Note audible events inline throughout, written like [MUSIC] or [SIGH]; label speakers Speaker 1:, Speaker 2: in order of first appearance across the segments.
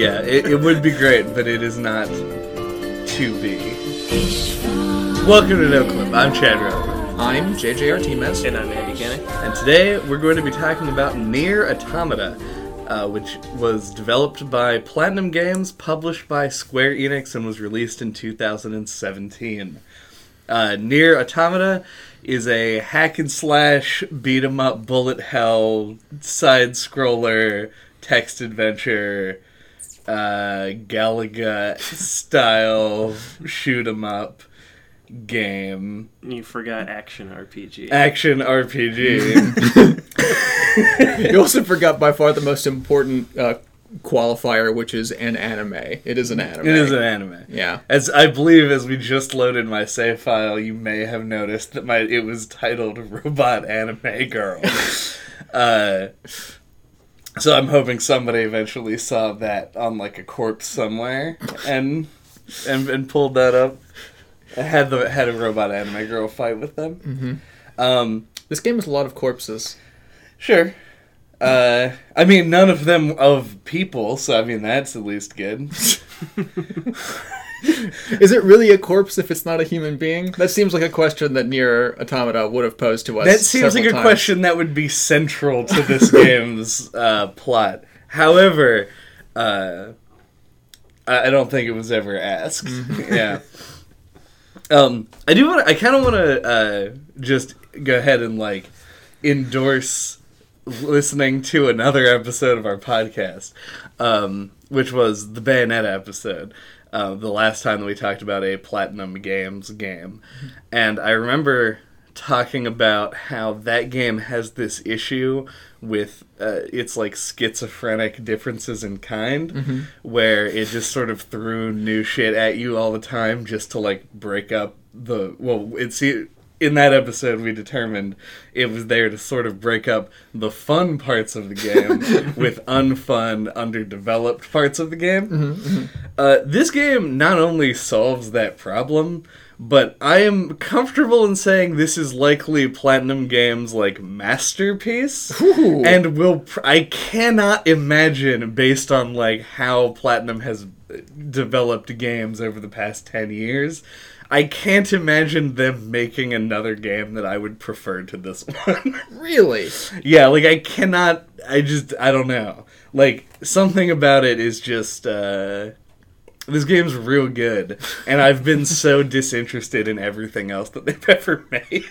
Speaker 1: Yeah, it, it would be great, but it is not to be. Welcome to No Clip. I'm Chad Rowe.
Speaker 2: I'm JJ Artemis.
Speaker 3: And I'm Andy Kenny.
Speaker 1: And today we're going to be talking about Nier Automata, uh, which was developed by Platinum Games, published by Square Enix, and was released in 2017. Uh, Nier Automata is a hack and slash beat 'em up bullet hell side scroller text adventure uh, Galaga style shoot 'em up game
Speaker 3: You forgot action RPG.
Speaker 1: action RPG.
Speaker 2: You also forgot by far the most important uh, qualifier, which is an anime. It is an anime.
Speaker 1: it is an anime.
Speaker 2: Yeah.
Speaker 1: As I believe, as we just loaded my save file, you may have noticed that my it was titled [LAUGHS] "Robot Anime Girl." [LAUGHS] uh, so I'm hoping somebody eventually saw that on like a corpse somewhere and and, and pulled that up. I had the had a robot anime girl fight with them. Mm-hmm. Um,
Speaker 2: This game has a lot of corpses.
Speaker 1: sure. Uh, I mean, none of them of people, so I mean that's at least good. [LAUGHS] [LAUGHS]
Speaker 2: Is it really a corpse if it's not a human being? That seems like a question that Nier Automata would have posed to us.
Speaker 1: That seems like a
Speaker 2: times.
Speaker 1: question that would be central to this [LAUGHS] game's uh, plot. However, uh, I don't think it was ever asked. yeah. Um, I do want. I kind of want to uh, just go ahead and like endorse listening to another episode of our podcast, um, which was the Bayonetta episode. Uh, the last time that we talked about a Platinum Games game, and I remember talking about how that game has this issue with uh, its like schizophrenic differences in kind, where it just sort of threw new shit at you all the time just to like break up the well. It's in that episode we determined it was there to sort of break up the fun parts of the game [LAUGHS] with unfun, underdeveloped parts of the game. Uh, this game not only solves that problem, but I am comfortable in saying this is likely Platinum Games' like masterpiece,
Speaker 2: Ooh.
Speaker 1: and will pr- I cannot imagine based on like how Platinum has uh, developed games over the past ten years. I can't imagine them making another game that I would prefer to this [LAUGHS] one.
Speaker 2: Really?
Speaker 1: yeah, like I cannot. I just I don't know. Like something about it is just. uh this game's real good, and I've been [LAUGHS] so disinterested in everything else that they've [LAUGHS] ever made.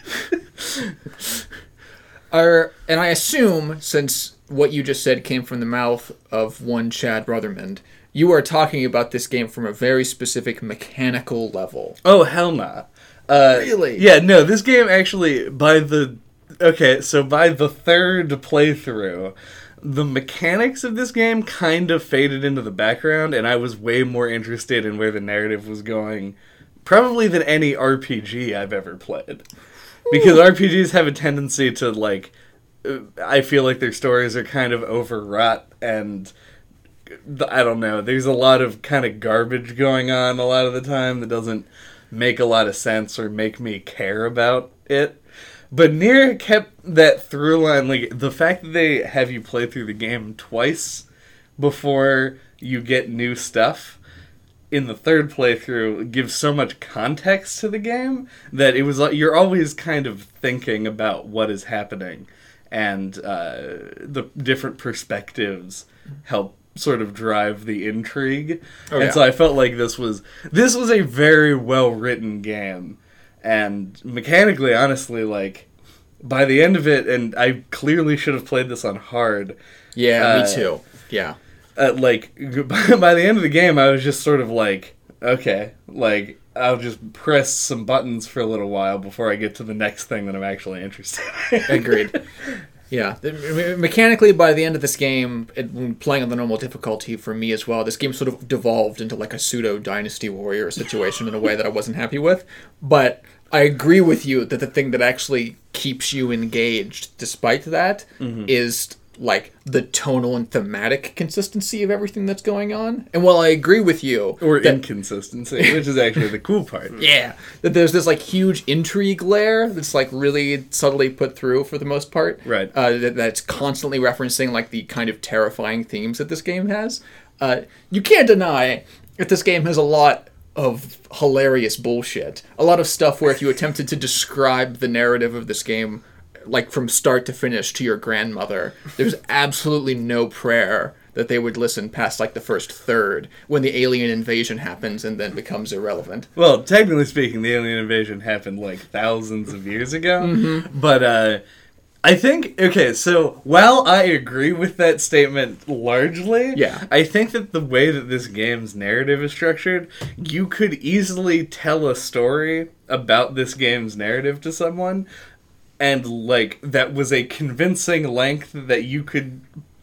Speaker 2: Are, and I assume, since what you just said came from the mouth of one Chad Ruthermond, you are talking about this game from a very specific mechanical level.
Speaker 1: oh hell nah. Uh,
Speaker 2: Really?
Speaker 1: Yeah, no. This game actually by the okay, so by the third playthrough, the mechanics of this game kind of faded into the background, and I was way more interested in where the narrative was going, probably than any RPG I've ever played. Because RPGs have a tendency to like, uh, I feel like their stories are kind of overwrought and. I don't know. There's a lot of kind of garbage going on a lot of the time that doesn't make a lot of sense or make me care about it. But Nier kept that through line. Like the fact that they have you play through the game twice before you get new stuff in the third playthrough gives so much context to the game that it was like you're always kind of thinking about what is happening and uh, the different perspectives help sort of drive the intrigue
Speaker 2: Oh,
Speaker 1: and
Speaker 2: yeah.
Speaker 1: so i felt like this was this was a very well written game and mechanically honestly like by the end of it and i clearly should have played this on hard
Speaker 2: Yeah,
Speaker 1: Uh,
Speaker 2: me too. Yeah.
Speaker 1: uh, like [LAUGHS] by the end of the game, I was just sort of like, okay, like I'll just press some buttons for a little while before I get to the next thing that I'm actually interested in.
Speaker 2: Agreed. [LAUGHS] Yeah, mechanically, by the end of this game, it, playing on the normal difficulty for me as well, this game sort of devolved into like a pseudo Dynasty Warrior situation in a way that I wasn't happy with. But I agree with you that the thing that actually keeps you engaged, despite that, mm-hmm. is like the tonal and thematic consistency of everything that's going on. And while I agree with you,
Speaker 1: or
Speaker 2: that-
Speaker 1: inconsistency, which is actually the cool part. [LAUGHS]
Speaker 2: yeah, that there's this like huge intrigue layer that's like really subtly put through for the most part.
Speaker 1: Right.
Speaker 2: Uh, that, that's constantly referencing like the kind of terrifying themes that this game has. Uh, you can't deny that this game has a lot of hilarious bullshit. A lot of stuff where if you attempted to describe the narrative of this game, like from start to finish to your grandmother, there's [LAUGHS] absolutely no prayer that they would listen past like the first third when the alien invasion happens and then becomes irrelevant.
Speaker 1: Well, technically speaking, the alien invasion happened like thousands of years ago. But uh, I think okay. So while I agree with that statement largely,
Speaker 2: Yeah.
Speaker 1: I think that the way that this game's narrative is structured, you could easily tell a story about this game's narrative to someone, and like that was a convincing length that you could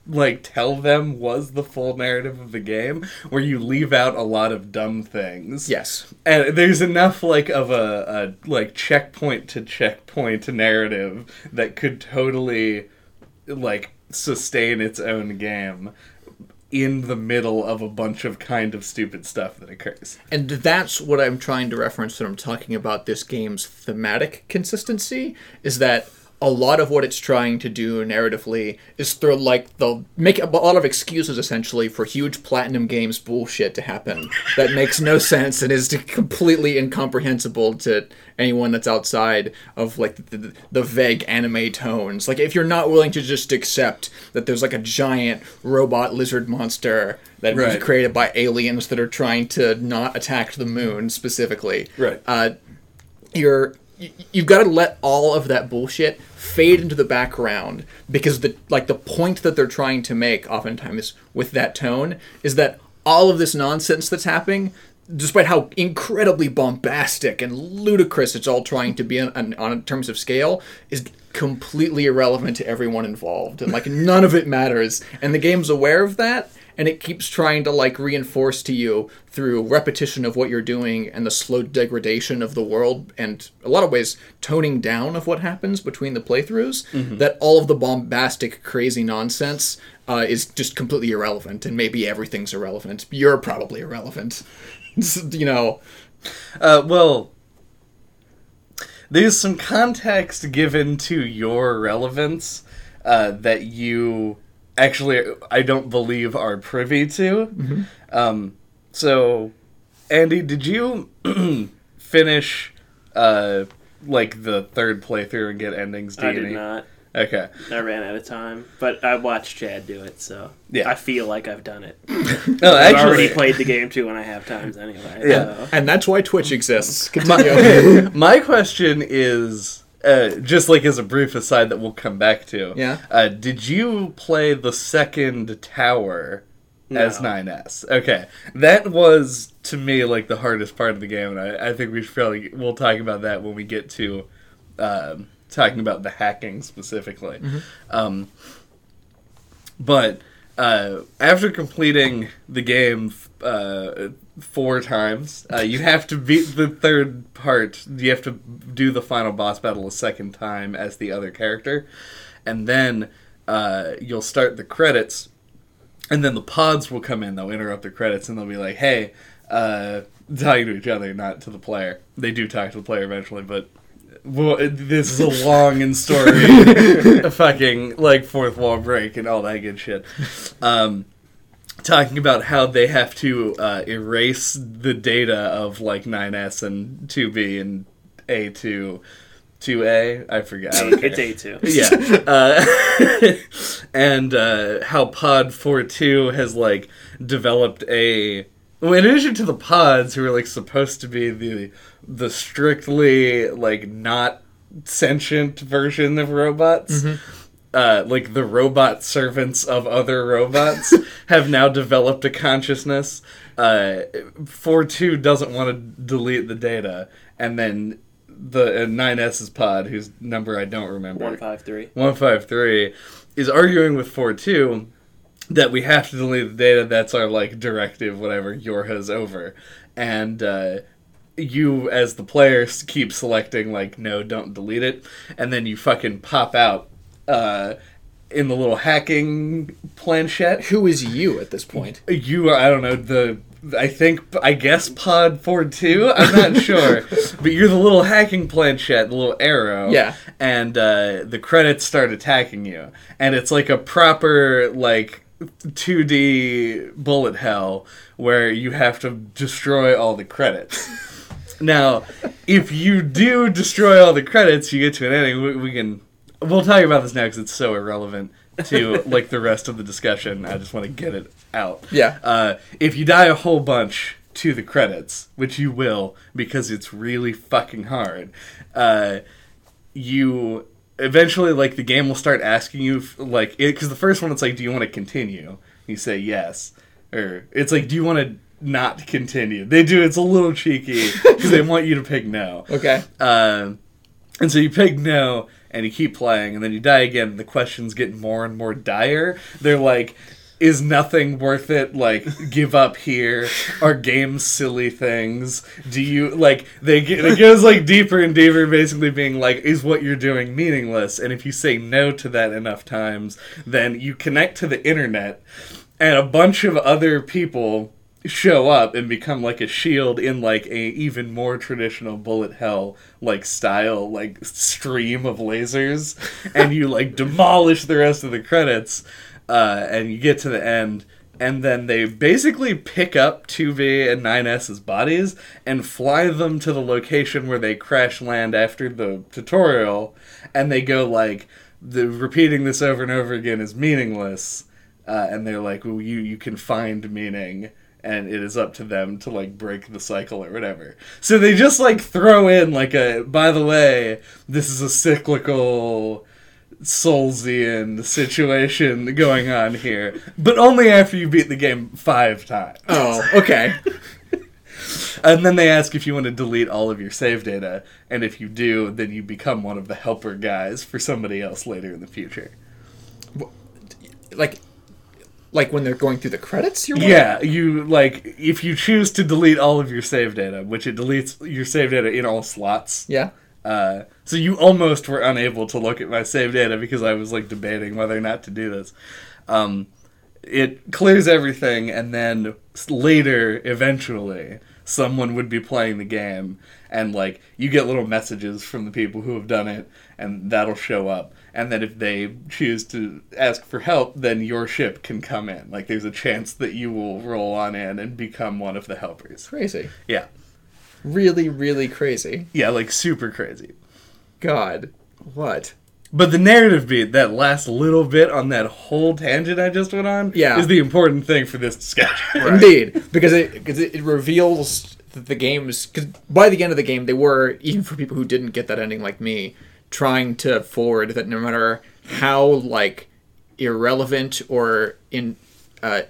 Speaker 1: like tell them was the full narrative of the game where you leave out a lot of dumb things
Speaker 2: Yes.
Speaker 1: and there's enough like of a, a like checkpoint to checkpoint narrative that could totally like sustain its own game in the middle of a bunch of kind of stupid stuff that occurs.
Speaker 2: And that's what I'm trying to reference when I'm talking about this game's thematic consistency is that a lot of what it's trying to do narratively is throw like they'll make a lot of excuses essentially for huge platinum games bullshit to happen that makes no sense and is completely incomprehensible to anyone that's outside of like the, the, the vague anime tones like if you're not willing to just accept that there's like a giant robot lizard monster that was created by aliens that are trying to not attack the moon specifically
Speaker 1: Right.
Speaker 2: uh, you're you- you've got to let all of that bullshit fade into the background because the like the point that they're trying to make oftentimes with that tone is that all of this nonsense that's happening despite how incredibly bombastic and ludicrous it's all trying to be on, on, on terms of scale is completely irrelevant to everyone involved. And like none of it matters. And the game's aware of that and it keeps trying to like reinforce to you through repetition of what you're doing and the slow degradation of the world and a lot of ways toning down of what happens between the playthroughs that all of the bombastic crazy nonsense uh, is just completely irrelevant and maybe everything's irrelevant. You're probably irrelevant. [LAUGHS] You know.
Speaker 1: Uh, well, there's some context given to your relevance uh, that you actually, I don't believe, are privy to. Um, so, Andy, did you [CLEARS THROAT] finish uh, like the third playthrough and get endings?
Speaker 3: I
Speaker 1: D&E?
Speaker 3: did not.
Speaker 1: Okay.
Speaker 3: I ran out of time, but I watched Chad do it, so
Speaker 1: Yeah.
Speaker 3: I feel like I've done it. [LAUGHS]
Speaker 1: No,
Speaker 3: I've already played the game too when I have times anyway.
Speaker 1: Yeah.
Speaker 3: so-
Speaker 2: and that's why twitch exists continue [LAUGHS]
Speaker 1: my question is. Uh, just like as a brief aside that we'll come back to.
Speaker 2: Yeah.
Speaker 1: Uh, did you play the second tower as
Speaker 3: No.
Speaker 1: 9S? Okay. That was to me like the hardest part of the game, and I, I think we should probably we'll talk about that when we get to um, talking about the hacking specifically. Um, but uh, after completing the game uh, four times, uh, you have to beat the third part. You have to do the final boss battle a second time as the other character, and then uh, you'll start the credits, and then the pods will come in. They'll interrupt the credits, and they'll be like, "Hey." Uh, talking to each other, not to the player. They do talk to the player eventually, but well, this is a long and story, [LAUGHS] fucking like fourth wall break and all that good shit. Um, talking about how they have to uh, erase the data of like 9S and 2B and A2, 2A. I forget. I.
Speaker 3: It's A2. [LAUGHS]
Speaker 1: yeah. Uh, [LAUGHS] and uh, how Pod 42 has like developed a well, in addition to the pods who are like supposed to be the the strictly like not sentient version of robots. Uh, like the robot servants of other robots [LAUGHS] have now developed a consciousness. Uh, 4.2 doesn't want to delete the data, and then the uh, 9S's pod, whose number I don't remember,
Speaker 3: 153.
Speaker 1: 153 is arguing with Four two that we have to delete the data that's our like directive whatever yorha's over and uh you as the player keep selecting like no don't delete it and then you fucking pop out uh in the little hacking planchette
Speaker 2: who is you at this point
Speaker 1: you are i don't know the i think i guess pod Four Two. i'm not [LAUGHS] sure but you're the little hacking planchette the little arrow
Speaker 2: Yeah.
Speaker 1: and uh, the credits start attacking you and it's like a proper like 2D bullet hell where you have to destroy all the credits. [LAUGHS] now, if you do destroy all the credits, you get to an ending. We, we can we'll talk about this now because it's so irrelevant to like the rest of the discussion. I just want to get it out.
Speaker 2: Yeah.
Speaker 1: Uh, if you die a whole bunch to the credits, which you will because it's really fucking hard, uh, you eventually like the game will start asking you if, like because the first one it's like, do you want to continue? You say yes, or it's like, do you want to not continue? They do. It's a little cheeky because they [LAUGHS] want you to pick no.
Speaker 2: Okay.
Speaker 1: Um, and so you pick no, and you keep playing, and then you die again. And the questions get more and more dire. They're like, "Is nothing worth it? Like, give up here? Are games silly things? Do you like?" They it goes like deeper and deeper, basically being like, "Is what you're doing meaningless?" And if you say no to that enough times, then you connect to the internet, and a bunch of other people show up and become like a shield in like a even more traditional bullet hell like style like stream of lasers. [LAUGHS] And you like demolish the rest of the credits uh, and you get to the end. And then they basically pick up 2B and 9S's bodies and fly them to the location where they crash land after the tutorial. And they go like the repeating this over and over again is meaningless. Uh, and they're like well you you can find meaning and it is up to them to like break the cycle or whatever. So they just like throw in like a by the way, this is a cyclical Soulsian situation going on here, but only after you beat the game 5 times.
Speaker 2: Oh, [LAUGHS] okay.
Speaker 1: And then they ask if you want to delete all of your save data, and if you do, then you become one of the helper guys for somebody else later in the future.
Speaker 2: like, like when they're going through the credits. You're
Speaker 1: Yeah, you like if you choose to delete all of your save data, which it deletes your save data in all slots.
Speaker 2: Yeah.
Speaker 1: Uh, so you almost were unable to look at my save data because I was like debating whether or not to do this. Um, it clears everything, and then later, eventually, someone would be playing the game, and like you get little messages from the people who have done it, and that'll show up. And then if they choose to ask for help, then your ship can come in. Like there's a chance that you will roll on in and become one of the helpers.
Speaker 2: Crazy.
Speaker 1: Yeah,
Speaker 2: Really, really crazy.
Speaker 1: yeah, like super crazy.
Speaker 2: God. What?
Speaker 1: But the narrative beat, that last little bit on that whole tangent I just went on,
Speaker 2: Yeah.
Speaker 1: is the important thing for this discussion. [LAUGHS]
Speaker 2: Indeed, because it because it, it reveals that the games. Because by the end of the game, they were even for people who didn't get that ending like me, trying to forward that no matter how like irrelevant or in uh,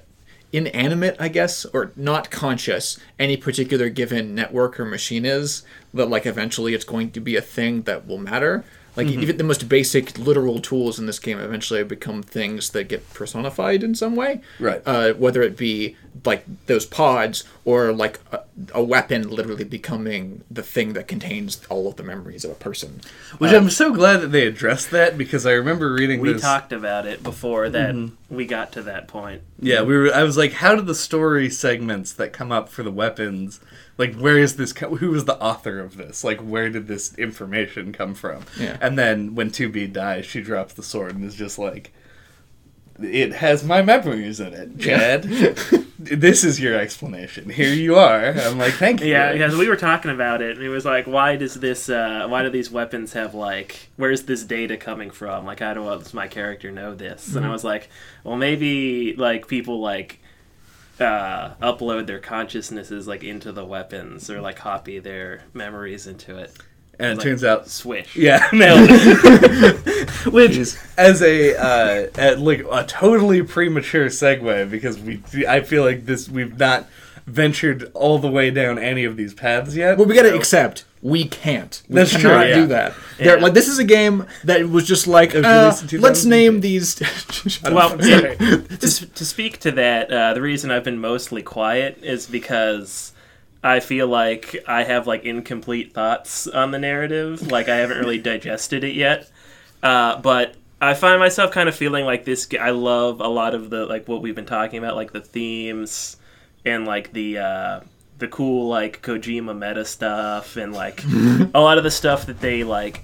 Speaker 2: inanimate, I guess, or not conscious any particular given network or machine is, that like eventually it's going to be a thing that will matter. Like even the most basic literal tools in this game eventually become things that get personified in some way.
Speaker 1: Right.
Speaker 2: Uh, whether it be like those pods or like a, a weapon literally becoming the thing that contains all of the memories of a person.
Speaker 1: Which I'm so glad that they addressed that because I remember reading
Speaker 3: We
Speaker 1: this.
Speaker 3: talked about it before that
Speaker 1: Mm-hmm.
Speaker 3: we got to that point.
Speaker 1: Yeah, we were. I was like, how do the story segments that come up for the weapons, like, where is this? co- Who was the author of this? Like, where did this information come from?
Speaker 2: Yeah.
Speaker 1: And then when 2B dies, she drops the sword and is just like, it has my memories in it, Chad. [LAUGHS] this is your explanation. Here you are. I'm like, thank you.
Speaker 3: Yeah, because we were talking about it, and it was like, why does this? Uh, why do these weapons have like? Where's this data coming from? Like, how does my character know this?
Speaker 1: Mm-hmm.
Speaker 3: And I was like, well, maybe like people like uh, upload their consciousnesses like into the weapons or like copy their memories into it.
Speaker 1: And it
Speaker 3: Like,
Speaker 1: turns out
Speaker 3: swish. [LAUGHS]
Speaker 1: Yeah, nailed it. [LAUGHS] Which, as a uh, at like a totally premature segue, because we, I feel like this we've not ventured all the way down any of these paths yet.
Speaker 2: Well, we gotta accept we can't. We
Speaker 1: That's true,
Speaker 2: cannot
Speaker 1: yeah.
Speaker 2: do that.
Speaker 3: Yeah.
Speaker 2: Like this is a game that was just like, uh, let's name these. [LAUGHS]
Speaker 3: Well,
Speaker 2: up.
Speaker 3: to, to speak to that, uh, the reason I've been mostly quiet is because I feel like I have like incomplete thoughts on the narrative. Like I haven't really digested it yet. Uh, but I find myself kind of feeling like this. I love a lot of the like what we've been talking about, like the themes and like the. Uh, the cool like Kojima meta stuff and like [LAUGHS] a lot of the stuff that they like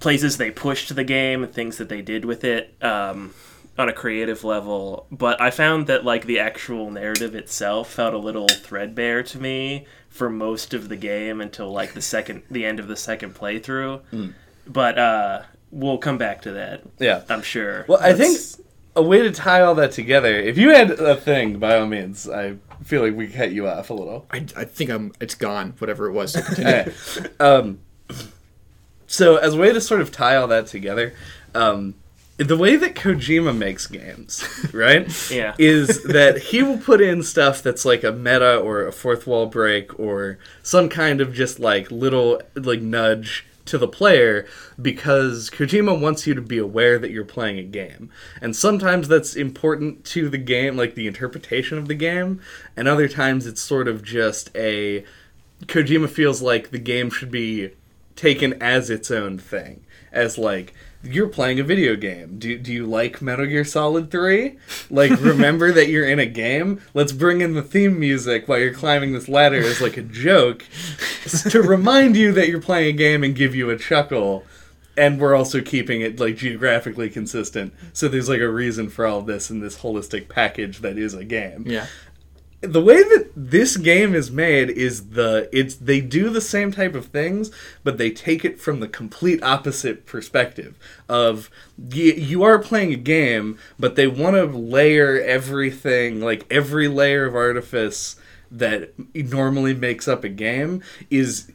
Speaker 3: places they pushed the game and things that they did with it. Um, on a creative level, but I found that like the actual narrative itself felt a little threadbare to me for most of the game until like the second the end of the second playthrough. But uh we'll come back to that.
Speaker 1: Yeah.
Speaker 3: I'm sure.
Speaker 1: Well, I think a way to tie all that together. If you had a thing, by all means, I feel like we cut you off a little.
Speaker 2: I, I think I'm. It's gone. Whatever it was. [LAUGHS] So
Speaker 1: um, so as a way to sort of tie all that together, um, the way that Kojima makes games, right? [LAUGHS]
Speaker 3: Yeah.
Speaker 1: Is that he will put in stuff that's like a meta or a fourth wall break or some kind of just like little like nudge to the player because Kojima wants you to be aware that you're playing a game. And sometimes that's important to the game, like the interpretation of the game, and other times it's sort of just a Kojima feels like the game should be taken as its own thing. As like you're playing a video game. Do, do you like Metal Gear Solid 3? Like remember that you're in a game? Let's bring in the theme music while you're climbing this ladder as like a joke to remind you that you're playing a game and give you a chuckle. And we're also keeping it like geographically consistent. So there's like a reason for all this in this holistic package that is a game
Speaker 2: yeah.
Speaker 1: The way that this game is made is the it's they do the same type of things but they take it from the complete opposite perspective of you are playing a game but they want to layer everything like every layer of artifice that normally makes up a game is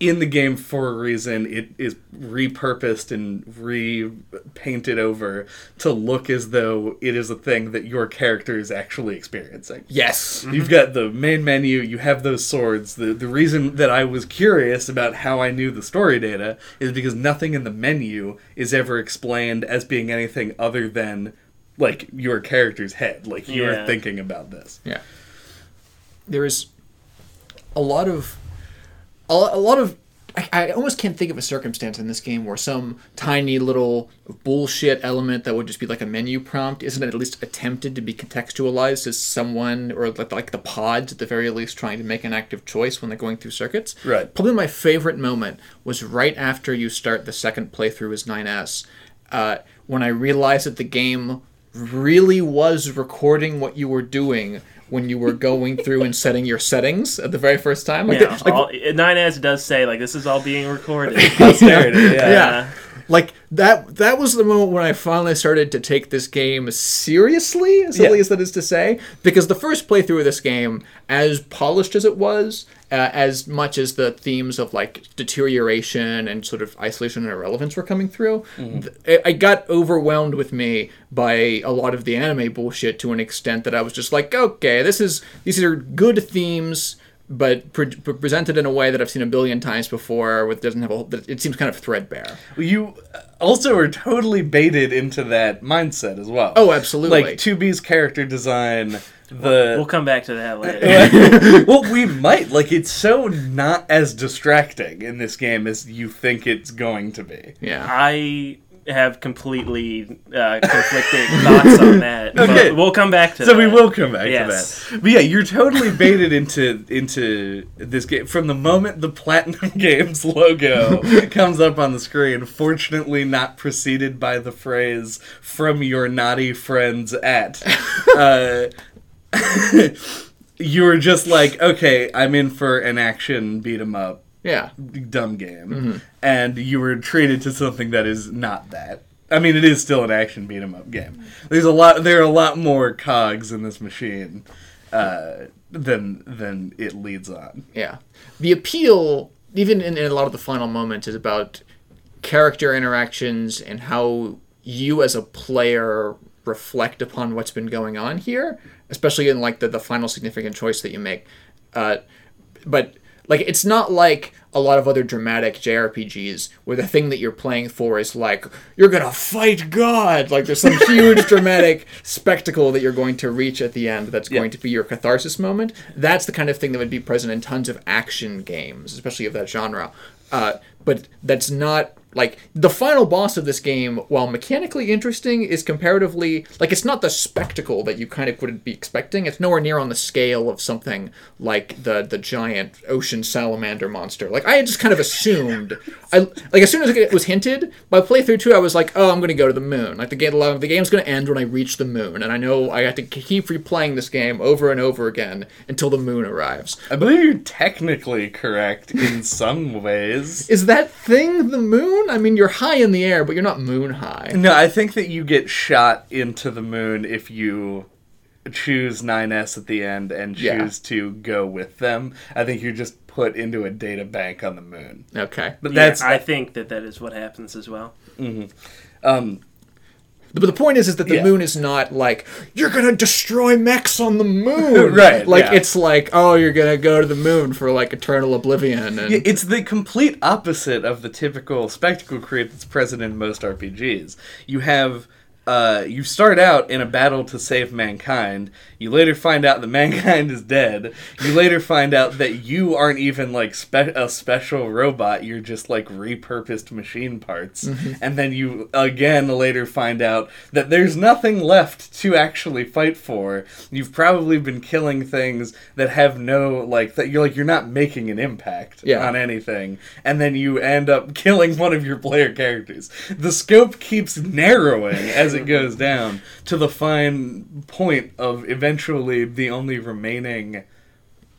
Speaker 1: in the game for a reason it is repurposed and repainted over to look as though it is a thing that your character is actually experiencing
Speaker 2: Yes.
Speaker 1: You've got the main menu, you have those swords. The the reason that I was curious about how I knew the story data is because nothing in the menu is ever explained as being anything other than like your character's head. Like you're
Speaker 3: Yeah.
Speaker 1: thinking about this.
Speaker 2: Yeah. There is a lot of a a lot of I, I almost can't think of a circumstance in this game where some tiny little bullshit element that would just be like a menu prompt isn't at least attempted to be contextualized as someone or like, like the pods at the very least trying to make an active choice when they're going through circuits.
Speaker 1: Right.
Speaker 2: Probably my favorite moment was right after you start the second playthrough as 9S, uh, when I realized that the game really was recording what you were doing when you were going through and setting your settings at the very first time. Like,
Speaker 3: yeah,
Speaker 2: the- like,
Speaker 3: all, 9S does say like this is all being recorded. [LAUGHS]
Speaker 1: Posterity, yeah.
Speaker 2: yeah. Like that that was the moment when I finally started to take this game seriously, as silly
Speaker 1: Yeah.
Speaker 2: as that is to say. Because the first playthrough of this game, as polished as it was, uh, as much as the themes of like deterioration and sort of isolation and irrelevance were coming through, th- it, it got overwhelmed with me by a lot of the anime bullshit to an extent that I was just like, okay, this is these are good themes but pre- pre- presented in a way that I've seen a billion times before, with doesn't have a. that It seems kind of threadbare.
Speaker 1: You uh, also are totally baited into that mindset as well.
Speaker 2: Oh, absolutely.
Speaker 1: Like 2B's character design, the
Speaker 3: We'll come back to that later. [LAUGHS]
Speaker 1: well, we [LAUGHS] might. Like, it's so not as distracting in this game as you think it's going to be.
Speaker 2: Yeah.
Speaker 3: I have completely uh, conflicting [LAUGHS] thoughts on that.
Speaker 1: Okay.
Speaker 3: But we'll come back to that.
Speaker 1: So
Speaker 3: that.
Speaker 1: we will come back
Speaker 3: Yes.
Speaker 1: to that. But yeah, you're totally baited into into this game from the moment the Platinum [LAUGHS] Games logo [LAUGHS] comes up on the screen. Fortunately, not preceded by the phrase "from your naughty friends at." Uh, you were just like, okay, I'm in for an action beat 'em up
Speaker 2: Yeah.
Speaker 1: dumb game, and you were treated to something that is not that. I mean, it is still an action beat 'em up game. There's a lot. There are a lot more cogs in this machine uh, than than it leads on.
Speaker 2: Yeah. The appeal, even in, in a lot of the final moments, is about character interactions and how you as a player reflect upon what's been going on here, especially in like the, the final significant choice that you make. Uh, but like it's not like a lot of other dramatic JRPGs where the thing that you're playing for is like you're gonna fight God. Like there's some [LAUGHS] huge dramatic spectacle that you're going to reach at the end that's
Speaker 1: Yeah.
Speaker 2: going to be your catharsis moment. That's the kind of thing that would be present in tons of action games, especially of that genre. Uh, but that's not like the final boss of this game, while mechanically interesting, is comparatively like it's not the spectacle that you kind of would be expecting. It's nowhere near on the scale of something like the the giant ocean salamander monster. Like I had just kind of assumed, I like as soon as it was hinted by playthrough two, I was like, oh, I'm going to go to the moon. Like the game, the game's going to end when I reach the moon, and I know I have to keep replaying this game over and over again until the moon arrives.
Speaker 1: I believe you're technically correct in some ways.
Speaker 2: Is that thing the moon? I mean, you're high in the air, but you're not moon high.
Speaker 1: No, I think that you get shot into the moon if you choose 9S at the end and choose
Speaker 2: Yeah.
Speaker 1: to go with them. I think you're just put into a data bank on the moon.
Speaker 2: Okay.
Speaker 1: But
Speaker 3: Yeah,
Speaker 1: that's
Speaker 3: I think that that is what happens as well.
Speaker 1: um
Speaker 2: But the point is, is that the
Speaker 1: Yeah.
Speaker 2: moon is not like you're gonna destroy mechs on the moon, [LAUGHS]
Speaker 1: Right,
Speaker 2: Like
Speaker 1: yeah.
Speaker 2: it's like, oh, you're gonna go to the moon for like eternal oblivion, and
Speaker 1: Yeah, it's the complete opposite of the typical spectacle creep that's present in most RPGs. You have uh, you start out in a battle to save mankind. You later find out that [LAUGHS] mankind is dead. You later find out that you aren't even like spe- a special robot. You're just like repurposed machine parts. And then you again later find out that there's nothing left to actually fight for. You've probably been killing things that have no like that. You're like you're not making an impact
Speaker 2: Yeah.
Speaker 1: on anything, and then you end up [LAUGHS] killing one of your player characters. The scope keeps narrowing as it goes down to the fine point of eventually the only remaining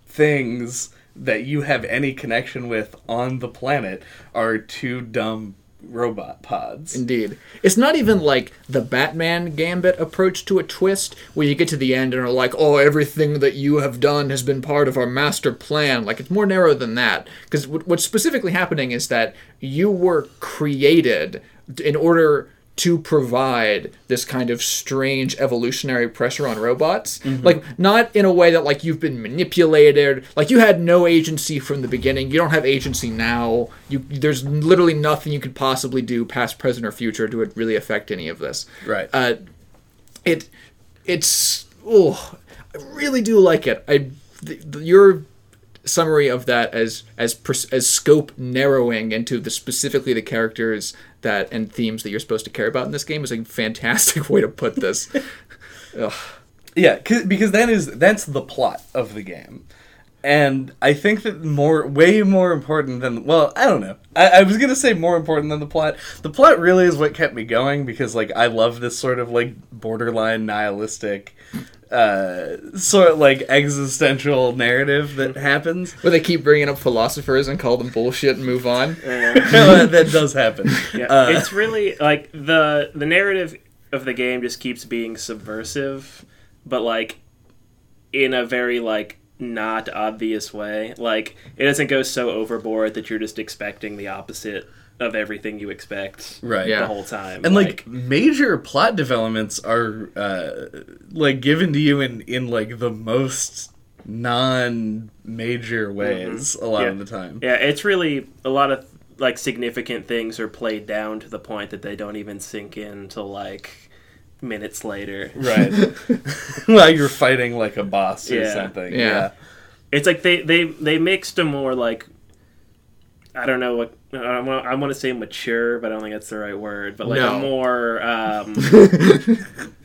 Speaker 1: things that you have any connection with on the planet are two dumb robot pods.
Speaker 2: Indeed. It's not even like the Batman Gambit approach to a twist where you get to the end and are like, oh, everything that you have done has been part of our master plan. Like, it's more narrow than that. Because what's specifically happening is that you were created in order to provide this kind of strange evolutionary pressure on robots. Like not in a way that like you've been manipulated. Like you had no agency from the beginning. You don't have agency now. You there's literally nothing you could possibly do past present or future to really affect any of this.
Speaker 1: Right.
Speaker 2: uh it it's oh i really do like it. I the, the, your summary of that as as as scope narrowing into the specifically the characters that and themes that you're supposed to care about in this game is a fantastic [LAUGHS] way to put this. [LAUGHS] yeah,
Speaker 1: Yeah, 'cause- because that is that's the plot of the game, and I think that more, way more important than well, I don't know. I, I was gonna say more important than the plot. The plot really is what kept me going because like I love this sort of like borderline nihilistic, uh, sort of like existential narrative that happens.
Speaker 2: Where they keep bringing up philosophers and call them bullshit and move on. [LAUGHS]
Speaker 1: that, that does happen.
Speaker 3: Yeah,
Speaker 1: Uh,
Speaker 3: it's really like the the narrative of the game just keeps being subversive, but like in a very like not obvious way. Like it doesn't go so overboard that you're just expecting the opposite of everything you expect
Speaker 1: Right.
Speaker 2: Yeah.
Speaker 3: the whole time.
Speaker 1: and like, major plot developments are uh, like given to you in in like the most non-major ways a lot
Speaker 3: Yeah.
Speaker 1: of the time
Speaker 3: yeah, it's really a lot of like significant things are played down to the point that they don't even sink in till like minutes later.
Speaker 1: right [LAUGHS] [LAUGHS] while you're fighting like a boss or
Speaker 3: Yeah.
Speaker 1: something
Speaker 2: Yeah.
Speaker 1: yeah
Speaker 3: It's like they they they mixed a more like I don't know what I want I want to say mature, but I don't think that's the right word. But like
Speaker 2: No.
Speaker 3: a more um, [LAUGHS]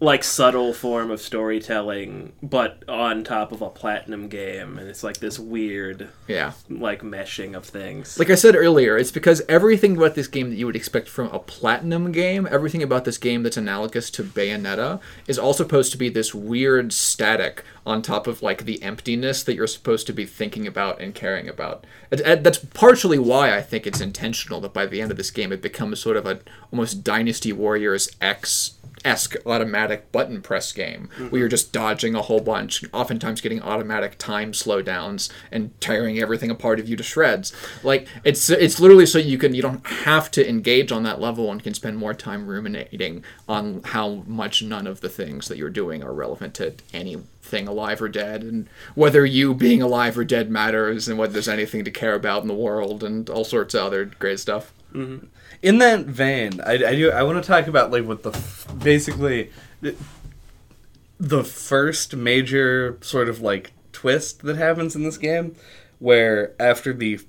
Speaker 3: like subtle form of storytelling, but on top of a platinum game, and it's like this weird
Speaker 2: Yeah.
Speaker 3: like meshing of things.
Speaker 2: Like I said earlier, it's because everything about this game that you would expect from a platinum game, everything about this game that's analogous to Bayonetta, is all supposed to be this weird static on top of like the emptiness that you're supposed to be thinking about and caring about. That's partially why I think it's intentional that by the end of this game it becomes sort of a almost Dynasty Warriors X esque automatic button press game where you're just dodging a whole bunch, oftentimes getting automatic time slowdowns and tearing everything apart of you to shreds. Like it's it's literally so you can you don't have to engage on that level and can spend more time ruminating on how much none of the things that you're doing are relevant to anything alive or dead and whether you being alive or dead matters and whether there's anything to care about in the world and all sorts of other great stuff. Mm-hmm.
Speaker 1: In that vein i, I do i want to talk about like what the f- basically the, first major sort of like twist that happens in this game where after the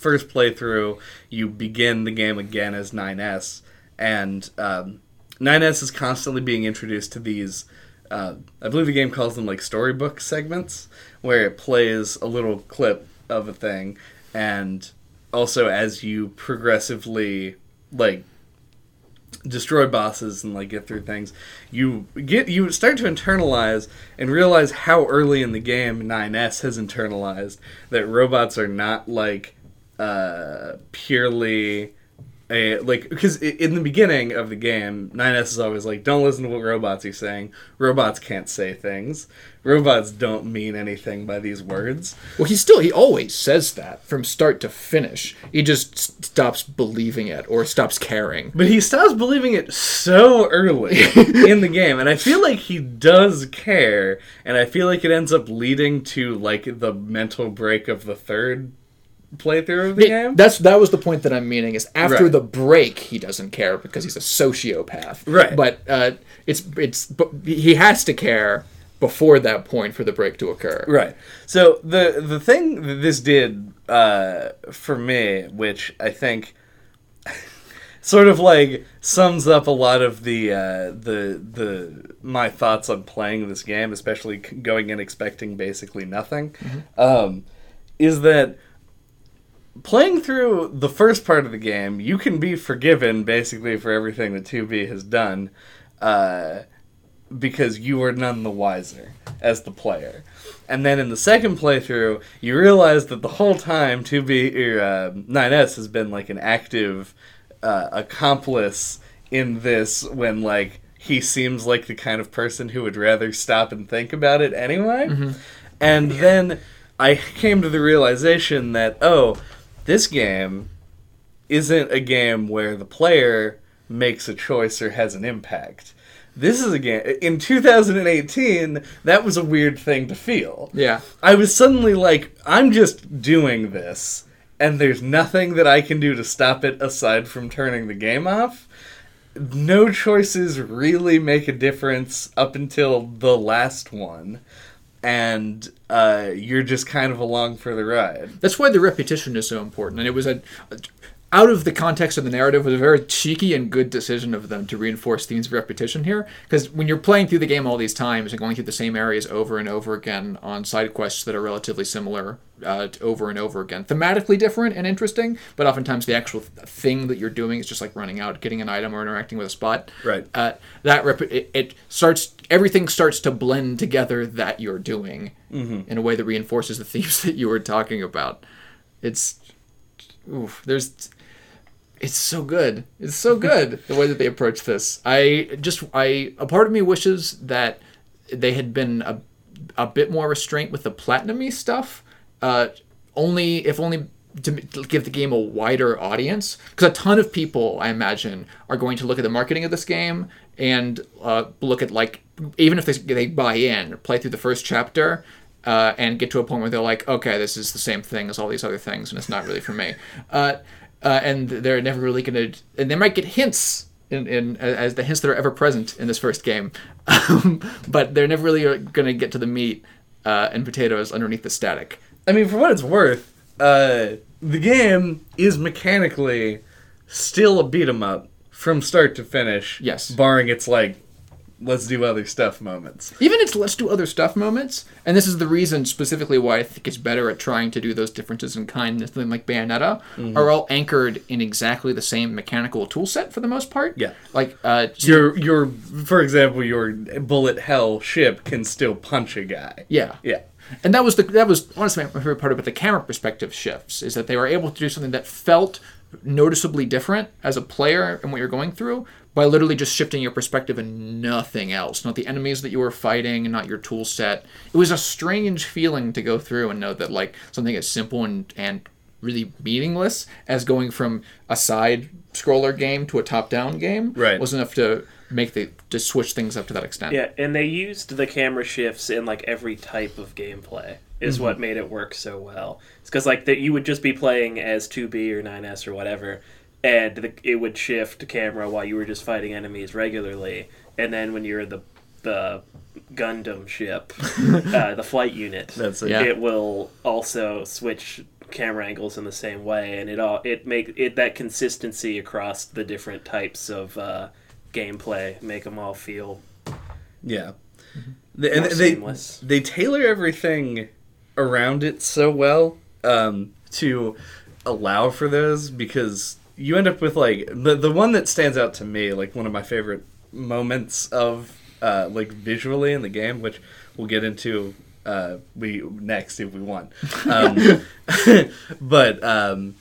Speaker 1: first playthrough, you begin the game again as 9S, and um, 9S is constantly being introduced to these. Uh, I believe the game calls them like storybook segments, where it plays a little clip of a thing, and also as you progressively like destroy bosses and like get through things you get you start to internalize and realize how early in the game 9s has internalized that robots are not like uh purely a like because in the beginning of the game 9s is always like don't listen to what robots are saying. Robots can't say things robots don't mean anything by these words
Speaker 2: Well, he still he always says that from start to finish. He just s- stops believing it or stops caring.
Speaker 1: But he stops believing it so early [LAUGHS] in the game, and I feel like he does care, and I feel like it ends up leading to like the mental break of the third playthrough of the game.
Speaker 2: That's that was the point that I'm meaning is after
Speaker 1: Right.
Speaker 2: the break he doesn't care because he's a sociopath.
Speaker 1: Right.
Speaker 2: But uh, it's it's but he has to care before that point for the break to occur.
Speaker 1: Right. So the the thing that this did uh, for me, which I think [LAUGHS] sort of like sums up a lot of the uh, the the my thoughts on playing this game, especially going in expecting basically nothing, um, is that playing through the first part of the game, you can be forgiven basically for everything that 2B has done. Uh, because you are none the wiser as the player. And then in the second playthrough, you realize that the whole time 2B or uh, 9S has been like an active uh, accomplice in this when like he seems like the kind of person who would rather stop and think about it anyway. And then I came to the realization that oh, this game isn't a game where the player makes a choice or has an impact. This is again in 2018. That was a weird thing to feel.
Speaker 2: Yeah.
Speaker 1: I was suddenly like, I'm just doing this, and there's nothing that I can do to stop it aside from turning the game off. No choices really make a difference up until the last one, and uh, you're just kind of along for the ride.
Speaker 2: That's why the repetition is so important. And it was a, out of the context of the narrative, was a very cheeky and good decision of them to reinforce themes of repetition here. Because when you're playing through the game all these times and going through the same areas over and over again on side quests that are relatively similar uh, over and over again, thematically different and interesting, but oftentimes the actual thing that you're doing is just like running out, getting an item, or interacting with a spot.
Speaker 1: Right.
Speaker 2: Uh, that rep- it, it starts everything starts to blend together that you're doing in a way that reinforces the themes [LAUGHS] that you were talking about. It's oof, there's it's so good. It's so good [LAUGHS] the way that they approach this. I just I a part of me wishes that they had been a a bit more restraint with the platinumy stuff. Uh, only if only to give the game a wider audience because a ton of people I imagine are going to look at the marketing of this game and uh, look at like even if they, they buy in play through the first chapter uh, and get to a point where they're like okay this is the same thing as all these other things and it's not really for me uh, uh, and they're never really going to and they might get hints in, in as the hints that are ever present in this first game um, but they're never really going to get to the meat uh, and potatoes underneath the static
Speaker 1: I mean, for what it's worth, uh, the game is mechanically still a beat 'em up from start to finish.
Speaker 2: Yes.
Speaker 1: barring its like, let's do other stuff moments.
Speaker 2: even its let's do other stuff moments and this is the reason specifically why i think it's better at trying to do those differences in kindness something like bayonetta are all anchored in exactly the same mechanical tool set for the most part
Speaker 1: Yeah.
Speaker 2: like uh
Speaker 1: Your your, for example, your bullet hell ship can still punch a guy.
Speaker 2: yeah
Speaker 1: Yeah.
Speaker 2: and that was the that was honestly my favorite part about the camera perspective shifts is that they were able to do something that felt noticeably different as a player and what you're going through by literally just shifting your perspective and nothing else not the enemies that you were fighting and not your tool set it was a strange feeling to go through and know that like something as simple and and really meaningless as going from a side scroller game to a top down game
Speaker 1: Right.
Speaker 2: was enough to make the to switch things up to that extent
Speaker 3: Yeah, and they used the camera shifts in like every type of gameplay. Is
Speaker 2: Mm-hmm.
Speaker 3: what made it work so well. It's because like that you would just be playing as 2B or 9S or whatever, and the, it would shift camera while you were just fighting enemies regularly, and then when you're the the Gundam ship, [LAUGHS] uh, the flight unit,
Speaker 1: That's it.
Speaker 2: Yeah.
Speaker 3: it will also switch camera angles in the same way, and it all it make it that consistency across the different types of uh, gameplay make them all feel
Speaker 1: Yeah. They, and they
Speaker 3: seamless.
Speaker 1: they tailor everything around it so well um, to allow for those because you end up with like the the one that stands out to me like one of my favorite moments of uh, like visually in the game, which we'll get into uh, we next if we want. Um, [LAUGHS] [LAUGHS] but um,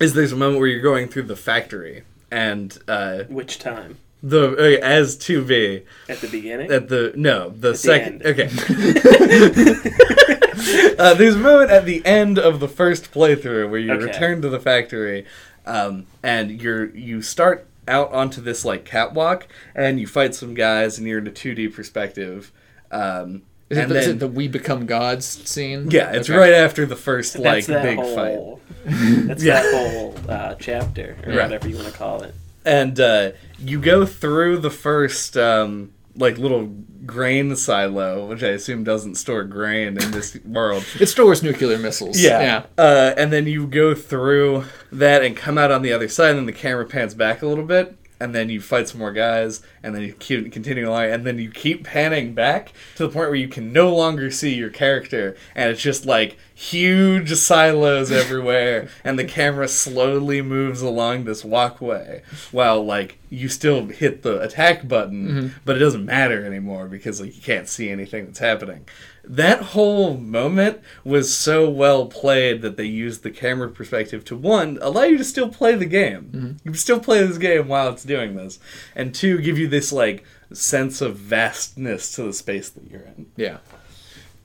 Speaker 1: is there's a moment where you're going through the factory and uh,
Speaker 3: which time
Speaker 1: the uh, as to be
Speaker 3: at the beginning.
Speaker 1: at the no the
Speaker 3: the
Speaker 1: second
Speaker 3: end.
Speaker 1: okay [LAUGHS] uh, there's a moment at the end of the first playthrough where you
Speaker 3: Okay.
Speaker 1: return to the factory um, and you're you start out onto this like catwalk and you fight some guys and you're in a 2d perspective um,
Speaker 2: Is it,
Speaker 1: and
Speaker 2: the, is it the "We Become Gods" scene?
Speaker 1: yeah it's
Speaker 2: Okay.
Speaker 1: right after the first like
Speaker 3: that's that
Speaker 1: big
Speaker 3: whole,
Speaker 1: fight [LAUGHS]
Speaker 3: That's
Speaker 1: Yeah.
Speaker 3: that whole uh, chapter or
Speaker 1: Right.
Speaker 3: whatever you want to call it.
Speaker 1: and uh, you go through the first um, like little grain silo which i assume doesn't store grain in this world [LAUGHS]
Speaker 2: It stores nuclear missiles.
Speaker 1: Yeah.
Speaker 2: yeah.
Speaker 1: Uh, and then you go through that and come out on the other side, and then the camera pans back a little bit, and then you fight some more guys, and then you keep continue along, and then you keep panning back to the point where you can no longer see your character, and it's just like huge silos everywhere, and the camera slowly moves along this walkway while like you still hit the attack button, mm-hmm. but it doesn't matter anymore because like you can't see anything that's happening. That whole moment was so well played that they used the camera perspective to one allow you to still play the game. Mm-hmm. You can still play this game while it's doing this and two give you this like sense of vastness to the space that you're in.
Speaker 2: Yeah.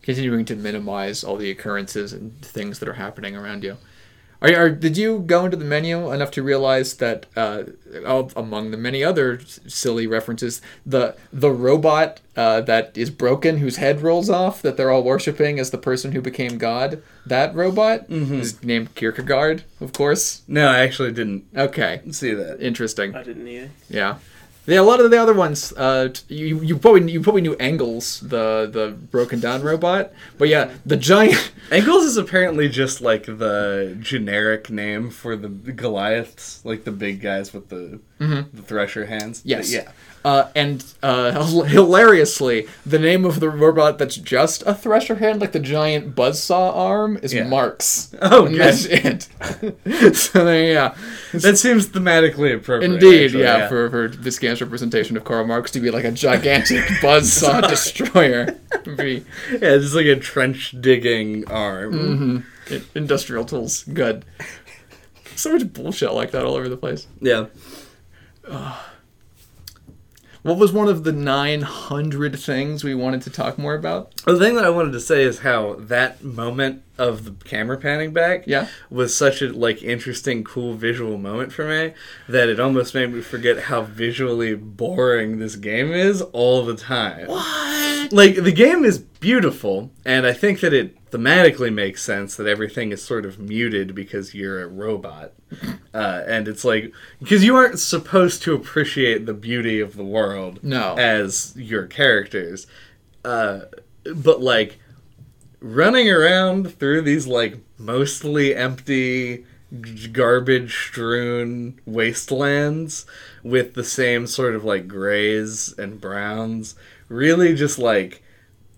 Speaker 2: Continuing to minimize all the occurrences and things that are happening around you. Are, are did you go into the menu enough to realize that uh, of- among the many other s- silly references, the the robot uh, that is broken, whose head rolls off, that they're all worshiping as the person who became God, that robot is named Kierkegaard, of course.
Speaker 1: no i actually didn't
Speaker 2: Okay,
Speaker 1: see that
Speaker 2: interesting.
Speaker 3: I didn't either.
Speaker 2: Yeah. Yeah, a lot of the other ones, uh, you you probably you probably knew Engels, the the broken down robot, but yeah, the giant. [LAUGHS]
Speaker 1: Engels is apparently just like the generic name for the Goliaths, like the big guys with the the thresher hands. But
Speaker 2: Yes.
Speaker 1: yeah.
Speaker 2: Uh, and uh, [LAUGHS] hilariously, the name of the robot that's just a thresher hand, like the giant buzzsaw arm, is
Speaker 1: Yeah.
Speaker 2: Marx. [LAUGHS]
Speaker 1: Oh,
Speaker 2: and that's it. [LAUGHS] so there, yeah,
Speaker 1: That seems thematically appropriate.
Speaker 2: indeed,
Speaker 1: actually,
Speaker 2: yeah, for for this game's representation of Karl Marx to be like a gigantic buzzsaw destroyer, be
Speaker 1: yeah, it's like a trench digging arm.
Speaker 2: Mm-hmm. i- industrial tools. Good. So much bullshit like that all over the place.
Speaker 1: Yeah.
Speaker 2: What was one of the 900 things we wanted to talk more about?
Speaker 1: The thing that I wanted to say is how that moment of the camera panning back
Speaker 2: Yeah.
Speaker 1: was such a like interesting, cool visual moment for me that it almost made me forget how visually boring this game is all the time.
Speaker 2: What?
Speaker 1: Like the game is beautiful, and I think that it thematically makes sense that everything is sort of muted because you're a robot, [CLEARS THROAT] uh, and it's like because you aren't supposed to appreciate the beauty of the world
Speaker 2: No.
Speaker 1: as your characters, uh, but like running around through these like mostly empty garbage strewn wastelands with the same sort of like grays and browns really just like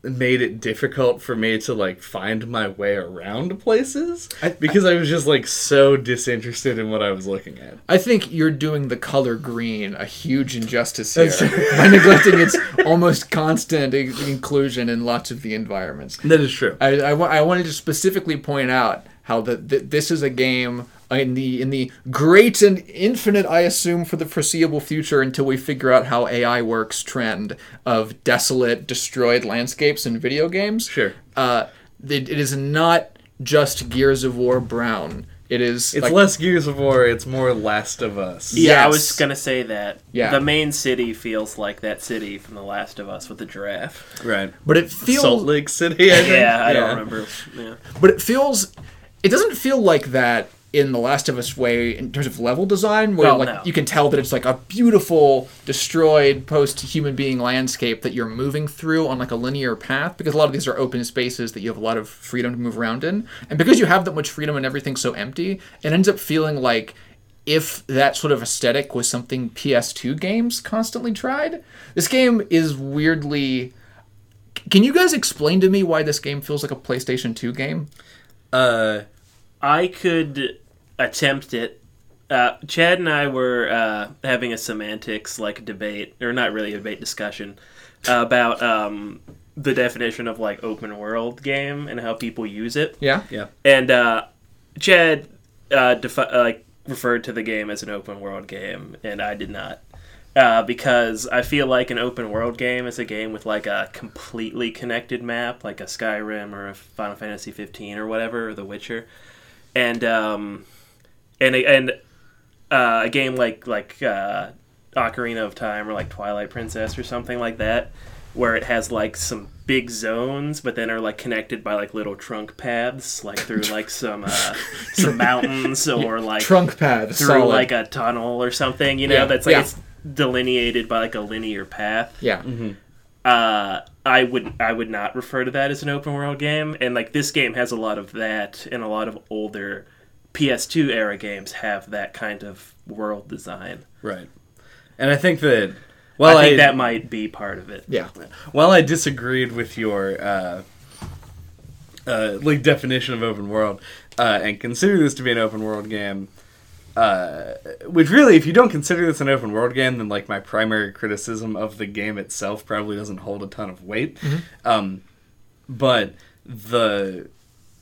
Speaker 1: made it difficult for me to like find my way around places
Speaker 2: I-
Speaker 1: because I was just like so disinterested in what I was looking at.
Speaker 2: I think you're doing the color green a huge injustice here by neglecting [LAUGHS] its almost constant inclusion in lots of the environments.
Speaker 1: That is true.
Speaker 2: I, I, I wanted to specifically point out how the, th this is a game in the in the great and infinite, I assume, for the foreseeable future until we figure out how AI works trend of desolate, destroyed landscapes in video games.
Speaker 1: Sure.
Speaker 2: Uh, it, it is not just Gears of War Brown. It is
Speaker 1: It's
Speaker 2: like,
Speaker 1: less Gears of War, it's more Last of Us.
Speaker 3: Yeah, I was gonna say that.
Speaker 2: Yeah.
Speaker 3: The main city feels like that city from The Last of Us with the giraffe.
Speaker 1: Right.
Speaker 2: but it feels
Speaker 1: Salt Lake City, I think.
Speaker 3: Yeah, I don't remember. Yeah.
Speaker 2: but it feels it doesn't feel like that in the Last of Us way in terms of level design, where
Speaker 3: Well,
Speaker 2: like
Speaker 3: no.
Speaker 2: you can tell that it's like a beautiful, destroyed post-human being landscape that you're moving through on like a linear path. Because a lot of these are open spaces that you have a lot of freedom to move around in, and because you have that much freedom and everything's so empty, it ends up feeling like if that sort of aesthetic was something PS2 games constantly tried. This game is weirdly. Can you guys explain to me why this game feels like a PlayStation 2 game?
Speaker 1: Uh,
Speaker 3: I could attempt it. Uh, Chad and I were uh, having a semantics like debate, or not really a debate discussion about um, the definition of like open world game and how people use it.
Speaker 2: Yeah.
Speaker 1: yeah.
Speaker 3: And uh, Chad uh, defi- uh, like referred to the game as an open world game, and I did not. Uh, because I feel like an open world game is a game with like a completely connected map, like a Skyrim or a Final Fantasy 15 or whatever, or The Witcher, and um, and and uh, a game like like uh, Ocarina of Time or like Twilight Princess or something like that, where it has like some big zones, but then are like connected by like little trunk paths, like through like some uh, some [LAUGHS] mountains or like
Speaker 2: Trunk paths
Speaker 3: through
Speaker 2: solid.
Speaker 3: like a tunnel or something. You know,
Speaker 2: Yeah,
Speaker 3: that's like
Speaker 2: yeah.
Speaker 3: it's delineated by like a linear path.
Speaker 2: yeah.
Speaker 3: Uh, I would I would not refer to that as an open world game, and like this game has a lot of that, and a lot of older PS2 era games have that kind of world design.
Speaker 1: Right. And I think that. Well,
Speaker 3: I think
Speaker 1: I,
Speaker 3: that might be part of it.
Speaker 2: Yeah.
Speaker 1: While I disagreed with your uh, uh, like definition of open world, uh, and consider this to be an open world game, uh, which really, if you don't consider this an open world game, then like my primary criticism of the game itself probably doesn't hold a ton of weight. Um, but the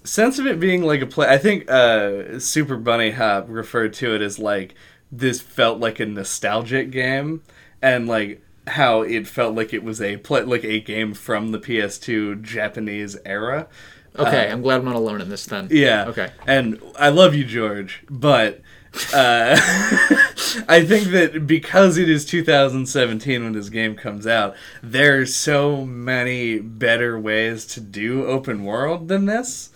Speaker 1: sense of it being like a play, I think uh, Super Bunnyhop referred to it as like this felt like a nostalgic game, and like how it felt like it was a play, like a game from the PS2 Japanese era.
Speaker 2: Okay, I'm glad I'm not alone in this then.
Speaker 1: Yeah.
Speaker 2: Okay.
Speaker 1: And I love you, George, but uh, [LAUGHS] I think that because it is 2017 when this game comes out, there's so many better ways to do open world than this.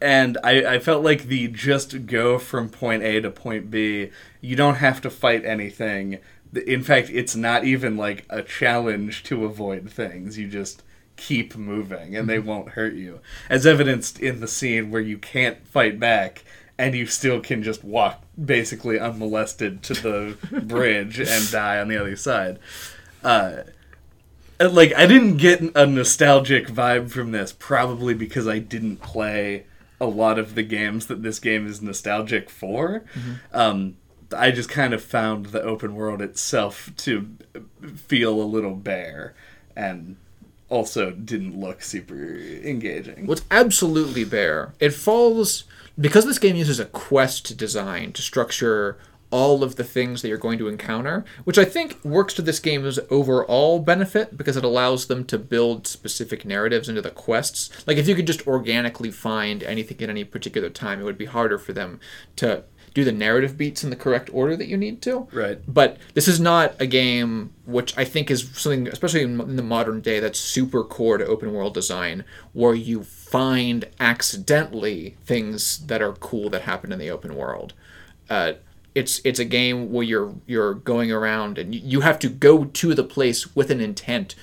Speaker 1: And I, I felt like the just go from point A to point B, you don't have to fight anything. In fact, it's not even like a challenge to avoid things. You just keep moving and they won't hurt you. As evidenced in the scene where you can't fight back and you still can just walk basically unmolested to the [LAUGHS] bridge and die on the other side. Uh, like I didn't get a nostalgic vibe from this probably because I didn't play a lot of the games that this game is nostalgic for. Um, I just kind of found the open world itself to feel a little bare and also didn't look super engaging.
Speaker 2: What's absolutely bare. It falls because this game uses a quest design to structure all of the things that you're going to encounter, which I think works to this game's overall benefit because it allows them to build specific narratives into the quests. Like if you could just organically find anything at any particular time, it would be harder for them to do the narrative beats in the correct order that you need to.
Speaker 1: Right.
Speaker 2: But this is not a game which I think is something, especially in the modern day, that's super core to open world design, where you find accidentally things that are cool that happen in the open world. Uh, it's it's a game where you're you're going around and you, have to go to the place with an intent.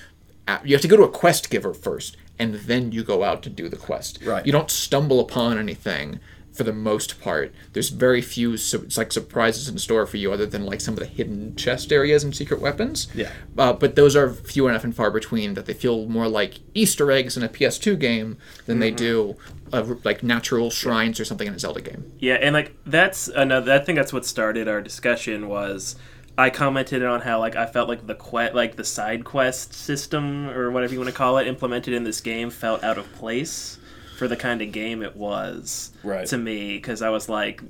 Speaker 2: Uh, You have to go to a quest giver first, and then you go out to do the quest.
Speaker 1: Right.
Speaker 2: You don't stumble upon anything for the most part. There's very few it's like surprises in store for you, other than like some of the hidden chest areas and secret weapons.
Speaker 1: Yeah.
Speaker 2: Uh, but those are few enough and far between that they feel more like Easter eggs in a PS2 game than they do uh, like natural shrines or something in a Zelda game.
Speaker 3: Yeah, and like that's another. I think that's what started our discussion. Was I commented on how like I felt like the quest, like the side quest system or whatever you want to call it, implemented in this game felt out of place for the kind of game it was
Speaker 1: Right.
Speaker 3: to me because I was like,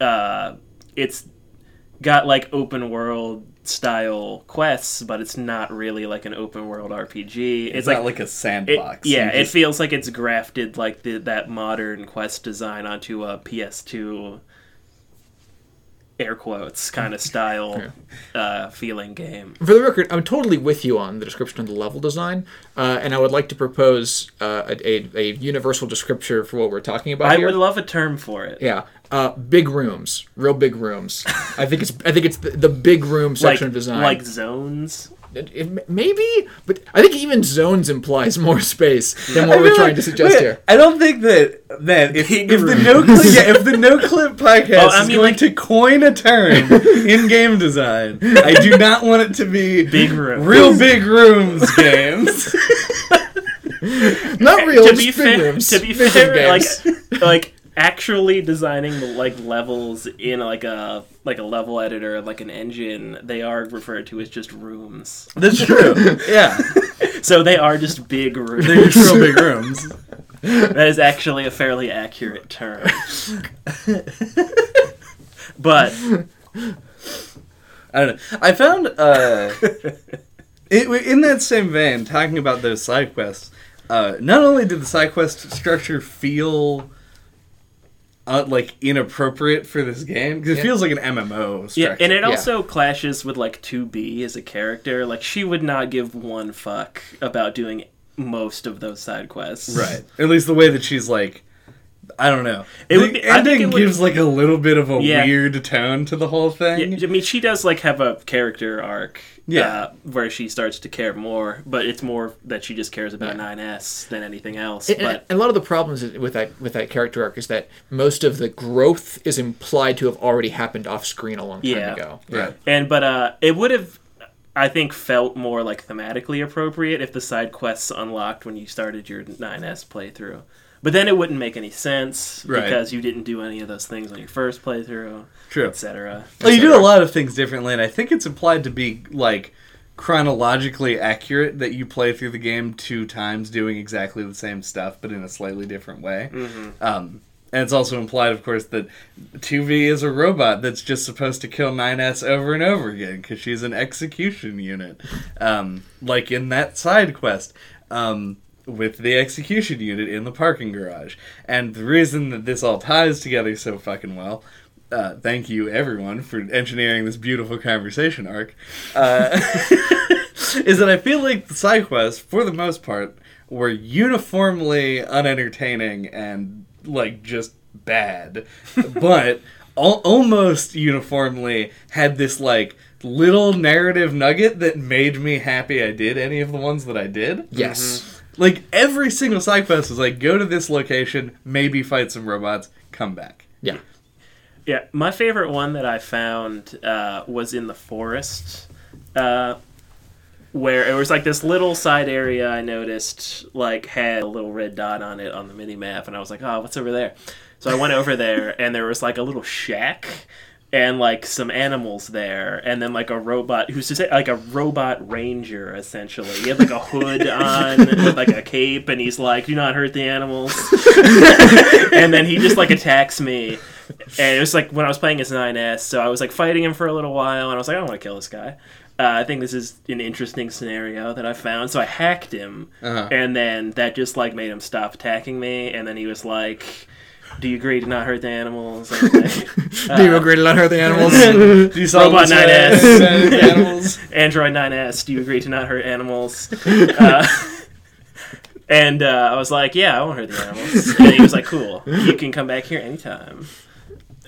Speaker 3: uh, it's got like open world style quests, but it's not really like an open world RPG. It's,
Speaker 1: It's,
Speaker 3: like
Speaker 1: not like a
Speaker 3: it,
Speaker 1: sandbox.
Speaker 3: yeah,
Speaker 1: You
Speaker 3: it feels like it's grafted like the, that modern quest design onto a PS2. Air quotes kind of style uh, feeling game.
Speaker 2: For the record, I'm totally with you on the description of the level design, uh, and I would like to propose uh, a, a, universal descriptor for what we're talking about
Speaker 3: I
Speaker 2: here.
Speaker 3: would love a term for it.
Speaker 2: yeah, uh, big rooms, real big rooms. I think it's I think it's the, the big room [LAUGHS]
Speaker 3: Like,
Speaker 2: section of design.
Speaker 3: like zones.
Speaker 2: It- it- maybe, but I think even zones implies more space than what
Speaker 1: I
Speaker 2: we're trying to suggest
Speaker 1: wait,
Speaker 2: here.
Speaker 1: I don't think that that if, if the no clip yeah, if the no [LAUGHS] clip podcast
Speaker 3: Oh, I
Speaker 1: is
Speaker 3: mean,
Speaker 1: going
Speaker 3: like-
Speaker 1: to coin a term in game design, I do not want it to be
Speaker 3: Big rooms.
Speaker 1: real big rooms games. [LAUGHS]
Speaker 2: Not real,
Speaker 3: to
Speaker 2: just
Speaker 3: be
Speaker 2: big
Speaker 3: fair,
Speaker 2: rooms.
Speaker 3: to be
Speaker 2: Vision
Speaker 3: fair, like like actually designing the like levels in like a like a level editor, like an engine, they are referred to as just rooms.
Speaker 1: That's true. Yeah, [LAUGHS]
Speaker 3: So they are just big rooms.
Speaker 1: they're just real big rooms. [LAUGHS]
Speaker 3: that is actually a fairly accurate term. [LAUGHS] but
Speaker 1: I don't know. I found uh, it, in that same vein, talking about those side quests. Uh, not only did the side quest structure feel uh, like inappropriate for this game because it
Speaker 2: Yeah.
Speaker 1: feels like an MMO structure.
Speaker 3: yeah, and it
Speaker 2: Yeah.
Speaker 3: also clashes with like 2B as a character. Like she would not give one fuck about doing most of those side quests.
Speaker 1: right. At least the way that she's like. I don't know.
Speaker 3: It
Speaker 1: the
Speaker 3: would be- I think
Speaker 1: ending
Speaker 3: it would-
Speaker 1: gives like a little bit of a
Speaker 3: Yeah.
Speaker 1: weird tone to the whole thing.
Speaker 3: Yeah, I mean, she does like have a character arc,
Speaker 1: Yeah.
Speaker 3: uh, where she starts to care more, but it's more that she just cares about 9S than anything else.
Speaker 2: And-
Speaker 3: but
Speaker 2: and a lot of the problems with that with that character arc is that most of the growth is implied to have already happened off screen a long time
Speaker 3: Yeah.
Speaker 2: ago.
Speaker 1: Right.
Speaker 3: and but uh, it would have, I think, felt more like thematically appropriate if the side quests unlocked when you started your 9S playthrough. But then it wouldn't make any sense
Speaker 1: Right.
Speaker 3: because you didn't do any of those things on your first playthrough,
Speaker 1: True.
Speaker 3: etc.
Speaker 1: Well, you do a lot of things differently, and I think it's implied to be like chronologically accurate that you play through the game two times doing exactly the same stuff, but in a slightly different way. Um, and it's also implied, of course, that 2B is a robot that's just supposed to kill 9S over and over again because she's an execution unit, um, like in that side quest. Um, with the execution unit in the parking garage. And the reason that this all ties together so fucking well uh, thank you everyone for engineering this beautiful conversation arc. Uh, [LAUGHS] is that I feel like the side quests, for the most part, were uniformly unentertaining and like just bad, but al- almost uniformly had this like little narrative nugget that made me happy I did any of the ones that I did.
Speaker 2: Yes.
Speaker 1: Like every single side quest was like go to this location, maybe fight some robots, come back.
Speaker 2: Yeah.
Speaker 3: Yeah, my favorite one that I found uh, was in the forest, uh, where it was like this little side area I noticed like had a little red dot on it on the mini map, and I was like, oh, what's over there? So I went over there, and there was like a little shack. And like some animals there, and then like a robot who's just like a robot ranger essentially. He had like a hood [LAUGHS] on with like a cape, and he's like, "Do not hurt the animals." [LAUGHS] and then he just like attacks me, and it was like when I was playing as 9S, so I was like fighting him for a little while, and I was like, I don't want to kill this guy. Uh, I think this is an interesting scenario that I found, so I hacked him,
Speaker 1: Uh-huh.
Speaker 3: and then that just like made him stop attacking me, and then he was like, "Do you agree to not hurt the animals?" I was [LAUGHS] like,
Speaker 2: Do you
Speaker 3: uh,
Speaker 2: agree to not hurt the [LAUGHS] animals?
Speaker 1: Do you [LAUGHS] saw
Speaker 3: Robot
Speaker 1: this, uh,
Speaker 3: 9S.
Speaker 1: animals?
Speaker 3: Android 9S, do you agree to not hurt animals? Uh, and uh, I was like, yeah, I won't hurt the animals. And he was like, cool, you can come back here anytime.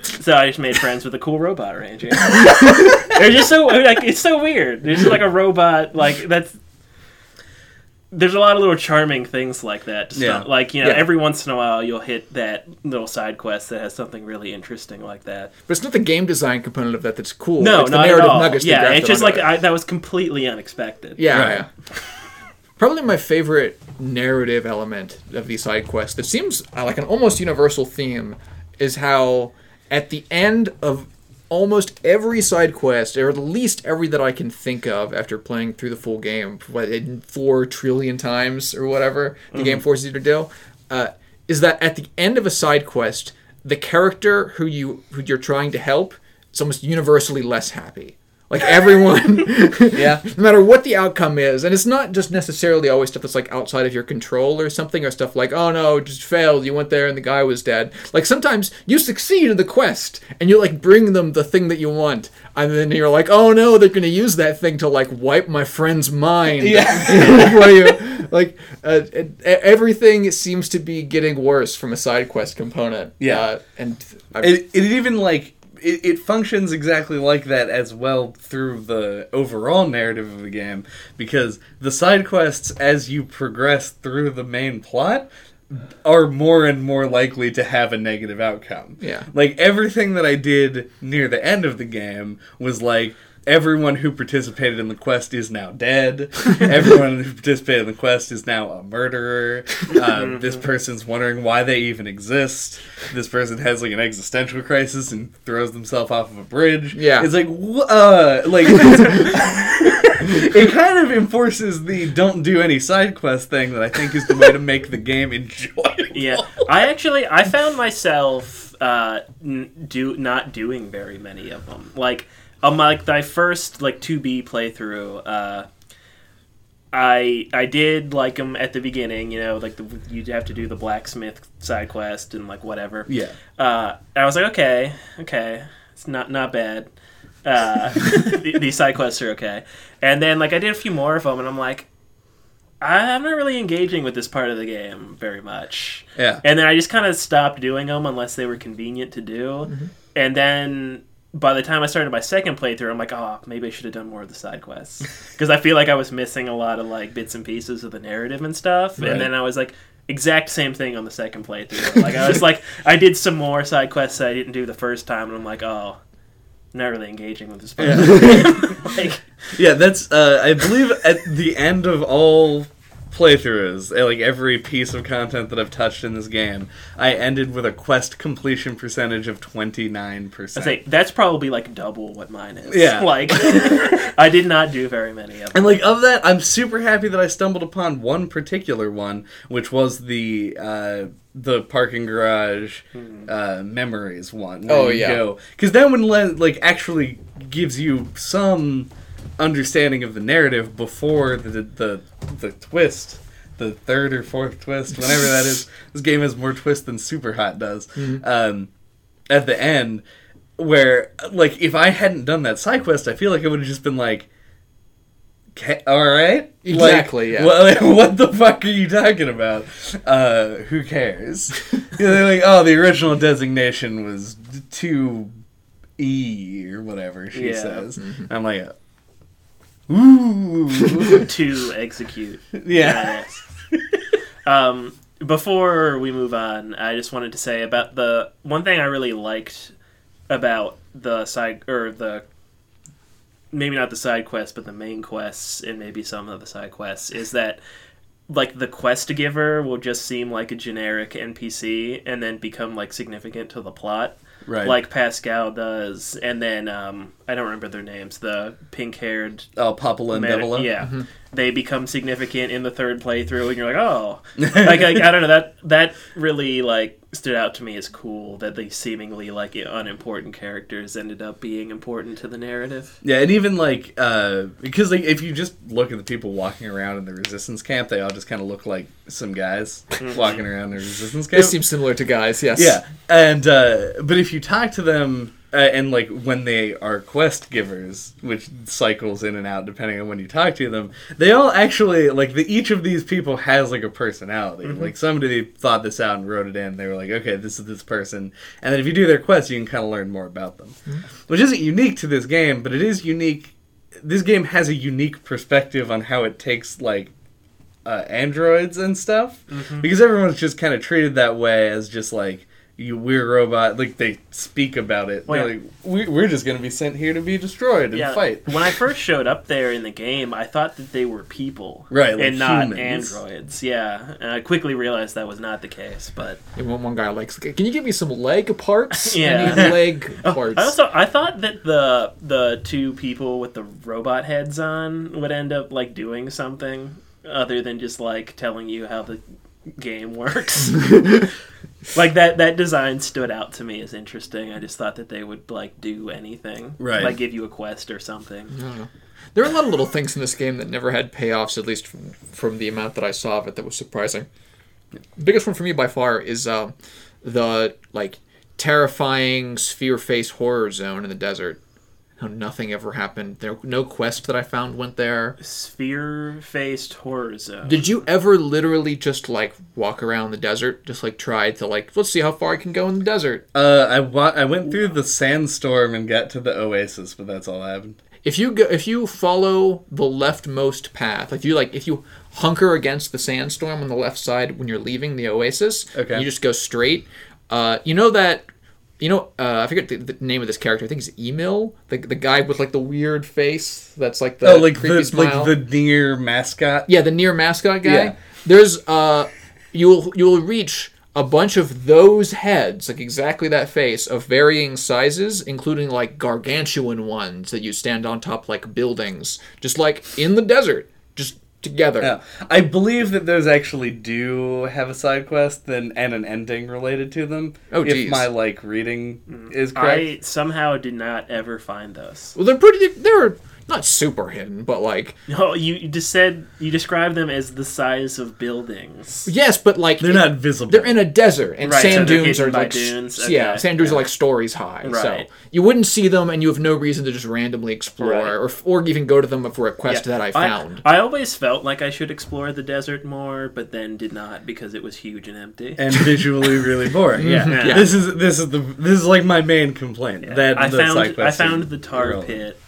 Speaker 3: So I just made friends with a cool robot ranger. They're just so like it's so weird. There's just like a robot like that's. There's a lot of little charming things like that. Just
Speaker 1: Yeah.
Speaker 3: not- like you know,
Speaker 2: Yeah.
Speaker 3: every once in a while you'll hit that little side quest that has something really interesting like that.
Speaker 2: But it's not the game design component of that that's cool.
Speaker 3: No,
Speaker 2: it's the
Speaker 3: not at
Speaker 2: narrative
Speaker 3: all.
Speaker 2: nuggets. that
Speaker 3: Yeah,
Speaker 2: grafted
Speaker 3: it's just like
Speaker 2: it.
Speaker 3: I, that was completely unexpected.
Speaker 2: Yeah,
Speaker 1: Right.
Speaker 2: yeah. Probably my favorite narrative element of these side quests that seems uh, like an almost universal theme is how at the end of almost every side quest, or at least every that I can think of after playing through the full game, what, in four trillion times or whatever the game forces you to do, uh, is that at the end of a side quest, the character who you who you're trying to help is almost universally less happy. Like everyone, [LAUGHS]
Speaker 1: Yeah. [LAUGHS]
Speaker 2: no matter what the outcome is, and it's not just necessarily always stuff that's like outside of your control or something, or stuff like, oh no, just failed. You went there and the guy was dead. Like sometimes you succeed in the quest and you like bring them the thing that you want, and then you're like, oh no, they're gonna use that thing to like wipe my friend's mind.
Speaker 1: Yeah. [LAUGHS]
Speaker 2: Where you like uh, it, everything seems to be getting worse from a side quest component.
Speaker 1: Yeah.
Speaker 2: uh, and
Speaker 1: It, it even like it, it functions exactly like that as well through the overall narrative of the game because the side quests as you progress through the main plot are more and more likely to have a negative outcome.
Speaker 2: Yeah.
Speaker 1: Like everything that I did near the end of the game was like everyone who participated in the quest is now dead. everyone who participated in the quest is now a murderer. Um, [LAUGHS] this person's wondering why they even exist. This person has like an existential crisis and throws themselves off of a bridge.
Speaker 2: Yeah.
Speaker 1: It's like wh- uh like [LAUGHS] it kind of enforces the don't do any side quest thing that I think is the way to make the game enjoyable.
Speaker 3: Yeah, I actually I found myself uh, n- do not doing very many of them. Like on my like my first like 2B playthrough, uh, I I did like them at the beginning. You know, like the, you'd have to do the blacksmith side quest and like whatever.
Speaker 1: Yeah.
Speaker 3: Uh, I was like, okay, okay, it's not not bad. Uh, [LAUGHS] the- these side quests are okay. And then like I did a few more of them, and I'm like, I'm not really engaging with this part of the game very much.
Speaker 1: Yeah.
Speaker 3: And then I just kind of stopped doing them unless they were convenient to do.
Speaker 1: Mm-hmm.
Speaker 3: And then by the time I started my second playthrough, I'm like, oh, maybe I should have done more of the side quests [LAUGHS] because I feel like I was missing a lot of like bits and pieces of the narrative and stuff.
Speaker 1: Right.
Speaker 3: And then I was like, exact same thing on the second playthrough. [LAUGHS] Like I was like, I did some more side quests that I didn't do the first time, and I'm like, oh. I'm not really engaging with this part. of the game. like, [LAUGHS]
Speaker 1: Yeah, that's uh, I believe at the end of all playthroughs, uh, like every piece of content that I've touched in this game, I ended with a quest completion percentage of twenty nine
Speaker 3: I
Speaker 1: percent.
Speaker 3: say that's probably like double what mine is.
Speaker 1: Yeah. [LAUGHS]
Speaker 3: Like [LAUGHS] I did not do very many of them.
Speaker 1: And like of that, I'm super happy that I stumbled upon one particular one, which was the uh, the parking garage uh, memories one.
Speaker 2: Oh, yeah.
Speaker 1: because that one le- like actually gives you some understanding of the narrative before the the the twist. The third or fourth twist, whenever that is, [LAUGHS] this game has more twists than Super Hot does. Um, at the end, where like if I hadn't done that side quest, I feel like it would have just been like, all right,
Speaker 2: Exactly,
Speaker 1: Like,
Speaker 2: yeah.
Speaker 1: What, [LAUGHS] what the fuck are you talking about? Uh, who cares? [LAUGHS] They're like, oh, the original designation was two E or whatever she
Speaker 3: Yeah.
Speaker 1: says. I'm like, ooh, [LAUGHS]
Speaker 3: to execute.
Speaker 1: yeah,
Speaker 3: um, before we move on, I just wanted to say about the one thing I really liked about the side or the maybe not the side quests, but the main quests and maybe some of the side quests is that like the quest giver will just seem like a generic NPC and then become like significant to the plot.
Speaker 1: Right.
Speaker 3: Like Pascal does, and then um, I don't remember their names. The pink-haired
Speaker 1: oh, Popola and
Speaker 3: Man-
Speaker 1: Devola.
Speaker 3: Yeah, they become significant in the third playthrough, and you're like, oh, [LAUGHS] like, like I don't know that that really like stood out to me as cool that they seemingly like unimportant characters ended up being important to the narrative.
Speaker 1: Yeah, and even like uh because like if you just look at the people walking around in the resistance camp, they all just kind of look like some guys walking around in the resistance camp.
Speaker 2: This seems similar to guys. Yes.
Speaker 1: yeah, and uh but if you talk to them uh, and like when they are quest givers, which cycles in and out depending on when you talk to them, they all actually like the each of these people has like a personality. Like somebody thought this out and wrote it in. They were like, okay, this is this person, and then if you do their quest, you can kind of learn more about them, which isn't unique to this game, but it is unique. This game has a unique perspective on how it takes like uh, androids and stuff because everyone's just kind of treated that way as just like you we're robot like they speak about it
Speaker 3: Well,
Speaker 1: They're like we, we're just gonna be sent here to be destroyed and
Speaker 3: Yeah,
Speaker 1: fight
Speaker 3: when I first showed up there in the game, I thought that they were people,
Speaker 1: Right, like
Speaker 3: and not
Speaker 1: humans.
Speaker 3: androids. Yeah, and I quickly realized that was not the case. But
Speaker 2: And one, one guy likes. Can you give me some leg parts? [LAUGHS]
Speaker 3: Yeah.
Speaker 2: I need leg [LAUGHS] oh, parts.
Speaker 3: I also I thought that the the two people with the robot heads on would end up like doing something other than just like telling you how the game works. [LAUGHS] like that that design stood out to me as interesting. I just thought that they would like do anything,
Speaker 1: Right.
Speaker 3: Like give you a quest or something.
Speaker 2: I don't know. There are a lot of little things in this game that never had payoffs, at least from, from the amount that I saw of it, that was surprising. The biggest one for me by far is uh, the like terrifying sphere face horror zone in the desert. How nothing ever happened. There, no quest that I found went there.
Speaker 3: Sphere faced horror zone.
Speaker 2: Did you ever literally just like walk around the desert, just like try to like let's see how far I can go in the desert?
Speaker 1: Uh, I wa- I went through the sandstorm and got to the oasis, but that's all I happened.
Speaker 2: if you go if you follow the leftmost path if you like if you hunker against the sandstorm on the left side when you're leaving the oasis
Speaker 1: Okay.
Speaker 2: and you just go straight uh, you know that you know uh, i forget the, the name of this character. I think it's emil the, the guy with like the weird face that's like the
Speaker 1: oh, like
Speaker 2: creepy
Speaker 1: the
Speaker 2: smile.
Speaker 1: like the Nier mascot.
Speaker 2: yeah the Nier mascot guy.
Speaker 1: Yeah.
Speaker 2: there's uh you'll you'll reach a bunch of those heads like exactly that face of varying sizes including like gargantuan ones that you stand on top like buildings. Just like in the desert. Just together
Speaker 1: Yeah, I believe that those actually do have a side quest then and an ending related to them.
Speaker 2: Oh,
Speaker 1: if
Speaker 2: geez.
Speaker 1: my like reading mm. is correct.
Speaker 3: I somehow did not ever find those.
Speaker 2: well they're pretty they're not super hidden but like
Speaker 3: No, [LAUGHS] oh, you you just said you described them as the size of buildings.
Speaker 2: yes but like
Speaker 1: They're not visible.
Speaker 2: they're in a desert and
Speaker 3: Right,
Speaker 2: sand
Speaker 3: they're
Speaker 2: dunes are like s-
Speaker 3: dunes?
Speaker 2: yeah sand dunes
Speaker 3: yeah.
Speaker 2: are like stories high so you wouldn't see them and you have no reason to just randomly explore
Speaker 3: Right.
Speaker 2: or, or even go to them for a quest
Speaker 3: Yeah.
Speaker 2: that i found
Speaker 3: I, always felt like I should explore the desert more, but then did not because it was huge and empty.
Speaker 1: and visually [LAUGHS] really boring. Yeah.
Speaker 3: Yeah.
Speaker 1: this is this is the this is like my main complaint.
Speaker 3: Yeah.
Speaker 1: That
Speaker 3: I found I found the tar
Speaker 1: irrelevant.
Speaker 3: pit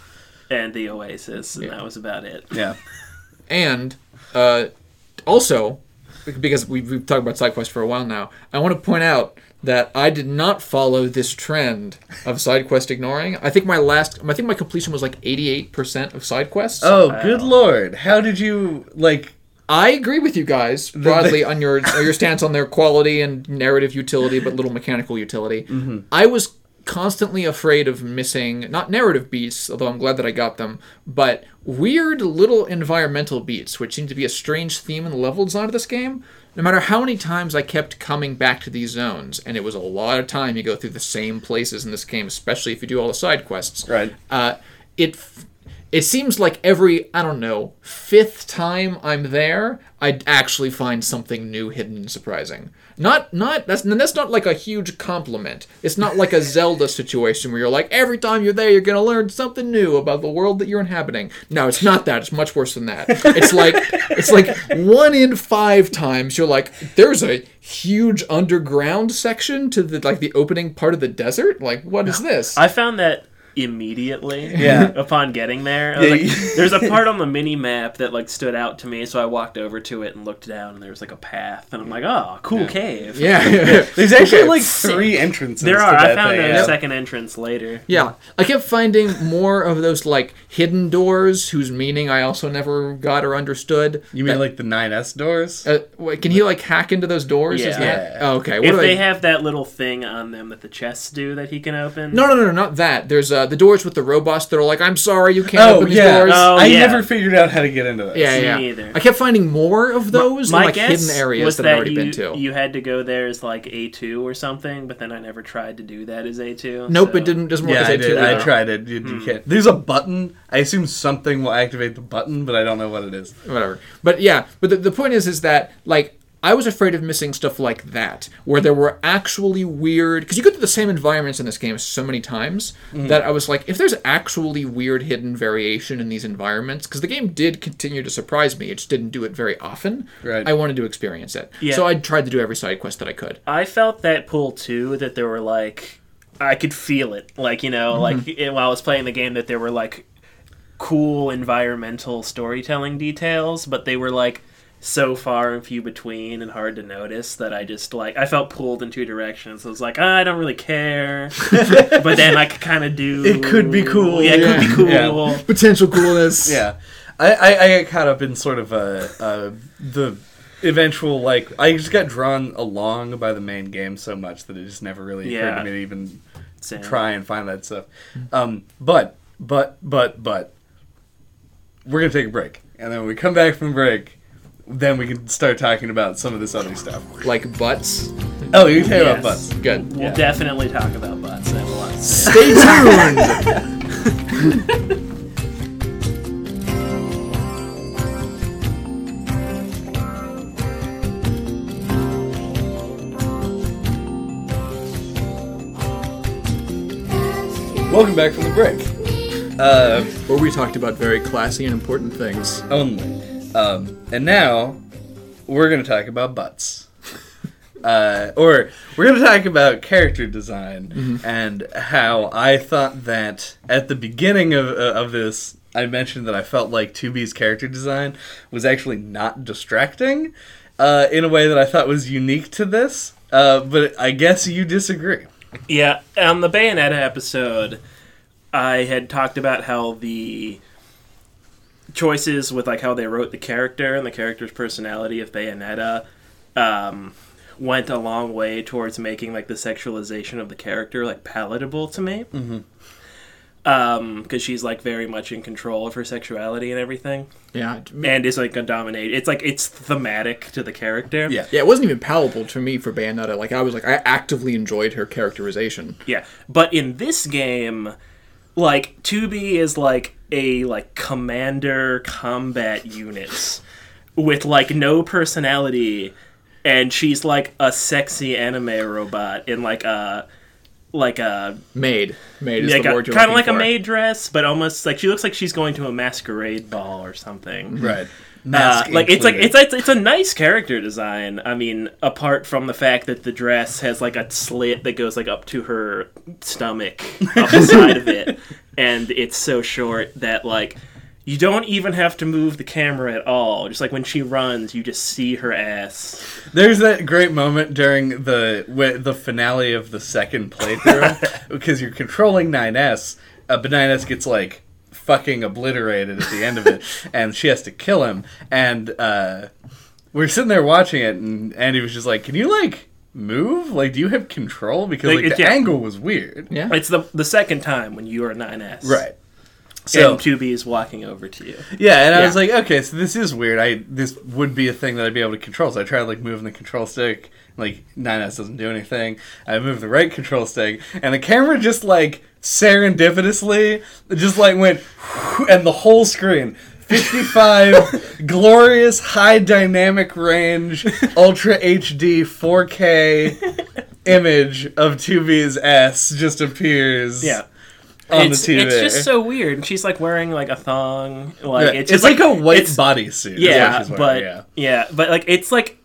Speaker 3: and the oasis, and
Speaker 2: Yeah.
Speaker 3: that was about it.
Speaker 1: Yeah, [LAUGHS]
Speaker 2: And uh, also, because we've, we've talked about side quests for a while now, I want to point out that I did not follow this trend of side quest ignoring. I think my last, I think my completion was like eighty-eight percent of side quests.
Speaker 1: Oh,
Speaker 3: Wow.
Speaker 1: good lord! How did you like?
Speaker 2: I agree with you guys broadly on your on your stance on their quality and narrative utility, but little mechanical utility. I was constantly afraid of missing not narrative beats, although I'm glad that I got them, but weird little environmental beats, which seem to be a strange theme in the level design of this game. No matter how many times I kept coming back to these zones, and it was a lot of time you go through the same places in this game, especially if you do all the side quests
Speaker 1: Right.
Speaker 2: uh, it f- it seems like every I don't know fifth time I'm there, I'd actually find something new, hidden, and surprising. Not not that's that's not like a huge compliment. It's not like a [LAUGHS] Zelda situation where you're like every time you're there, you're gonna learn something new about the world that you're inhabiting. No, it's not that. It's much worse than that. It's [LAUGHS] like it's like one in five times you're like there's a huge underground section to the like the opening part of the desert. Like what is this?
Speaker 3: I found that immediately
Speaker 1: Yeah. [LAUGHS]
Speaker 3: upon getting there.
Speaker 1: Yeah,
Speaker 3: like,
Speaker 1: you-
Speaker 3: there's a part [LAUGHS] on the mini map that like stood out to me, so I walked over to it and looked down, and there was like a path, and I'm like, oh, cool cave.
Speaker 2: yeah. [LAUGHS]
Speaker 1: There's actually
Speaker 2: Okay.
Speaker 1: like three entrances.
Speaker 3: There
Speaker 1: to
Speaker 3: are. I found
Speaker 1: thing,
Speaker 3: a
Speaker 1: yeah.
Speaker 3: second entrance later.
Speaker 2: Yeah, I kept finding more of those like hidden doors whose meaning I also never got or understood.
Speaker 1: You mean
Speaker 2: That-
Speaker 1: like the 9S doors?
Speaker 2: Uh, wait, can he like hack into those doors?
Speaker 3: Yeah.
Speaker 2: that-
Speaker 1: Yeah.
Speaker 2: Oh, okay. What
Speaker 3: If they
Speaker 2: I-
Speaker 3: have that little thing on them that the chests do that he can open.
Speaker 2: no, no, no, no, not that. There's uh, the doors with the robots that are like, "I'm sorry, you can't
Speaker 1: oh
Speaker 2: open these
Speaker 1: yeah.
Speaker 2: doors."
Speaker 3: Oh,
Speaker 1: I
Speaker 3: yeah.
Speaker 1: never figured out how to get into this.
Speaker 2: yeah,
Speaker 3: me
Speaker 2: yeah.
Speaker 3: neither.
Speaker 2: I kept finding more of those
Speaker 3: My
Speaker 2: in like hidden areas
Speaker 3: was
Speaker 2: that,
Speaker 3: that
Speaker 2: I've already
Speaker 3: you,
Speaker 2: been to.
Speaker 3: you had to go there as like A2 or something, but then I never tried to do that as A2.
Speaker 2: nope,
Speaker 3: so-
Speaker 2: it didn't. Doesn't work
Speaker 1: Yeah,
Speaker 2: as
Speaker 1: I
Speaker 2: A2
Speaker 1: did. I tried it. You, you can't. There's a button. I assume something will activate the button, but I don't know what it is.
Speaker 2: whatever. But yeah, but the, the point is, is that like I was afraid of missing stuff like that, where there were actually weird. Because you go through the same environments in this game so many times mm-hmm. that I was like, if there's actually weird hidden variation in these environments, because the game did continue to surprise me, it just didn't do it very often.
Speaker 1: Right.
Speaker 2: I wanted to experience it,
Speaker 3: Yeah.
Speaker 2: so I tried to do every side quest that I could.
Speaker 3: I felt that pull too, that there were like, I could feel it. Like, you know, like mm-hmm. it, while I was playing the game, that there were like cool environmental storytelling details, but they were like so far and few between and hard to notice that I just like, I felt pulled in two directions. I was like, ah, I don't really care. [LAUGHS] but then I could kind of do.
Speaker 1: It could be cool,
Speaker 3: Yeah, it
Speaker 1: yeah.
Speaker 3: could be cool.
Speaker 1: Yeah.
Speaker 2: Potential coolness. [LAUGHS]
Speaker 1: Yeah, I, I, I got caught up in sort of uh, uh, the eventual like I just got drawn along by the main game so much that it just never really occurred
Speaker 3: Yeah.
Speaker 1: to me to even
Speaker 3: Same.
Speaker 1: try and find that stuff. Um, but but but but we're gonna take a break, and then when we come back from break, then we can start talking about some of this other stuff.
Speaker 2: Like butts.
Speaker 1: Oh, you can talk about
Speaker 3: Yes.
Speaker 1: butts.
Speaker 2: Good.
Speaker 3: We'll
Speaker 1: Yeah.
Speaker 3: definitely talk about butts. I have a lot to say.
Speaker 2: Stay tuned. [LAUGHS]
Speaker 1: Welcome back from the break. Uh,
Speaker 2: Where we talked about very classy and important things.
Speaker 1: only. Um, and now we're going to talk about butts. Uh, or we're going to talk about character design and how I thought that at the beginning of, uh, of this, I mentioned that I felt like 2B's character design was actually not distracting uh, in a way that I thought was unique to this. Uh, but I guess you disagree.
Speaker 3: Yeah, on the Bayonetta episode, I had talked about how the choices with like how they wrote the character and the character's personality of Bayonetta um, went a long way towards making like the sexualization of the character like palatable to me. Mm-hmm. Um, because she's like very much in control of her sexuality and everything,
Speaker 2: Yeah.
Speaker 3: and is like a dominate. It's like it's thematic to the character.
Speaker 1: Yeah.
Speaker 2: Yeah, it wasn't even palatable to me for Bayonetta. Like I was like, I actively enjoyed her characterization.
Speaker 3: Yeah, but in this game, like 2B is like a like commander combat unit with like no personality, and she's like a sexy anime robot in like a like a
Speaker 2: Maid, maid is
Speaker 3: like
Speaker 2: the word
Speaker 3: kind of
Speaker 2: looking
Speaker 3: like a maid dress, but almost like she looks like she's going to a masquerade ball or something.
Speaker 1: Right.
Speaker 3: Uh, like it's like it's, it's it's a nice character design. I mean, apart from the fact that the dress has like a slit that goes like up to her stomach, up the side of it, [LAUGHS] and it's so short that like you don't even have to move the camera at all. Just like when she runs, you just see her ass.
Speaker 1: There's that great moment during the the finale of the second playthrough [LAUGHS] because you're controlling 9S, uh, but 9S gets like fucking obliterated at the end of it, [LAUGHS] and she has to kill him. And uh, we're sitting there watching it, and Andy was just like, "Can you like move? Like, do you have control? Because
Speaker 3: Like,
Speaker 1: like,
Speaker 3: it-
Speaker 1: the
Speaker 3: yeah.
Speaker 1: angle was weird."
Speaker 2: Yeah.
Speaker 3: It's the the second time when you are 9S,
Speaker 1: Right.
Speaker 3: So
Speaker 1: So
Speaker 3: and 2B is walking over to you.
Speaker 1: Yeah, and I
Speaker 2: Yeah.
Speaker 1: was like, okay, so this is weird. I this would be a thing that I'd be able to control. So I tried like moving the control stick. Like 9S doesn't do anything. I moved the right control stick, and the camera just like serendipitously just like went, and the whole screen. 55 glorious high dynamic range ultra HD 4K [LAUGHS] image of 2B's ass just appears
Speaker 3: Yeah.
Speaker 1: on
Speaker 3: it's,
Speaker 1: the TV.
Speaker 3: it's just so weird. And she's like wearing like a thong. Like
Speaker 1: Yeah,
Speaker 3: it's, just,
Speaker 1: like, a white
Speaker 3: it's-
Speaker 1: bodysuit. is what
Speaker 3: Yeah,
Speaker 1: she's wearing,
Speaker 3: but
Speaker 1: yeah.
Speaker 3: yeah. but like it's like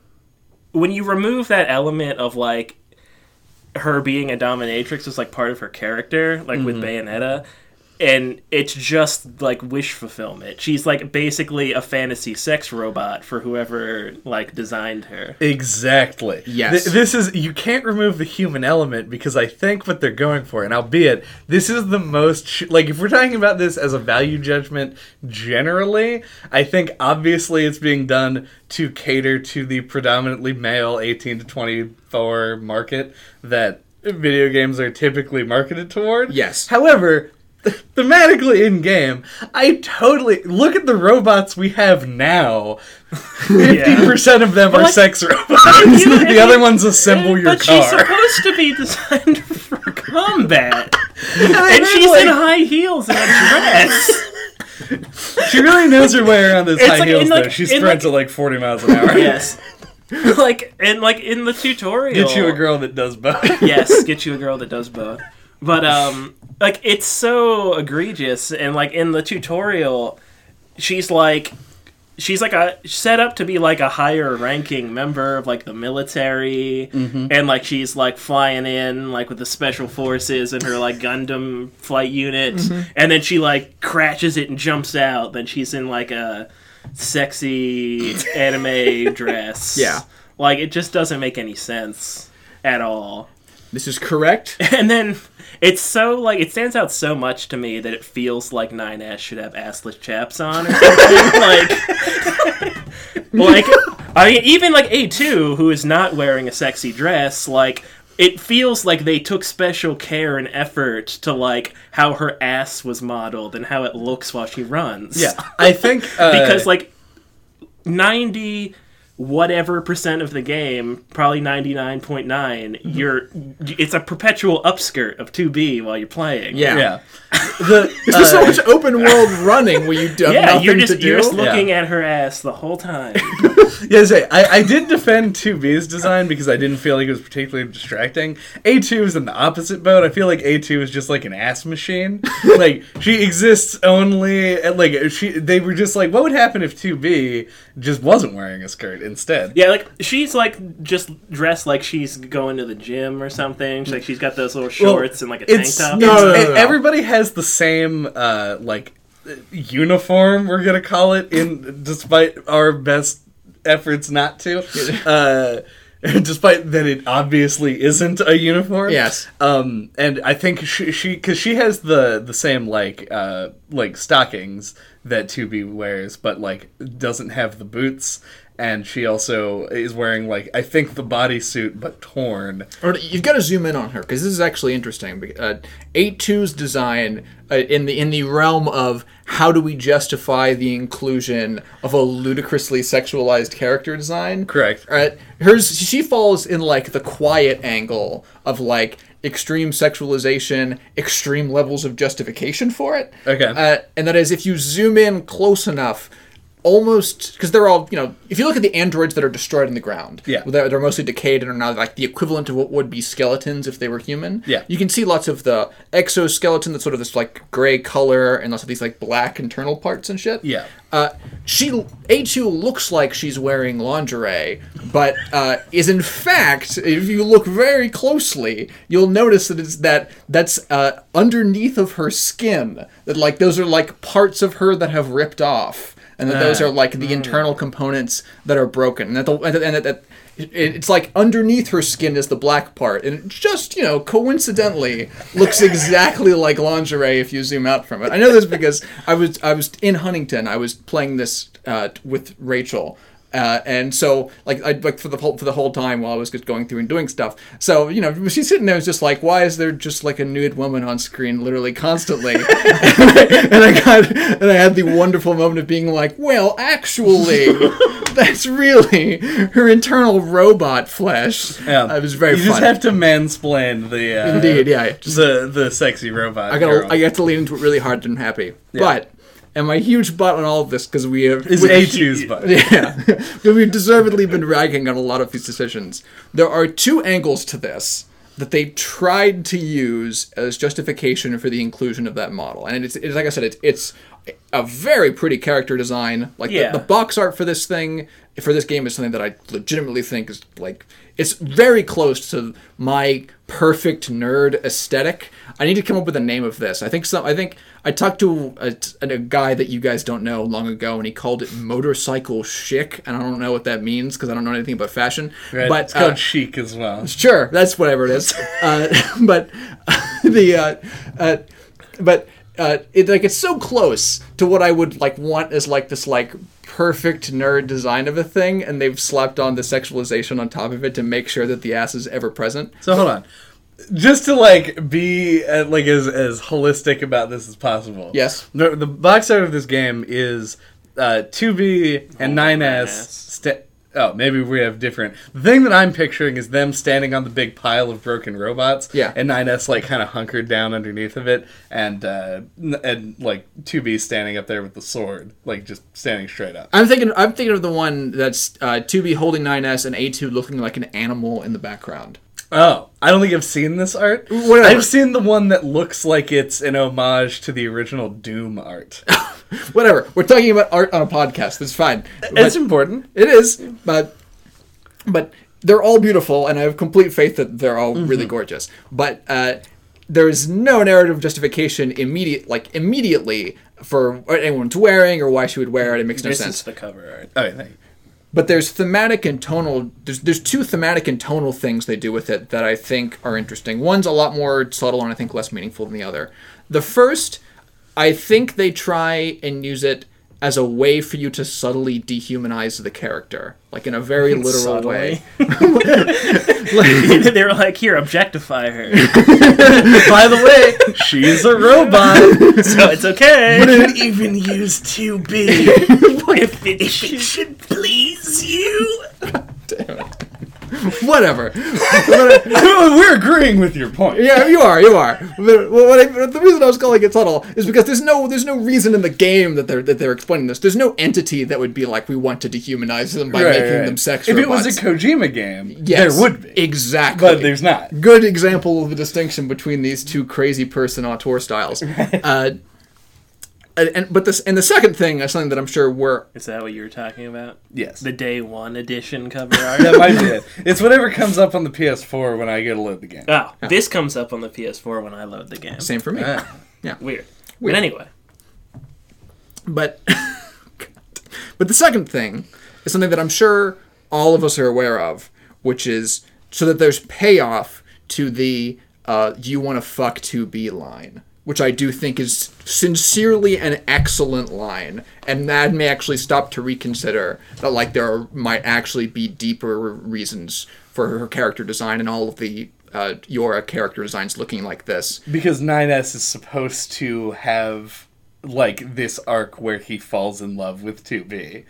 Speaker 3: when you remove that element of like her being a dominatrix is like part of her character, like with
Speaker 1: Mm-hmm.
Speaker 3: Bayonetta. And it's just like wish fulfillment. She's like basically a fantasy sex robot for whoever like designed her.
Speaker 1: Exactly.
Speaker 2: Yes.
Speaker 1: Th- this is you can't remove the human element because I think what they're going for, and albeit this is the most sh- like if we're talking about this as a value judgment generally, I think obviously it's being done to cater to the predominantly male 18 to 24 market that video games are typically marketed toward.
Speaker 2: Yes.
Speaker 1: However, [LAUGHS] thematically in game, I totally look at the robots we have now. [LAUGHS] Fifty percent of them are
Speaker 3: like-
Speaker 1: sex robots.
Speaker 3: you- [LAUGHS]
Speaker 1: the other ones assemble your
Speaker 3: but she's supposed to be designed for combat.
Speaker 1: and
Speaker 3: And she's
Speaker 1: like,
Speaker 3: in high heels and a dress.
Speaker 1: she really knows her way around those
Speaker 3: It's
Speaker 1: high
Speaker 3: like-
Speaker 1: heels.
Speaker 3: in
Speaker 1: though.
Speaker 3: like-
Speaker 1: She
Speaker 3: in
Speaker 1: sprints at like forty miles an hour.
Speaker 3: yes. like and like in the tutorial.
Speaker 1: Get you a girl that does both.
Speaker 3: yes, get you a girl that does both. But um like it's so egregious and like in the tutorial she's like she's like a set up to be like a higher ranking member of like the military. Mm-hmm. And like she's like flying in like with the special forces and her like Gundam flight unit. Mm-hmm. And then she like crashes it and jumps out. Then she's in like a sexy anime [LAUGHS] dress.
Speaker 2: Yeah.
Speaker 3: like it just doesn't make any sense at all
Speaker 2: This is correct. [LAUGHS]
Speaker 3: and then it's so like it stands out so much to me that it feels like 9S should have assless chaps on or something. [LAUGHS] like, [LAUGHS] like I mean, even like A2, who is not wearing a sexy dress, like it feels like they took special care and effort to like how her ass was modeled and how it looks while she runs.
Speaker 1: Yeah, I think uh,
Speaker 3: because like 91% whatever percent of the game, probably 99.9, you're it's a perpetual upskirt of 2B while you're playing.
Speaker 2: Yeah.
Speaker 1: Yeah. [LAUGHS] The,
Speaker 2: There's so
Speaker 1: uh,
Speaker 2: much open world running where you do have
Speaker 3: Yeah,
Speaker 2: nothing
Speaker 3: you're just
Speaker 2: to do.
Speaker 3: you're just looking
Speaker 1: Yeah.
Speaker 3: at her ass the whole time. [LAUGHS]
Speaker 1: Yeah, say I, I did defend 2B's design because I didn't feel like it was particularly distracting. A2 is in the opposite boat. I feel like A2 is just like an ass machine. [LAUGHS] like she exists only like she they were just like what would happen if 2B just wasn't wearing a skirt instead?
Speaker 3: yeah, like she's like just dressed like she's going to the gym or something. She's like she's got those little shorts and like a tank top.
Speaker 1: it's-
Speaker 2: No, no, no, no.
Speaker 1: everybody has the same uh like uniform we're gonna call it in despite our best efforts not to [LAUGHS] uh [LAUGHS] despite that it obviously isn't a uniform
Speaker 2: Yes.
Speaker 1: um and i think she she because she has the the same like uh like stockings that 2b wears but like doesn't have the boots and she also is wearing like i think the bodysuit but torn
Speaker 2: Or you've got to zoom in on her because this is actually interesting. Uh, A2's design uh, in the in the realm of how do we justify the inclusion of a ludicrously sexualized character design?
Speaker 1: Correct.
Speaker 2: Right. Hers she falls in like the quiet angle of like extreme sexualization, extreme levels of justification for it.
Speaker 1: Okay.
Speaker 2: Uh, and that is if you zoom in close enough. Almost because they're all you know. If you look at the androids that are destroyed in the ground,
Speaker 1: Yeah.
Speaker 2: they're, they're mostly decayed and are now like the equivalent of what would be skeletons if they were human.
Speaker 1: Yeah.
Speaker 2: You can see lots of the exoskeleton that's sort of this like gray color and lots of these like black internal parts and shit.
Speaker 1: Yeah.
Speaker 2: Uh, she A2 looks like she's wearing lingerie, but uh, is in fact, if you look very closely, you'll notice that it's that that's uh, underneath of her skin. That like those are like parts of her that have ripped off, and that those are like the internal components that are broken, and that the and that, that it- it's like underneath her skin is the black part, and it just you know coincidentally looks exactly like lingerie if you zoom out from it. I know this because I was I was in Huntington. I was playing this uh, with Rachel. Uh, and so, like, I like for the whole for the whole time while I was just going through and doing stuff. So, you know, she's sitting there, just like, why is there just like a nude woman on screen, literally constantly? and, [LAUGHS] I, [LAUGHS] and I got and I had the wonderful moment of being like, well, actually, [LAUGHS] that's really her internal robot flesh.
Speaker 1: Yeah.
Speaker 2: it was very
Speaker 1: You
Speaker 2: fun.
Speaker 1: just have to mansplain the uh,
Speaker 2: Indeed, yeah. Just
Speaker 1: the the sexy robot.
Speaker 2: I got. I got to lean into it really hard and happy. But and my huge butt on all of this because we have
Speaker 1: is A2's [LAUGHS] butt.
Speaker 2: Yeah, [LAUGHS] because we've deservedly been ragging on a lot of these decisions. There are two angles to this that they tried to use as justification for the inclusion of that model, and it's, it's like I said, it's it's a very pretty character design. Like
Speaker 3: Yeah.
Speaker 2: the, the box art for this thing, for this game, is something that I legitimately think is like it's very close to my perfect nerd aesthetic. I need to come up with a name of this. I think some. I think I talked to a, a guy that you guys don't know long ago, and he called it motorcycle chic, and I don't know what that means because I don't know anything about fashion.
Speaker 1: Right?
Speaker 2: But
Speaker 1: it's called
Speaker 2: uh,
Speaker 1: chic as well.
Speaker 2: Sure, that's whatever it is. [LAUGHS] uh, [LAUGHS] but [LAUGHS] the uh, uh, but uh, it like it's so close to what I would like want as like this like perfect nerd design of a thing, and they've slapped on the sexualization on top of it to make sure that the ass is ever present.
Speaker 1: So hold on. Just to like be uh, like as as holistic about this as possible.
Speaker 2: Yes.
Speaker 1: The, the box art of this game is uh, 2B and 9S. Sta- oh, maybe we have different. The thing that I'm picturing is them standing on the big pile of broken robots.
Speaker 2: Yeah.
Speaker 1: And 9S like kind of hunkered down underneath of it, and uh, and like 2B standing up there with the sword, like just standing straight up.
Speaker 2: I'm thinking. I'm thinking of the one that's uh, 2B holding 9S and A2 looking like an animal in the background.
Speaker 1: Oh, I don't think I've seen this art.
Speaker 2: Whatever.
Speaker 1: I've seen the one that looks like it's an homage to the original Doom art. [LAUGHS]
Speaker 2: Whatever. We're talking about art on a podcast. That's fine.
Speaker 1: it's important.
Speaker 2: It is, but but they're all beautiful, and I have complete faith that they're all really gorgeous. But uh, there is no narrative justification immediate, like immediately for what anyone's wearing or why she would wear it. It makes no
Speaker 3: This
Speaker 2: sense.
Speaker 3: is the cover art.
Speaker 1: Oh, thank you.
Speaker 2: But there's thematic and tonal. There's there's two thematic and tonal things they do with it that I think are interesting. One's a lot more subtle and I think less meaningful than the other. The first, I think they try and use it as a way for you to subtly dehumanize the character, like in a very [LAUGHS] literal way. [LAUGHS]
Speaker 3: they were like, "Here, objectify her, [LAUGHS]
Speaker 1: By the way, she's a robot.
Speaker 3: so it's okay."
Speaker 1: Didn't even use 2B.
Speaker 3: if, it, if it should please you. [LAUGHS]
Speaker 2: Whatever. [LAUGHS]
Speaker 1: We're agreeing with your point.
Speaker 2: Yeah, you are, you are. But what I, the reason I was calling it subtle is because there's no there's no reason in the game that they're that they're explaining this. There's no entity that would be like we want to dehumanize them by
Speaker 1: Right,
Speaker 2: making
Speaker 1: right.
Speaker 2: them sex
Speaker 1: If
Speaker 2: robots.
Speaker 1: it was a Kojima game,
Speaker 2: Yes,
Speaker 1: there would be.
Speaker 2: exactly,
Speaker 1: But there's not.
Speaker 2: good example of the distinction between these two crazy person auteur styles. [LAUGHS] Uh, and, and but this and the second thing is something that I'm sure we're
Speaker 3: Is that what you were talking about?
Speaker 1: Yes.
Speaker 3: The day one edition cover [LAUGHS] art.
Speaker 1: that might be it. It's whatever comes up on the PS4 when I go to load the game.
Speaker 3: Oh, this comes up on the PS4 when I load the game.
Speaker 2: same for me.
Speaker 1: Yeah.
Speaker 3: Weird.
Speaker 2: Weird.
Speaker 3: But anyway,
Speaker 2: But [LAUGHS] but the second thing is something that I'm sure all of us are aware of, which is so that there's payoff to the uh, "you want to fuck 2B" line, which I do think is sincerely an excellent line, and that may actually stop to reconsider that like there are, might actually be deeper reasons for her character design and all of the uh, YoRHa character designs looking like this.
Speaker 1: Because 9S is supposed to have like this arc where he falls in love with 2B.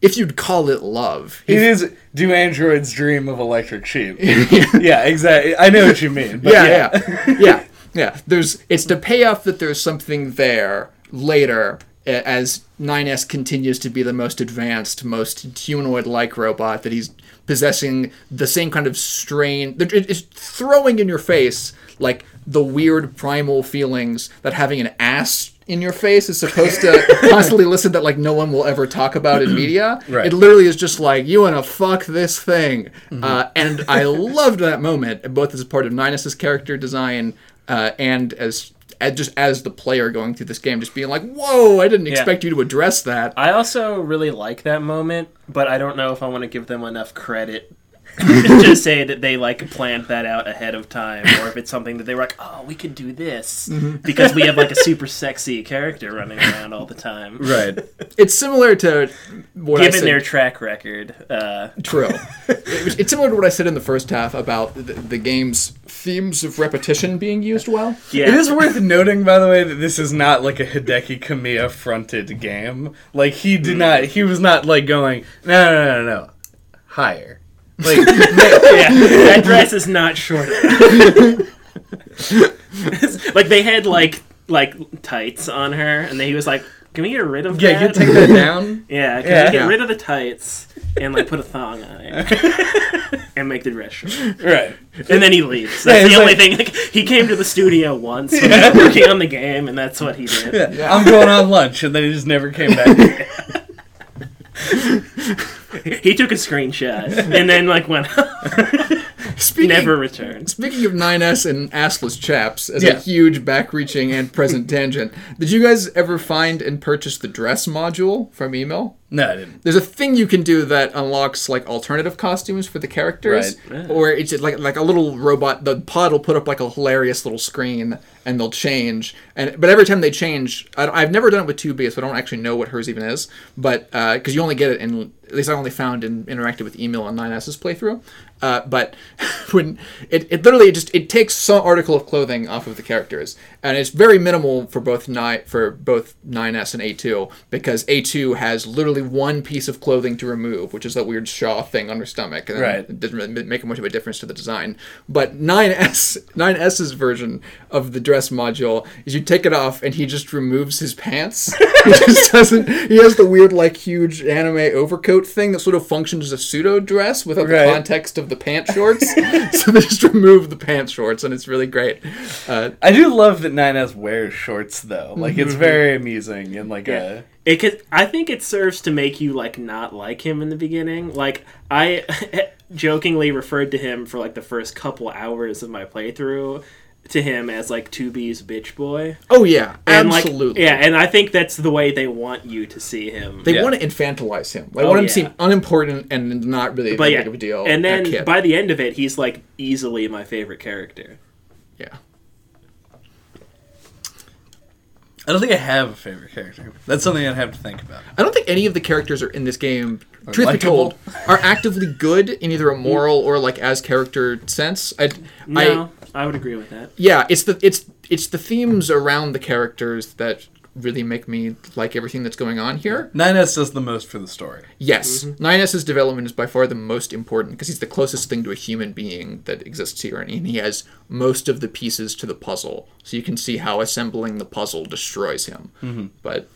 Speaker 2: If you'd call it love,
Speaker 1: It is do androids dream of electric sheep? [LAUGHS] yeah, exactly. I know what you mean. But
Speaker 2: yeah,
Speaker 1: yeah,
Speaker 2: yeah, yeah, yeah. There's it's to pay off that there's something there later a- as 9S continues to be the most advanced, most humanoid-like robot that he's possessing the same kind of strain. that It's throwing in your face like the weird primal feelings that having an ass in your face is supposed to [LAUGHS] constantly listen that like no one will ever talk about in media. [CLEARS THROAT]
Speaker 1: Right.
Speaker 2: It literally is just like you want to fuck this thing, uh, and I loved that moment both as part of 9S's character design uh, and as, as just as the player going through this game, just being like, "Whoa, I didn't expect you to address that."
Speaker 3: I also really like that moment, but I don't know if I want to give them enough credit [LAUGHS] to say that they like planned that out ahead of time, or if it's something that they were like, "Oh, we could do this because we have like a super [LAUGHS] sexy character running around all the time."
Speaker 1: right.
Speaker 2: It's similar to what I
Speaker 3: Given
Speaker 2: said.
Speaker 3: their track record, uh,
Speaker 2: True. [LAUGHS] It's similar to what I said in the first half about the, the game's themes of repetition being used well.
Speaker 3: yeah,
Speaker 1: It is worth noting, by the way, that this is not like a Hideki Kamiya fronted game. Like he did not. He was not like going no no no no no higher. Like [LAUGHS]
Speaker 3: yeah, that [LAUGHS] dress is not short. [LAUGHS] like they had like like tights on her, and then he was like, "Can we get rid of
Speaker 1: yeah,
Speaker 3: that?"
Speaker 1: you take that down.
Speaker 3: Yeah, can
Speaker 1: Yeah.
Speaker 3: we get
Speaker 2: Yeah.
Speaker 3: rid of the tights and like put a thong on it and make the dress short.
Speaker 1: Right.
Speaker 3: And then he leaves. That's
Speaker 1: he's
Speaker 3: the only
Speaker 1: like-
Speaker 3: thing. Like, he came to the studio once when he was working on the game, and that's what he did.
Speaker 1: Yeah. I'm going on lunch, and then he just never came back.
Speaker 3: He took a screenshot and then like went [LAUGHS]
Speaker 2: Speaking,
Speaker 3: never returned.
Speaker 2: Speaking of 9S and assless chaps, as a huge back-reaching and present [LAUGHS] tangent, did you guys ever find and purchase the dress module from Emil?
Speaker 1: No, I didn't.
Speaker 2: There's a thing you can do that unlocks like alternative costumes for the characters,
Speaker 3: Right.
Speaker 2: or it's just like like a little robot. The pod will put up like a hilarious little screen, and they'll change. And but every time they change, I, I've never done it with 2B, so I don't actually know what hers even is. But uh, because you only get it in, at least I only found and interacted with Emil on 9s's playthrough. Uh, but [LAUGHS] when it, it literally just it takes some article of clothing off of the characters, and it's very minimal for both nine for both 9s and A2 because A2 has literally one piece of clothing to remove, which is that weird Shaw thing on her stomach, and
Speaker 1: Right.
Speaker 2: it doesn't really make much of a difference to the design. But 9s 9s's [LAUGHS] version of the dress module is you take it off and he just removes his pants. [LAUGHS] he just doesn't. He has the weird like huge anime overcoat thing that sort of functions as a pseudo dress without
Speaker 1: Right.
Speaker 2: the context of the pant shorts. [LAUGHS] so they just remove the pant shorts, and it's really great. Uh,
Speaker 1: I do love that 9S wears shorts though. Like it's very amusing and like
Speaker 3: Yeah. It could. I think it serves to make you like not like him in the beginning. Like I [LAUGHS] jokingly referred to him for like the first couple hours of my playthrough to him as like 2B's bitch boy.
Speaker 2: oh yeah,
Speaker 3: And
Speaker 2: absolutely.
Speaker 3: like yeah, and I think that's the way they want you to see him.
Speaker 2: They
Speaker 1: Yeah.
Speaker 2: want to infantilize him. They
Speaker 3: Oh,
Speaker 2: want him
Speaker 3: yeah.
Speaker 2: to seem unimportant and not really
Speaker 3: but yeah,
Speaker 2: big of a deal.
Speaker 3: and then by the end of it, he's like easily my favorite character.
Speaker 2: yeah.
Speaker 1: I don't think I have a favorite character. That's something I'd have to think about.
Speaker 2: I don't think any of the characters are in this game,
Speaker 1: Are
Speaker 2: truth be told, are actively good in either a moral or like as character sense. I, I
Speaker 3: No, I, would agree with that.
Speaker 2: yeah, it's the it's it's the themes around the characters that really make me like everything that's going on here.
Speaker 1: 9S does the most for the story.
Speaker 2: Yes, 9S's development is by far the most important because he's the closest thing to a human being that exists here, and he has most of the pieces to the puzzle. So you can see how assembling the puzzle destroys him. But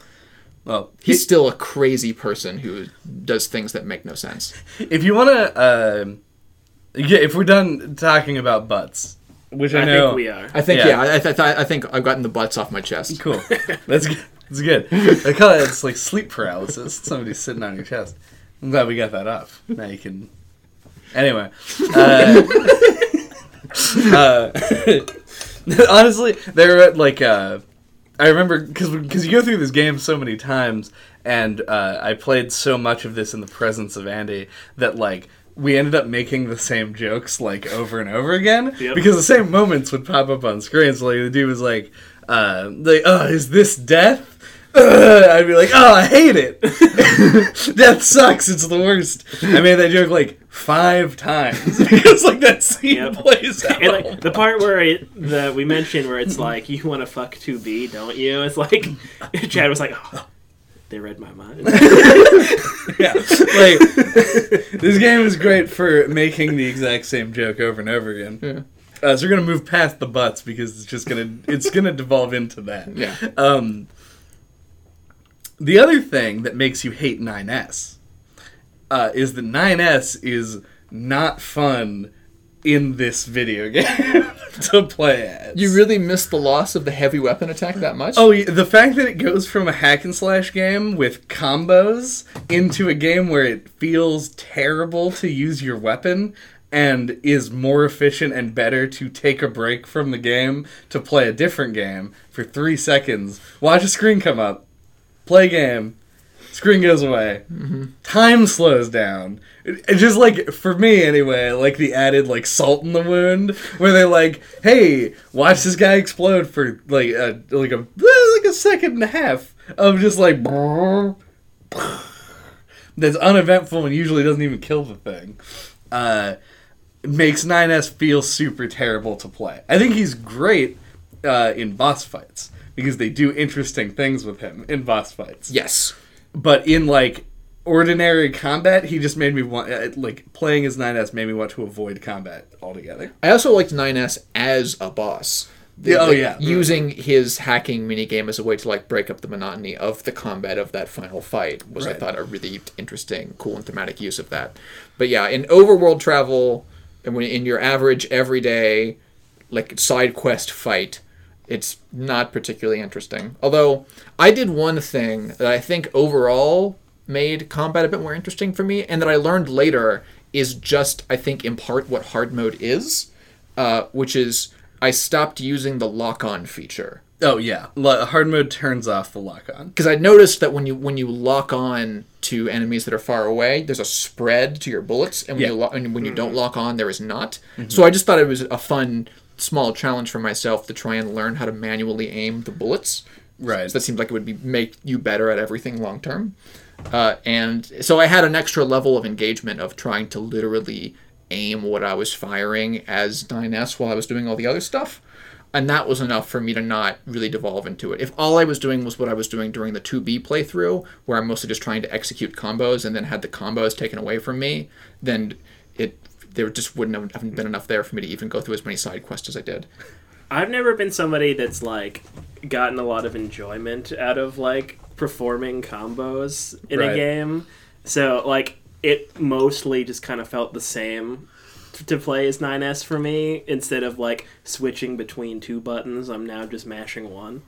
Speaker 1: Well,
Speaker 2: he's still a crazy person who does things that make no sense. [LAUGHS]
Speaker 1: if you want to, uh, yeah, if we're done talking about butts, which I,
Speaker 3: I
Speaker 1: know
Speaker 3: think we are.
Speaker 2: I think
Speaker 1: Yeah.
Speaker 2: yeah, I, th- th- I think I've gotten the butts off my chest.
Speaker 1: Cool. [LAUGHS] That's good. That's good. I call it it's like sleep paralysis. Somebody's sitting on your chest. I'm glad we got that off. Now you can. Anyway, uh, [LAUGHS] uh, [LAUGHS] honestly, there were like uh, I remember because because you go through this game so many times, and uh, I played so much of this in the presence of Andy that like. We ended up making the same jokes like over and over again
Speaker 3: Yep.
Speaker 1: because the same moments would pop up on screen. So like the dude was like, uh, like, oh, is this death? Ugh. [LAUGHS] I'd be like, oh, I hate it. [LAUGHS] death sucks. It's the worst. I made that joke like five times [LAUGHS] because like that scene
Speaker 3: Yep.
Speaker 1: plays out.
Speaker 3: And like the part where it, the we mentioned where it's like you want to fuck 2B, don't you? It's like Chad was like, oh, they read my mind. [LAUGHS]
Speaker 1: yeah, like [LAUGHS] this game is great for making the exact same joke over and over again.
Speaker 2: Yeah.
Speaker 1: Uh, so we're gonna move past the butts because it's just gonna it's gonna devolve into that.
Speaker 2: Yeah.
Speaker 1: Um, the other thing that makes you hate 9S uh, is that 9S is not fun in this video game [LAUGHS] to play as.
Speaker 2: You really miss the loss of the heavy weapon attack that much?
Speaker 1: Oh, the fact that it goes from a hack and slash game with combos into a game where it feels terrible to use your weapon and is more efficient and better to take a break from the game to play a different game for three seconds, watch a screen come up, play game, screen goes away, time slows down. It, it just like for me anyway, like the added like salt in the wound, where they're like, "Hey, watch this guy explode for like a like a like a second and a half of just like." That's uneventful and usually doesn't even kill the thing. Uh, makes 9S feel super terrible to play. I think he's great uh, in boss fights because they do interesting things with him in boss fights
Speaker 2: Yes.
Speaker 1: But in like ordinary combat, he just made me want uh, like playing as 9S made me want to avoid combat altogether.
Speaker 2: I also liked 9S as a boss.
Speaker 1: Yeah, oh,
Speaker 2: Like,
Speaker 1: yeah.
Speaker 2: Using his hacking minigame as a way to like break up the monotony of the combat of that final fight was I thought a really interesting, cool and thematic use of that. But yeah, in overworld travel and when in your average everyday like side quest fight, it's not particularly interesting. Although I did one thing that I think overall made combat a bit more interesting for me, and that I learned later is just I think in part what hard mode is, uh, which is I stopped using the lock on feature
Speaker 1: Oh yeah, Lo- hard mode turns off the lock on.
Speaker 2: because I noticed that when you when you lock on to enemies that are far away, there's a spread to your bullets, and when
Speaker 1: Yeah.
Speaker 2: you lo- and when you don't lock on, there is not. So I just thought it was a fun small challenge for myself to try and learn how to manually aim the bullets.
Speaker 1: Right.
Speaker 2: So that seems like it would be make you better at everything long term. Uh, and so I had an extra level of engagement of trying to literally aim what I was firing as 9S while I was doing all the other stuff. And that was enough for me to not really devolve into it. If all I was doing was what I was doing during the 2B playthrough, where I'm mostly just trying to execute combos and then had the combos taken away from me, then it there just wouldn't have been enough there for me to even go through as many side quests as I did.
Speaker 3: I've never been somebody that's like gotten a lot of enjoyment out of like performing combos in
Speaker 1: Right.
Speaker 3: a game. So like it mostly just kind of felt the same to play as 9S for me instead of like switching between two buttons. I'm now just mashing one.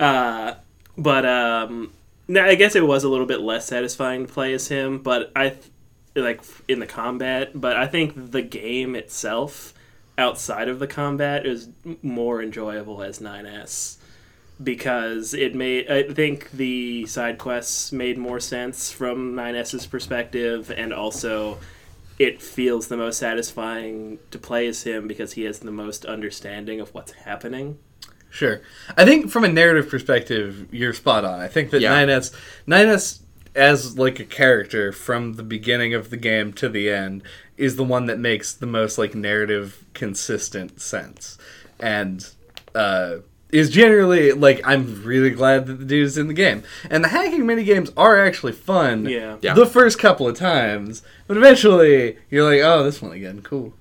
Speaker 3: uh, but um, no, I guess it was a little bit less satisfying to play as him. But I th- like in the combat. But I think the game itself outside of the combat is more enjoyable as 9S because it made I think the side quests made more sense from 9S's perspective and also it feels the most satisfying to play as him because he has the most understanding of what's happening.
Speaker 1: Sure. I think from a narrative perspective, you're spot on. I think that
Speaker 2: Yeah.
Speaker 1: 9S 9S as like a character from the beginning of the game to the end is the one that makes the most like narrative consistent sense. And uh is generally like I'm really glad that the dude's in the game. And the hacking mini games are actually fun.
Speaker 3: Yeah.
Speaker 2: Yeah.
Speaker 1: The first couple of times, but eventually you're like, oh, this one again, cool.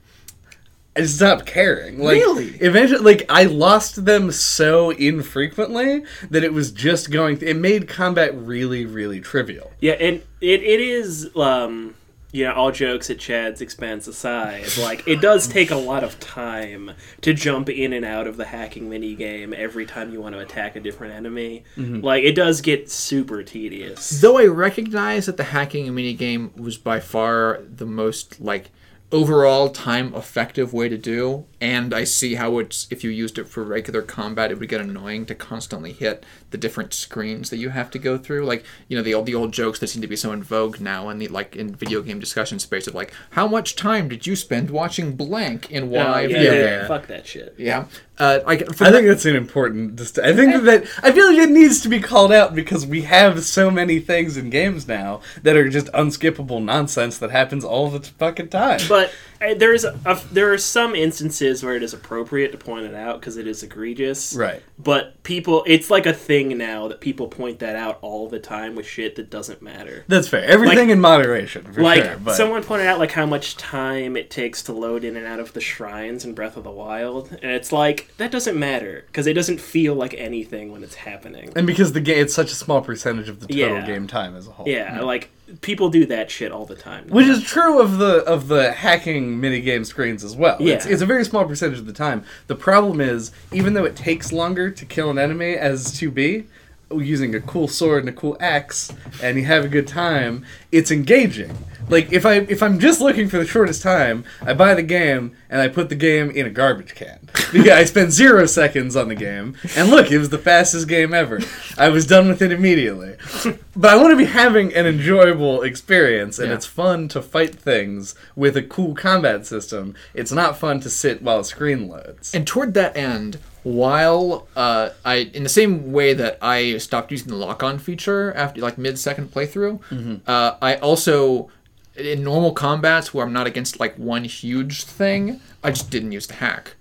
Speaker 1: I stopped caring. Like,
Speaker 2: Really?
Speaker 1: Eventually, like I lost them so infrequently that it was just going. It made combat really, really trivial.
Speaker 3: Yeah, and it, it is um you know, all jokes at Chad's expense aside, like it does take a lot of time to jump in and out of the hacking mini game every time you want to attack a different enemy. Like it does get super tedious.
Speaker 2: Though I recognize that the hacking mini game was by far the most like overall time effective way to do, and I see how it's if you used it for regular combat, it would get annoying to constantly hit the different screens that you have to go through. Like you know the old the old jokes that seem to be so in vogue now, and the like in video game discussion space of like how much time did you spend watching blank in
Speaker 3: Oh,
Speaker 2: Y
Speaker 3: yeah,
Speaker 2: video
Speaker 3: yeah,
Speaker 2: game?
Speaker 3: fuck that shit.
Speaker 2: Yeah, uh, like for
Speaker 1: I
Speaker 2: that-
Speaker 1: think that's an important. Dist- I think that I feel like it needs to be called out because we have so many things in games now that are just unskippable nonsense that happens all the fucking time.
Speaker 3: But uh, there's a, there are some instances where it is appropriate to point it out because it is egregious.
Speaker 1: right.
Speaker 3: But people, it's like a thing now that people point that out all the time with shit that doesn't matter.
Speaker 1: That's fair. Everything
Speaker 3: Like-
Speaker 1: in moderation,
Speaker 3: like
Speaker 1: sure. But
Speaker 3: someone pointed out like how much time it takes to load in and out of the shrines in breath of the wild and it's like that doesn't matter because it doesn't feel like anything when it's happening
Speaker 1: and because the game, it's such a small percentage of the total
Speaker 3: Yeah.
Speaker 1: game time as a whole.
Speaker 3: yeah like people do that shit all the time
Speaker 1: Which is true of the of the hacking minigame screens as well. It's,
Speaker 3: Yeah.
Speaker 1: it's a very small percentage of the time. The problem is, even though it takes longer to kill an enemy as 2B, using a cool sword and a cool axe, and you have a good time, it's engaging. Like if I if I'm just looking for the shortest time, I buy the game and I put the game in a garbage can. [LAUGHS] Because I spent zero seconds on the game, and look, it was the fastest game ever. I was done with it immediately. But I want to be having an enjoyable experience, and
Speaker 2: Yeah.
Speaker 1: it's fun to fight things with a cool combat system. It's not fun to sit while a screen loads.
Speaker 2: And toward that end, while uh, I, in the same way that I stopped using the lock-on feature after like mid-second playthrough, uh, I also, in normal combats where I'm not against like one huge thing, I just didn't use the hack.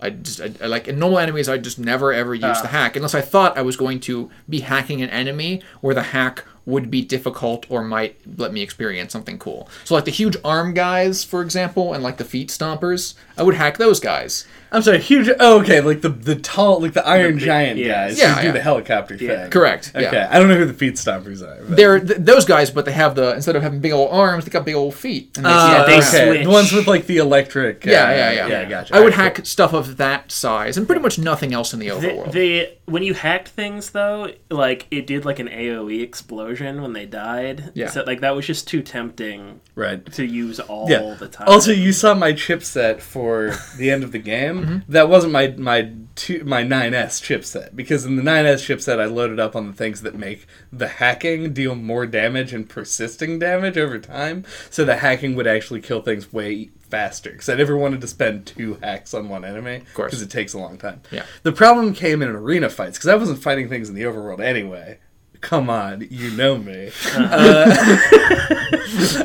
Speaker 2: I just I, I, like in normal enemies, I just never ever use ah. the hack unless I thought I was going to be hacking an enemy where the hack would be difficult or might let me experience something cool. So like the huge arm guys, for example, and like the feet stompers, I would hack those guys.
Speaker 1: I'm sorry, huge. Oh, okay, like the the tall, like the Iron
Speaker 3: big-
Speaker 1: Giant
Speaker 3: yeah.
Speaker 1: guys
Speaker 2: Yeah,
Speaker 1: who do the helicopter
Speaker 3: Yeah.
Speaker 1: thing.
Speaker 2: Correct.
Speaker 1: Okay,
Speaker 2: Yeah.
Speaker 1: I don't know who the feet stompers are. but-
Speaker 2: They're th- those guys, but they have the instead of having big old arms, they got big old feet. And they
Speaker 3: Yeah, they
Speaker 1: okay.
Speaker 3: switch.
Speaker 1: The ones with like the electric. uh,
Speaker 2: Yeah, yeah, yeah.
Speaker 1: Yeah, gotcha.
Speaker 2: I would
Speaker 1: Alright,
Speaker 2: hack stuff of that size and pretty much nothing else in the
Speaker 3: the,
Speaker 2: overworld.
Speaker 3: the when you hacked things though like it did like an aoe explosion when they died
Speaker 2: Yeah.
Speaker 3: so like that was just too tempting.
Speaker 1: Right.
Speaker 3: to use all
Speaker 1: Yeah.
Speaker 3: the time
Speaker 1: Also, you saw my chipset for the end of the game. [LAUGHS]
Speaker 2: Mm-hmm.
Speaker 1: That wasn't my my two, my 9S chipset because in the 9S chipset I loaded up on the things that make the hacking deal more damage and persisting damage over time. So the hacking would actually kill things way faster because I never wanted to spend two hacks on one enemy. Of
Speaker 2: course.
Speaker 1: because it takes a long time.
Speaker 2: Yeah.
Speaker 1: The problem came in arena fights because I wasn't fighting things in the overworld anyway. Come on, you know me. [LAUGHS]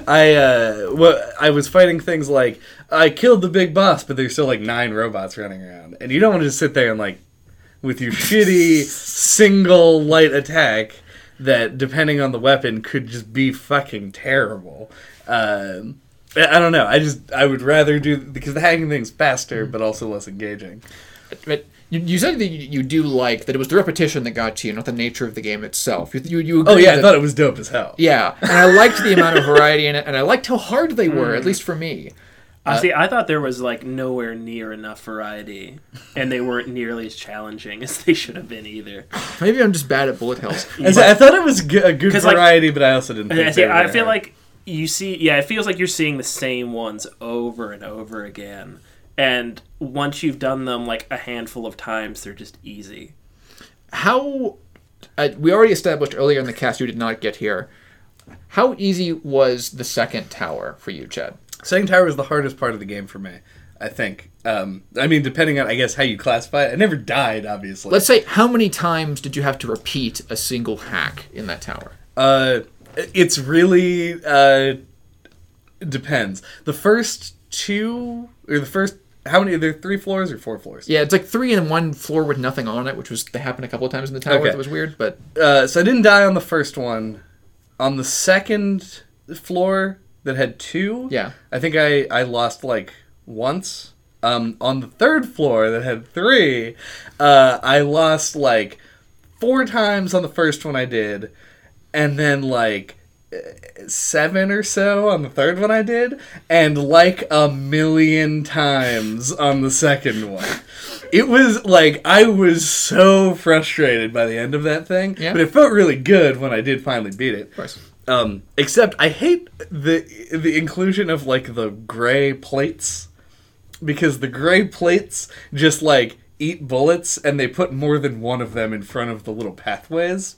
Speaker 1: I uh, well, I was fighting things like I killed the big boss, but there's still like nine robots running around, and you don't want to just sit there and like with your shitty single light attack that, depending on the weapon, could just be fucking terrible. Um, I don't know. I just I would rather do because the hacking thing's faster, but also less engaging.
Speaker 2: But you, you said that you, you do like that it was the repetition that got to you, not the nature of the game itself. You you, you
Speaker 1: Oh
Speaker 2: agree
Speaker 1: yeah, I thought it was dope as hell.
Speaker 2: yeah, and I liked the amount of [LAUGHS] variety in it, and I liked how hard they were, at least for me.
Speaker 3: Uh, See, I thought there was like nowhere near enough variety, and they weren't nearly as challenging [LAUGHS] as they should have been either.
Speaker 2: Maybe I'm just bad at bullet hells. [LAUGHS]
Speaker 1: I, I thought it was g- a good
Speaker 3: 'Cause, like-
Speaker 1: variety, but I also didn't. Think
Speaker 3: I, see, I feel
Speaker 1: hard.
Speaker 3: like you see, yeah, it feels like you're seeing the same ones over and over again, and once you've done them like a handful of times, they're just easy.
Speaker 2: How uh, we already established earlier in the cast, you did not get here. How easy was the second tower for you, Chad?
Speaker 1: Second Tower was the hardest part of the game for me. I think. Um, I mean, depending on I guess how you classify it. I never died, obviously.
Speaker 2: Let's say, how many times did you have to repeat a single hack in that tower?
Speaker 1: Uh, it's really uh depends. The first two or the first how many? Are there three floors or four floors?
Speaker 2: Yeah, it's like three and one floor with nothing on it, which was that happened a couple of times in the tower.
Speaker 1: Okay.
Speaker 2: It was weird, but
Speaker 1: Uh, so I didn't die on the first one. On the second floor that had two,
Speaker 2: yeah.
Speaker 1: I think I, I lost like once. Um, on the third floor that had three, uh, I lost like four times on the first one I did, and then like seven or so on the third one I did, and like a million times on the second one. It was like I was so frustrated by the end of that thing,
Speaker 2: Yeah.
Speaker 1: but it felt really good when I did finally beat it. Um, except I hate the the inclusion of like the gray plates because the gray plates just like eat bullets and they put more than one of them in front of the little pathways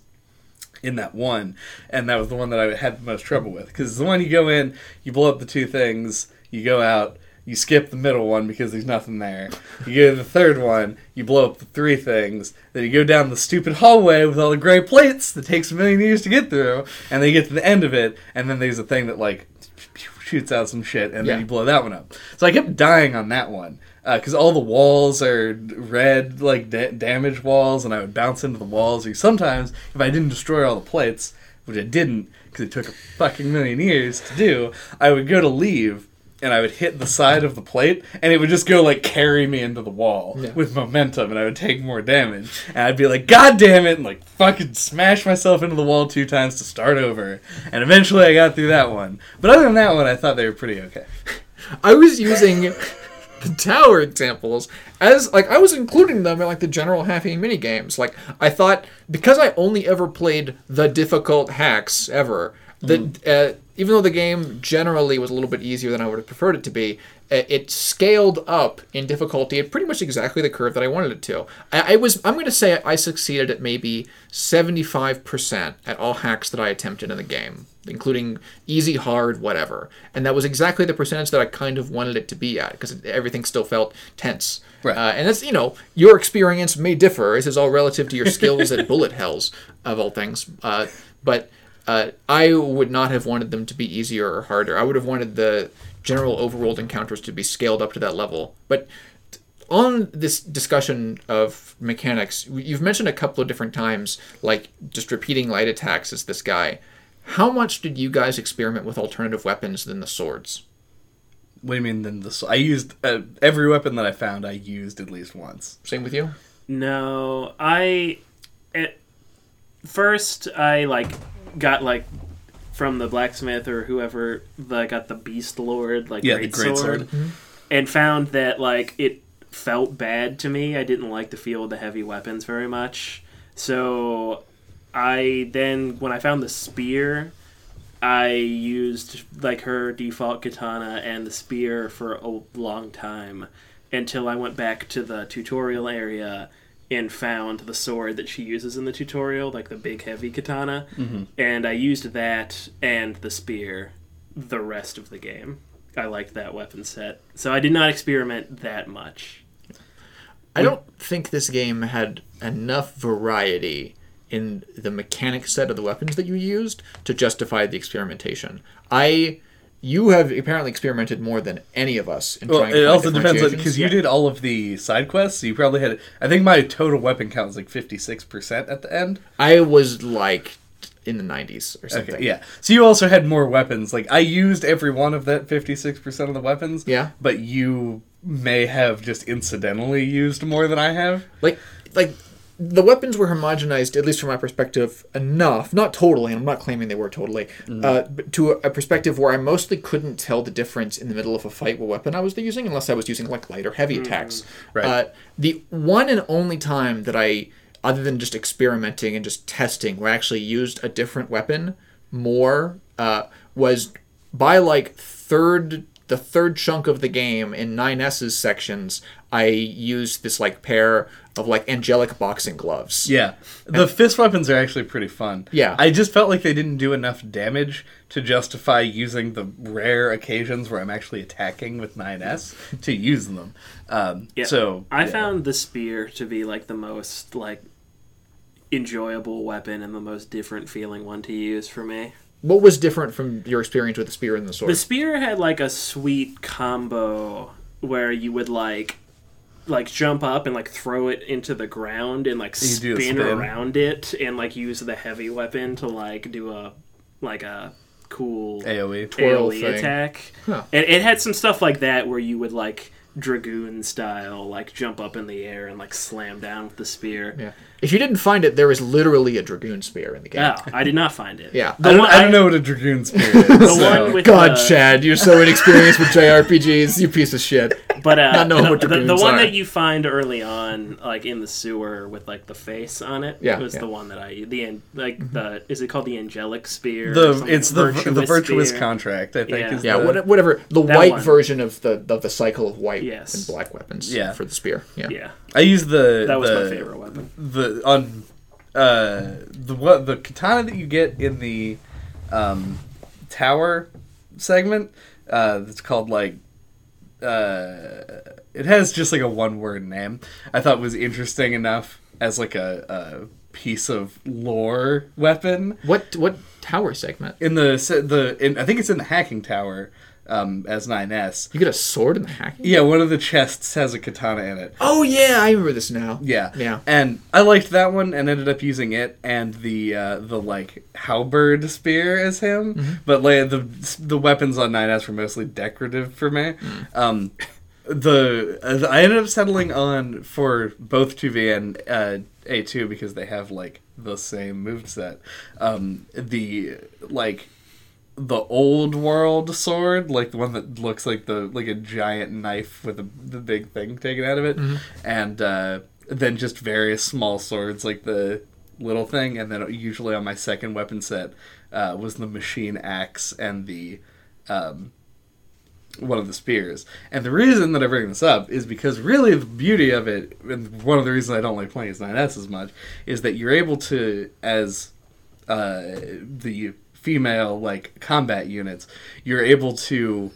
Speaker 1: in that one and that was the one that I had the most trouble with. Because the one you go in you blow up the two things you go out you skip the middle one because there's nothing there. You go to the third one you blow up the three things. Then you go down the stupid hallway with all the gray plates that takes a million years to get through and then you get to the end of it and then there's a thing that like shoots out some shit and
Speaker 2: Yeah.
Speaker 1: then you blow that one up. So i kept dying on that one Uh, because all the walls are red like da- damaged walls and i would bounce into the walls or sometimes if i didn't destroy all the plates which i didn't because it took a fucking million years to do i would go to leave and I would hit the side of the plate, and it would just go like carry me into the wall
Speaker 2: Yeah.
Speaker 1: with momentum, and I would take more damage. And I'd be like, "God damn it!" and like fucking smash myself into the wall two times to start over. And eventually, I got through that one. But other than that one, I thought they were pretty okay. [LAUGHS]
Speaker 2: I was using the tower examples as like I was including them in like the general hacking mini games. Like I thought because I only ever played the difficult hacks ever. That uh, even though the game generally was a little bit easier than I would have preferred it to be, uh, it scaled up in difficulty at pretty much exactly the curve that I wanted it to. I, I was I'm going to say I succeeded at maybe 75% at all hacks that I attempted in the game, including easy, hard, whatever. And that was exactly the percentage that I kind of wanted it to be at because everything still felt tense.
Speaker 1: Right.
Speaker 2: Uh, and that's, you know, your experience may differ. This is all relative to your skills at [LAUGHS] bullet hells, of all things. Uh, but uh, I would not have wanted them to be easier or harder. I would have wanted the general overworld encounters to be scaled up to that level. But on this discussion of mechanics, you've mentioned a couple of different times, like just repeating light attacks as this guy. How much did you guys experiment with alternative weapons than the swords?
Speaker 1: What do you mean? Then the I used uh, every weapon that I found. I used at least once.
Speaker 2: Same with you?
Speaker 3: No, I at first I like got like from the blacksmith or whoever the got the beast lord like
Speaker 1: Yeah, the
Speaker 3: great
Speaker 1: great
Speaker 3: sword,
Speaker 1: sword.
Speaker 3: and found that like it felt bad to me. I didn't like the feel of the heavy weapons very much. So I then when I found the spear, I used like her default katana and the spear for a long time until I went back to the tutorial area and found the sword that she uses in the tutorial, like the big heavy katana, mm-hmm. and I used that and the spear the rest of the game. I liked that weapon set, so I did not experiment that much.
Speaker 2: I don't think this game had enough variety in the mechanic set of the weapons that you used to justify the experimentation. I you have apparently experimented more than any of us in
Speaker 1: Well,
Speaker 2: trying to
Speaker 1: it also depends because you did all of the side quests. So you probably had. I think my total weapon count was like fifty six percent at the end.
Speaker 2: I was like in the 90s or something.
Speaker 1: Okay, yeah. So you also had more weapons. Like I used every one of that fifty six percent of the weapons.
Speaker 2: Yeah.
Speaker 1: But you may have just incidentally used more than I have.
Speaker 2: Like like the weapons were homogenized, at least from my perspective, enough, not totally, and I'm not claiming they were totally,
Speaker 1: Mm-hmm.
Speaker 2: uh, but to a, a perspective where I mostly couldn't tell the difference in the middle of a fight what weapon I was using, unless I was using like light or heavy attacks.
Speaker 1: Right.
Speaker 2: Uh, the one and only time that I, other than just experimenting and just testing, where I actually used a different weapon more, uh, was by like third the third chunk of the game in 9s's sections i used this like pair of like angelic boxing gloves
Speaker 1: Yeah. The fist weapons are actually pretty fun.
Speaker 2: Yeah.
Speaker 1: I just felt like they didn't do enough damage to justify using the rare occasions where I'm actually attacking with 9S to use them. Um,
Speaker 3: Yeah.
Speaker 1: So
Speaker 3: I
Speaker 1: yeah.
Speaker 3: found the spear to be like the most like enjoyable weapon and the most different feeling one to use for me.
Speaker 2: What was different from your experience with the spear and the sword
Speaker 3: The spear had like a sweet combo where you would like like jump up and like throw it into the ground and like
Speaker 1: You do a
Speaker 3: spin,
Speaker 1: spin.
Speaker 3: around it and like use the heavy weapon to like do a like a cool
Speaker 1: AOE.
Speaker 2: Twirl
Speaker 3: AoE
Speaker 2: thing.
Speaker 3: attack.
Speaker 2: Huh.
Speaker 3: It, it had some stuff like that where you would like dragoon style like jump up in the air and like slam down with the spear.
Speaker 2: Yeah. If you didn't find it, there is literally a dragoon spear in the game.
Speaker 3: Oh, I did not find it.
Speaker 2: Yeah.
Speaker 3: The
Speaker 1: I don't,
Speaker 3: one-
Speaker 1: I don't know what a dragoon [LAUGHS] spear is.
Speaker 3: The
Speaker 1: so-
Speaker 3: one with
Speaker 2: God,
Speaker 3: the,
Speaker 2: Chad, you're so inexperienced with JRPGs, you piece of shit.
Speaker 3: But uh,
Speaker 2: Not knowing
Speaker 3: the,
Speaker 2: what
Speaker 3: the, the one
Speaker 2: are.
Speaker 3: that you find early on, like in the sewer with like the face on it,
Speaker 2: Yeah,
Speaker 3: was
Speaker 2: yeah.
Speaker 3: the one that I the an- like the is it called the angelic spear?
Speaker 1: the it's the the virtuous
Speaker 3: spear.
Speaker 1: contract. I think
Speaker 3: Yeah.
Speaker 1: is
Speaker 2: Yeah,
Speaker 1: the,
Speaker 2: what- whatever. The white
Speaker 3: one.
Speaker 2: version of the of the cycle of white
Speaker 3: Yes.
Speaker 2: and black weapons
Speaker 1: Yeah.
Speaker 2: for the spear. Yeah.
Speaker 3: Yeah,
Speaker 1: I use the
Speaker 3: that was
Speaker 1: the,
Speaker 3: my favorite weapon.
Speaker 1: the on uh the what the katana that you get in the um tower segment uh it's called like uh it has just like a one word name i thought was interesting enough as like a, a piece of lore weapon
Speaker 2: What what tower segment?
Speaker 1: in the the in, i think it's in the hacking tower um as 9s
Speaker 2: You get a sword in the hacking?
Speaker 1: yeah one of the chests has a katana in it
Speaker 2: Oh yeah, I remember this now.
Speaker 1: Yeah,
Speaker 2: Yeah.
Speaker 1: And I liked that one, and ended up using it and the uh, the like halberd spear as him.
Speaker 2: Mm-hmm.
Speaker 1: But like the the weapons on 9S were mostly decorative for me.
Speaker 2: Mm.
Speaker 1: Um, the uh, I ended up settling on for both 2B and uh, A2 because they have like the same moveset. Um, the like the old world sword, like the one that looks like the like a giant knife with a, the big thing taken out of it, and uh, then just various small swords like the little thing, and then usually on my second weapon set uh, was the machine axe and the um, one of the spears. And the reason that I bring this up is because really the beauty of it, and one of the reasons I don't like playing as 9S as much, is that you're able to, as uh, the female like combat units, you're able to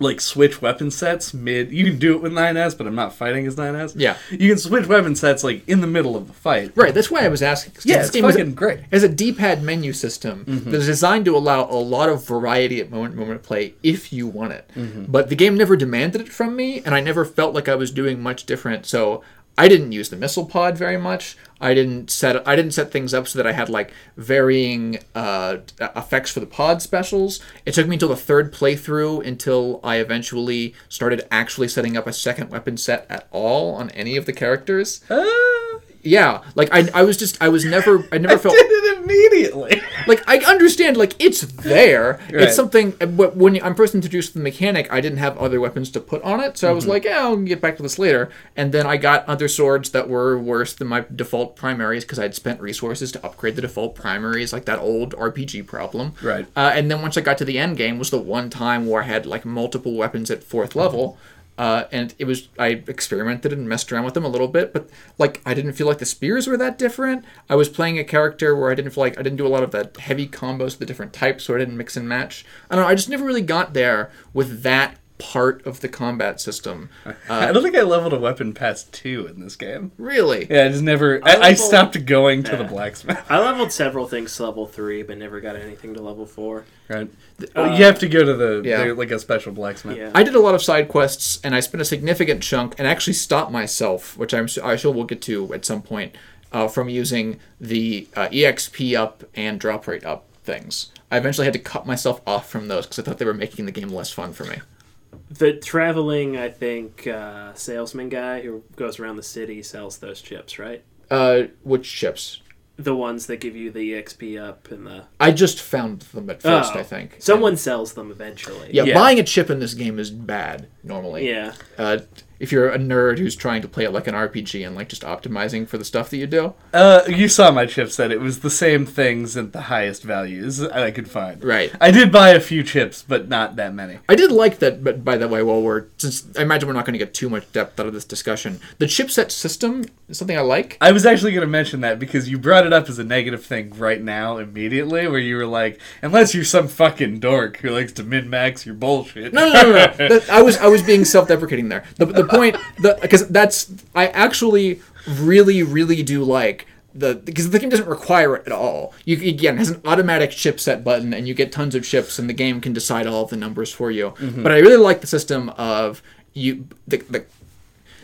Speaker 1: like switch weapon sets mid. You can do it with 9S, but I'm not fighting as 9S.
Speaker 2: Yeah.
Speaker 1: you can switch weapon sets like in the middle of the fight.
Speaker 2: Right, that's why I was asking.
Speaker 1: Yeah,
Speaker 2: this
Speaker 1: it's
Speaker 2: game is a-
Speaker 1: fucking great.
Speaker 2: As a D-pad menu system mm-hmm. that's designed to allow a lot of variety at moment moment of play if you want it. Mm-hmm. But the game never demanded it from me, and I never felt like I was doing much different. So I didn't use the missile pod very much. I didn't set I didn't set things up so that I had like varying uh, effects for the pod specials. It took me until the third playthrough until I eventually started actually setting up a second weapon set at all on any of the characters.
Speaker 1: Ah,
Speaker 2: Yeah, like I, I was just I was never I never felt
Speaker 1: did it immediately.
Speaker 2: like I understand like it's there.
Speaker 1: Right.
Speaker 2: It's something but when I'm first introduced to the mechanic, I didn't have other weapons to put on it, so I was like, yeah, I'll get back to this later. And then I got other swords that were worse than my default primaries because I'd spent resources to upgrade the default primaries, like that old RPG problem.
Speaker 1: Right.
Speaker 2: Uh, and then once I got to the end game, was the one time where I had like multiple weapons at fourth level. Uh, and it was I experimented and messed around with them a little bit, but like I didn't feel like the spears were that different. I was playing a character where I didn't feel like I didn't do a lot of that heavy combos the different types, so I didn't mix and match. I don't know. I just never really got there with that part of the combat system. [LAUGHS]
Speaker 1: I don't think I leveled a weapon past two in this game.
Speaker 2: Really?
Speaker 1: Yeah, I just never. I, I
Speaker 3: leveled-
Speaker 1: stopped going to the blacksmith.
Speaker 3: I leveled several things to level three, but never got anything to level four.
Speaker 1: Right. you have to go to the
Speaker 2: yeah.
Speaker 1: the- like a special blacksmith.
Speaker 3: Yeah.
Speaker 2: I did a lot of side quests, and I spent a significant chunk, and actually stopped myself, which I'm I sure we'll get to at some point, uh, from using the uh, exp up and drop rate up things. I eventually had to cut myself off from those because I thought they were making the game less fun for me.
Speaker 3: The traveling, I think, uh, salesman guy who goes around the city sells those chips, right?
Speaker 2: Uh, which chips?
Speaker 3: The ones that give you the XP up and the.
Speaker 2: I just found them at first.
Speaker 3: Oh,
Speaker 2: I think
Speaker 3: Someone sells them eventually.
Speaker 2: Yeah,
Speaker 1: Yeah.
Speaker 2: buying a chip in this game is bad normally.
Speaker 3: Yeah.
Speaker 2: Uh, if you're a nerd who's trying to play it like an RPG and like just optimizing for the stuff that you do,
Speaker 1: Uh, you saw my chip set. It was the same things at the highest values I could find.
Speaker 2: Right.
Speaker 1: I did buy a few chips, but not that many.
Speaker 2: I did like that, but by the way, while we're since I imagine we're not going to get too much depth out of this discussion, the chipset system is something I like.
Speaker 1: I was actually going to mention that because you brought it up as a negative thing right now immediately, where you were like, "Unless you're some fucking dork who likes to min max your bullshit."
Speaker 2: No, no, no, no. [LAUGHS] That- I was I was being self-deprecating there. The, the point, because that's I actually really really do like the because the game doesn't require it at all. You again it has an automatic chipset button, and you get tons of chips, and the game can decide all of the numbers for you. Mm-hmm. But I really like the system of you the, the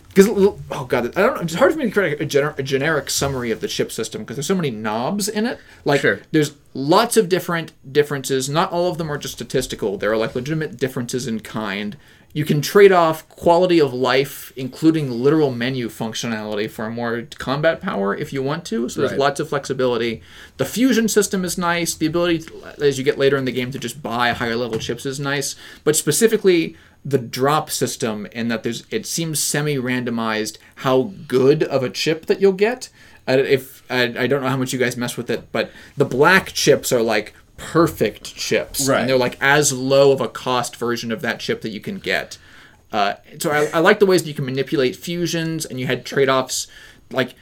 Speaker 2: because oh god, I don't. It's hard for me to create a, gener- a generic summary of the chip system because there's so many knobs in it. Like
Speaker 1: Sure.
Speaker 2: there's lots of different differences. Not all of them are just statistical. There are like legitimate differences in kind. You can trade off quality of life, including literal menu functionality, for more combat power if you want to. So there's
Speaker 1: Right.
Speaker 2: lots of flexibility. The fusion system is nice. The ability, to, as you get later in the game, to just buy higher level chips is nice. But specifically, the drop system, in that there's it seems semi randomized how good of a chip that you'll get. I, if I, I don't know how much you guys mess with it, but the black chips are like perfect chips,
Speaker 1: Right.
Speaker 2: and they're like as low of a cost version of that chip that you can get. Uh, so I, I like the ways that you can manipulate fusions and you had trade offs. Like,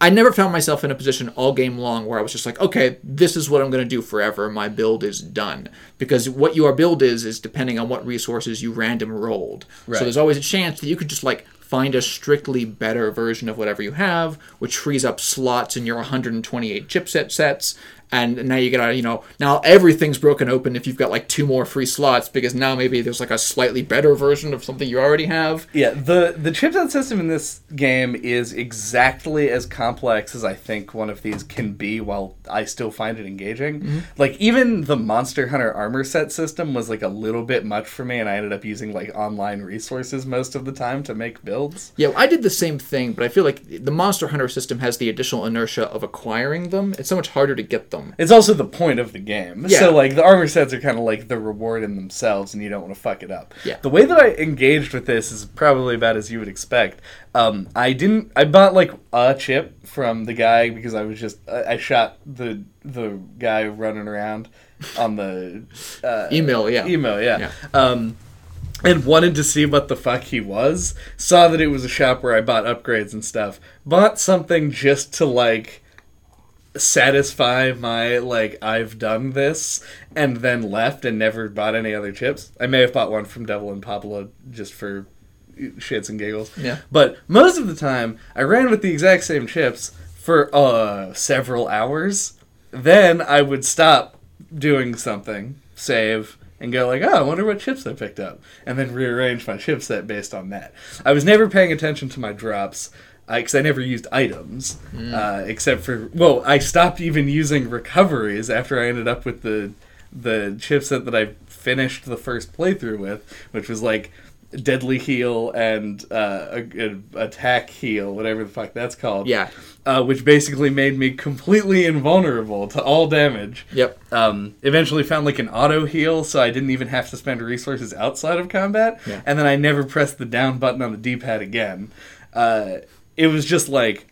Speaker 2: I never found myself in a position all game long where I was just like, okay, this is what I'm going to do forever. My build is done. Because what your build is, is depending on what resources you random rolled.
Speaker 1: Right.
Speaker 2: So there's always a chance that you could just like find a strictly better version of whatever you have, which frees up slots in your 128 chipset sets. And now you gotta, you know, now everything's broken open if you've got like two more free slots because now maybe there's like a slightly better version of something you already have.
Speaker 1: Yeah, the the chipset system in this game is exactly as complex as I think one of these can be while I still find it engaging.
Speaker 2: Mm-hmm.
Speaker 1: Like even the Monster Hunter armor set system was like a little bit much for me and I ended up using like online resources most of the time to make builds.
Speaker 2: Yeah, I did the same thing, but I feel like the Monster Hunter system has the additional inertia of acquiring them. It's so much harder to get them.
Speaker 1: It's also the point of the game.
Speaker 2: Yeah.
Speaker 1: So like the armor sets are kind of like the reward in themselves, and you don't want to fuck it up.
Speaker 2: Yeah.
Speaker 1: The way that I engaged with this is probably about as you would expect. Um, I didn't. I bought like a chip from the guy because I was just. I, I shot the the guy running around on the uh,
Speaker 2: Emil, yeah.
Speaker 1: Emil. Yeah.
Speaker 2: Yeah.
Speaker 1: Um, and wanted to see what the fuck he was. Saw that it was a shop where I bought upgrades and stuff. Bought something just to like satisfy my like I've done this and then left and never bought any other chips. I may have bought one from Devola and Popola just for shits and giggles.
Speaker 2: Yeah.
Speaker 1: But most of the time I ran with the exact same chips for uh several hours. Then I would stop doing something, save and go like, "Oh, I wonder what chips I picked up." And then rearrange my chipset based on that. I was never paying attention to my drops because I never used items, uh, except for well, I stopped even using recoveries after I ended up with the the chipset that I finished the first playthrough with, which was like deadly heal and uh, a, a attack heal, whatever the fuck that's called.
Speaker 2: Yeah.
Speaker 1: Uh, which basically made me completely invulnerable to all damage.
Speaker 2: Yep.
Speaker 1: Um, eventually found like an auto heal, so I didn't even have to spend resources outside of combat.
Speaker 2: Yeah.
Speaker 1: And then I never pressed the down button on the D-pad again. Uh, it was just like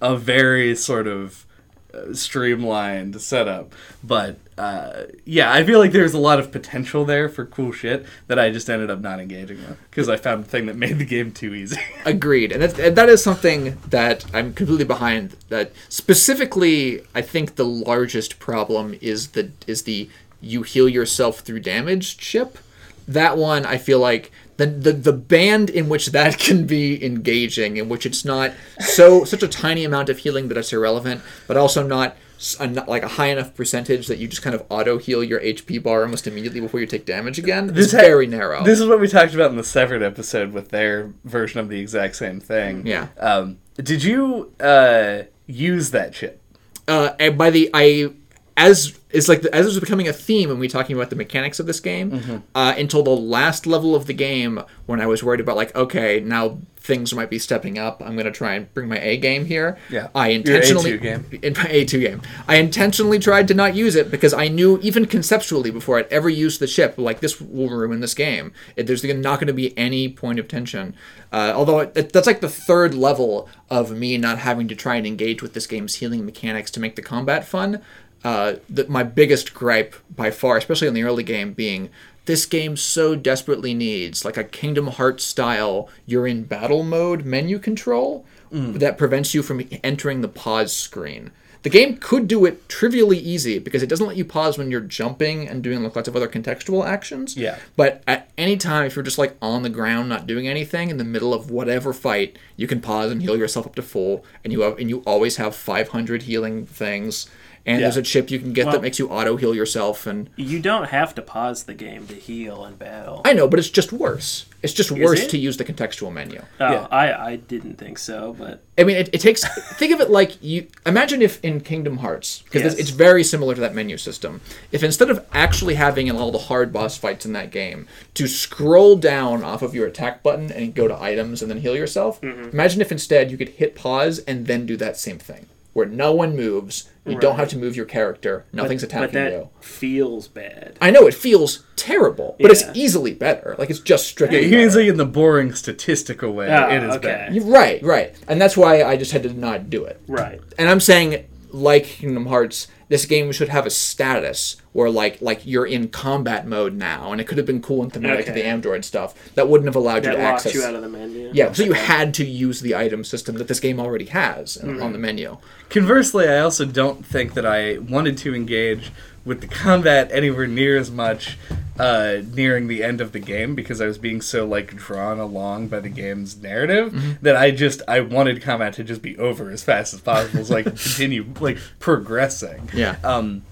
Speaker 1: a very sort of uh, streamlined setup, but uh, yeah, I feel like there's a lot of potential there for cool shit that I just ended up not engaging with because I found the thing that made the game too easy. [LAUGHS]
Speaker 2: Agreed, and, that is something that I'm completely behind. That specifically, I think the largest problem is the is the you heal yourself through damage chip. That one, I feel like the, the the band in which that [LAUGHS] can be engaging, in which it's not so such a tiny amount of healing that it's irrelevant, but also not s- a, not like a high enough percentage that you just kind of auto heal your HP bar almost immediately before you take damage again. This is
Speaker 1: ha-
Speaker 2: very narrow.
Speaker 1: This is what we talked about in the Severed episode with their version of the exact same thing.
Speaker 2: Yeah.
Speaker 1: Um, did you uh, use that chip?
Speaker 2: uh, and by the I as it's like the, as it was becoming a theme when we talking about the mechanics of this game
Speaker 1: Mm-hmm.
Speaker 2: uh, until the last level of the game when I was worried about like okay now things might be stepping up I'm gonna try and bring my A game here
Speaker 1: Yeah.
Speaker 2: I
Speaker 1: Your
Speaker 2: intentionally
Speaker 1: A2 game.
Speaker 2: in my A2 game I intentionally tried to not use it because I knew even conceptually before I'd ever used the ship like this will ruin this game it, there's not going to be any point of tension uh, although it, that's like the third level of me not having to try and engage with this game's healing mechanics to make the combat fun uh, that my biggest gripe by far, especially in the early game, being this game so desperately needs like a Kingdom Hearts style you're in battle mode menu control that prevents you from entering the pause screen. The game could do it trivially easy because it doesn't let you pause when you're jumping and doing like lots of other contextual actions.
Speaker 1: Yeah.
Speaker 2: But at any time, if you're just like on the ground, not doing anything, in the middle of whatever fight, you can pause and heal yourself up to full, and you have, and you always have 500 healing things. And
Speaker 1: Yeah.
Speaker 2: there's a chip you can get
Speaker 3: Well-
Speaker 2: that makes you auto heal yourself. And
Speaker 3: You don't have to pause the game to heal in battle.
Speaker 2: I know, but it's just worse. It's just worse
Speaker 3: it?
Speaker 2: to use the contextual menu.
Speaker 3: oh,
Speaker 1: Yeah.
Speaker 3: I, I didn't think so, but
Speaker 2: I mean, it, it takes. think of it like you imagine if in Kingdom Hearts, because
Speaker 3: Yes.
Speaker 2: it's very similar to that menu system. If instead of actually having all the hard boss fights in that game, to scroll down off of your attack button and go to items and then heal yourself,
Speaker 3: Mm-hmm.
Speaker 2: imagine if instead you could hit pause and then do that same thing, where no one moves, you don't have to move your character, nothing's
Speaker 3: but
Speaker 2: attacking
Speaker 3: that
Speaker 2: you.
Speaker 3: feels bad.
Speaker 2: I know it feels terrible, but it's easily better. Like it's just strictly.
Speaker 1: He means
Speaker 2: better.
Speaker 1: like in the boring statistical way,
Speaker 3: Ah,
Speaker 1: it is
Speaker 3: okay.
Speaker 1: bad.
Speaker 2: Right, right, and that's why I just had to not do it.
Speaker 3: Right.
Speaker 2: and I'm saying like Kingdom Hearts, this game should have a status where like like you're in combat mode now, and it could have been cool and thematic to the Android stuff that wouldn't have allowed
Speaker 3: That
Speaker 2: you to access.
Speaker 3: you out of the menu.
Speaker 2: yeah, so you had to use the item system that this game already has in- on the mm-hmm. menu.
Speaker 1: Conversely, I also don't think that I wanted to engage with the combat anywhere near as much uh, nearing the end of the game because I was being so like drawn along by the game's narrative
Speaker 2: Mm-hmm.
Speaker 1: that I just I wanted combat to just be over as fast as possible so I could continue like progressing.
Speaker 2: Yeah.
Speaker 1: Um,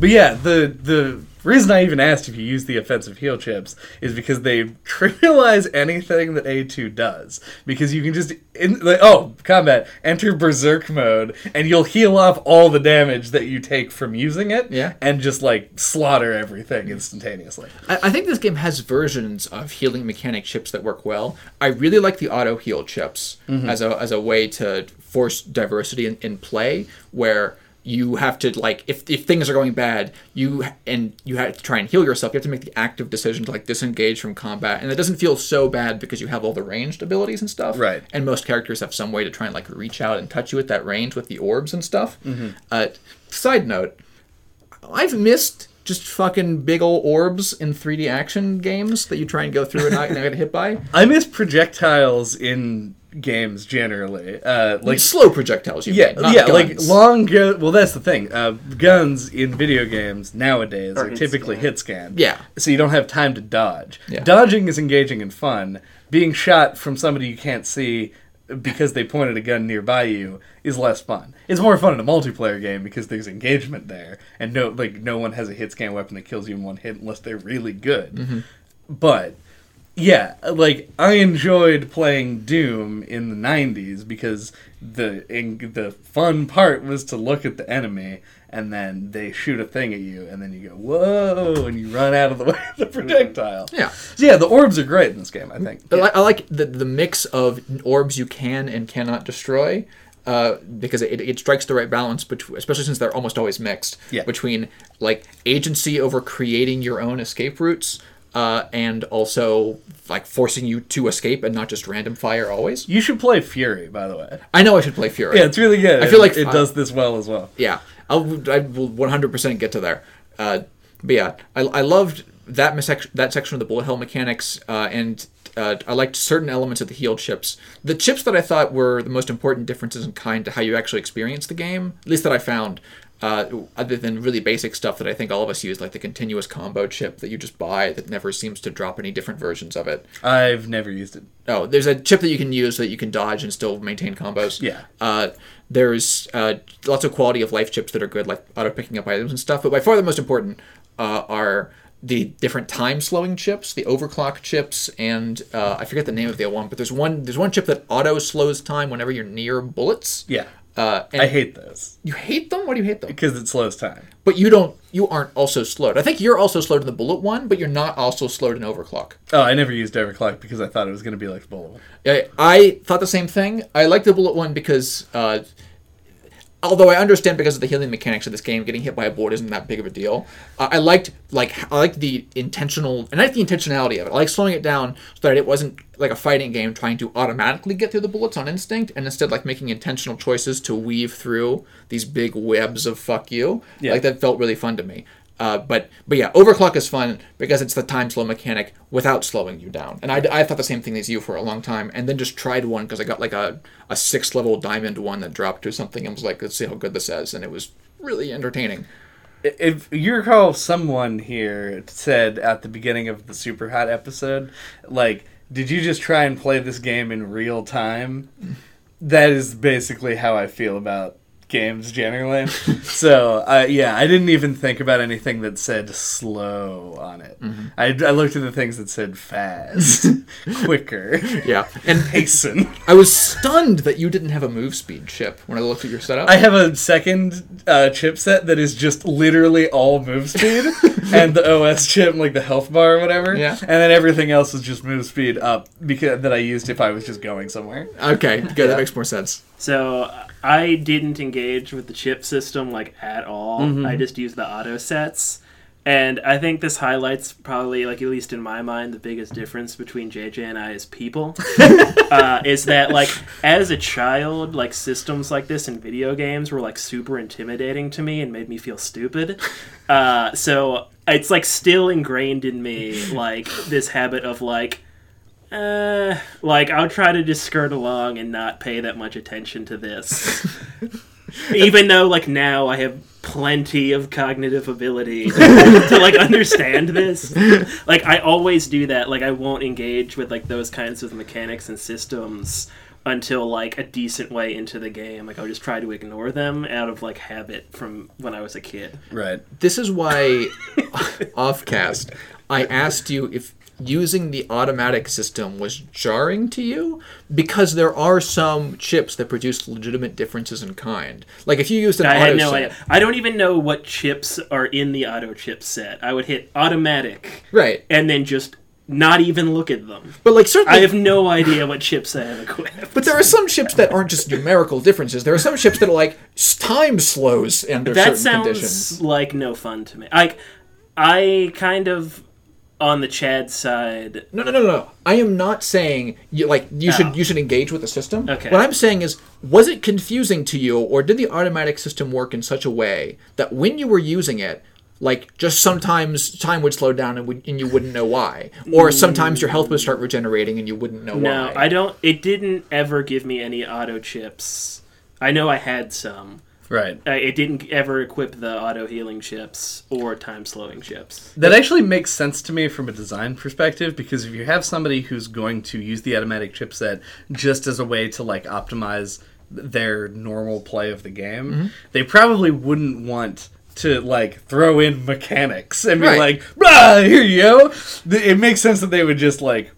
Speaker 1: but yeah, the the reason I even asked if you use the offensive heal chips is because they [LAUGHS] trivialize anything that A2 does. Because you can just in like oh combat enter berserk mode and you'll heal off all the damage that you take from using it.
Speaker 2: Yeah.
Speaker 1: and just like slaughter everything instantaneously.
Speaker 2: I, I think this game has versions of healing mechanic chips that work well. I really like the auto heal chips mm-hmm. as a as a way to force diversity in, in play, where you have to like if, if things are going bad, you and you have to try and heal yourself. You have to make the active decision to like disengage from combat, and it doesn't feel so bad because you have all the ranged abilities and stuff.
Speaker 1: Right.
Speaker 2: And most characters have some way to try and like reach out and touch you at that range with the orbs and stuff. Uh, side note. I've missed just fucking big old orbs in 3D action games that you try and go through and not, not get hit by. [LAUGHS]
Speaker 1: I miss projectiles in games generally. Uh, like
Speaker 2: slow projectiles, you
Speaker 1: Yeah,
Speaker 2: mean, not
Speaker 1: yeah, like long gun. Well, that's the thing. Uh, guns in video games nowadays are
Speaker 3: hit
Speaker 1: typically hit scan.
Speaker 2: Yeah.
Speaker 1: so you don't have time to dodge.
Speaker 2: Yeah.
Speaker 1: Dodging is engaging and fun. Being shot from somebody you can't see because they pointed a gun nearby you is less fun. It's more fun in a multiplayer game because there's engagement there, and no, like no one has a hit scan weapon that kills you in one hit unless they're really good.
Speaker 2: Mm-hmm.
Speaker 1: But yeah, like I enjoyed playing Doom in the '90s because the in, the fun part was to look at the enemy and then they shoot a thing at you and then you go whoa and you run out of the way of the [LAUGHS] projectile.
Speaker 2: Yeah.
Speaker 1: So yeah, the orbs are great in this game. I think.
Speaker 2: I, li- I like the, the mix of orbs you can and cannot destroy. Uh, because it, it strikes the right balance between, especially since they're almost always mixed,
Speaker 1: Yeah.
Speaker 2: between like agency over creating your own escape routes, uh, and also like forcing you to escape and not just random fire always.
Speaker 1: You should play Furi, by the way.
Speaker 2: I know I should play Furi.
Speaker 1: Yeah, it's really good.
Speaker 2: I feel like-
Speaker 1: it does this well as well.
Speaker 2: yeah, I'll, I will 100% get to there. Uh, but yeah, I, I loved that mis- that section of the bullet hell mechanics, uh, and uh, I liked certain elements of the heal chips. The chips that I thought were the most important differences in kind to how you actually experience the game, at least that I found, uh, other than really basic stuff that I think all of us use, like the continuous combo chip that you just buy that never seems to drop any different versions of it.
Speaker 1: I've never used it.
Speaker 2: Oh, there's a chip that you can use so that you can dodge and still maintain combos.
Speaker 1: Yeah.
Speaker 2: Uh, there's uh, lots of quality of life chips that are good, like auto picking up items and stuff. But by far the most important uh, are the different time slowing chips, the overclock chips, and uh, I forget the name of the other one. But there's one there's one chip that auto slows time whenever you're near bullets.
Speaker 1: Yeah,
Speaker 2: Uh,
Speaker 1: I hate those
Speaker 2: you hate them. Why do you hate them?
Speaker 1: because it slows time.
Speaker 2: But you don't. You aren't also slowed. I think you're also slowed in the bullet one, but you're not also slowed in overclock.
Speaker 1: Oh, I never used overclock because I thought it was going to be like the bullet. one.
Speaker 2: I, I thought the same thing. I like the bullet one because, uh, although I understand because of the healing mechanics of this game, getting hit by a board isn't that big of a deal. Uh, I liked like I liked the intentional and I like the intentionality of it. I like slowing it down so that it wasn't like a fighting game trying to automatically get through the bullets on instinct, and instead like making intentional choices to weave through these big webs of fuck you.
Speaker 1: Yeah.
Speaker 2: Like that felt really fun to me. Uh, but but yeah, overclock is fun because it's the time slow mechanic without slowing you down. And I, I thought the same thing as you for a long time, and then just tried one because I got like a a six level diamond one that dropped or something, and was like, let's see how good this is, and it was really entertaining.
Speaker 1: If you recall, someone here said at the beginning of the Super Hot episode, like, did you just try and play this game in real time? That is basically how I feel about games generally. [LAUGHS] so uh, yeah, I didn't even think about anything that said slow on it. I, I looked at the things that said fast, [LAUGHS] quicker,
Speaker 2: Yeah, and [LAUGHS]
Speaker 1: hasten.
Speaker 2: I was stunned that you didn't have a move speed chip when I looked at your setup.
Speaker 1: I have a second uh, chipset that is just literally all move speed, and the OS chip, like the health bar or whatever.
Speaker 2: Yeah.
Speaker 1: And then everything else is just move speed up because that I used if I was just going somewhere.
Speaker 2: okay, good. That makes more sense.
Speaker 3: So I didn't engage with the chip system like at all.
Speaker 1: Mm-hmm.
Speaker 3: I just used the auto sets. And I think this highlights probably, like at least in my mind, the biggest difference between JJ and I as people [LAUGHS] uh, is that, like, as a child, like systems like this in video games were like super intimidating to me and made me feel stupid. Uh, so it's like still ingrained in me, like this habit of like, uh, like I'll try to just skirt along and not pay that much attention to this. [LAUGHS] Even though like now I have plenty of cognitive ability [LAUGHS] to like understand this. Like I always do that. Like I won't engage with like those kinds of mechanics and systems until like a decent way into the game. Like I'll just try to ignore them out of like habit from when I was a kid.
Speaker 1: Right.
Speaker 2: This is why, [LAUGHS] offcast, I asked you if using the automatic system was jarring to you because there are some chips that produce legitimate differences in kind. Like if you used an
Speaker 3: I
Speaker 2: auto
Speaker 3: had no
Speaker 2: set-
Speaker 3: idea. I don't even know what chips are in the auto chip set. I would hit automatic
Speaker 2: right?
Speaker 3: and then just not even look at them.
Speaker 2: But like certainly,
Speaker 3: I have no idea what chips I have equipped.
Speaker 2: but there are some chips that aren't just numerical differences. There are some chips that are like time slows under
Speaker 3: that
Speaker 2: certain
Speaker 3: sounds
Speaker 2: conditions.
Speaker 3: like no fun to me. Like I kind of on the Chad side.
Speaker 2: No, no, no, no. I am not saying you like you
Speaker 3: Oh.
Speaker 2: should you should engage with the system.
Speaker 3: Okay.
Speaker 2: What I'm saying is, was it confusing to you, or did the automatic system work in such a way that when you were using it, like just sometimes time would slow down and, would, and you wouldn't know why, or mm. sometimes your health would start regenerating and you wouldn't know
Speaker 3: No,
Speaker 2: why.
Speaker 3: No, I don't. It didn't ever give me any auto chips. I know I had some.
Speaker 1: Right.
Speaker 3: Uh, it didn't ever equip the auto healing chips or time slowing chips.
Speaker 1: That actually makes sense to me from a design perspective because if you have somebody who's going to use the automatic chipset just as a way to like optimize their normal play of the game, they probably wouldn't want to like throw in mechanics and be
Speaker 2: Right.
Speaker 1: like, "Ah, here you go." It makes sense that they would just like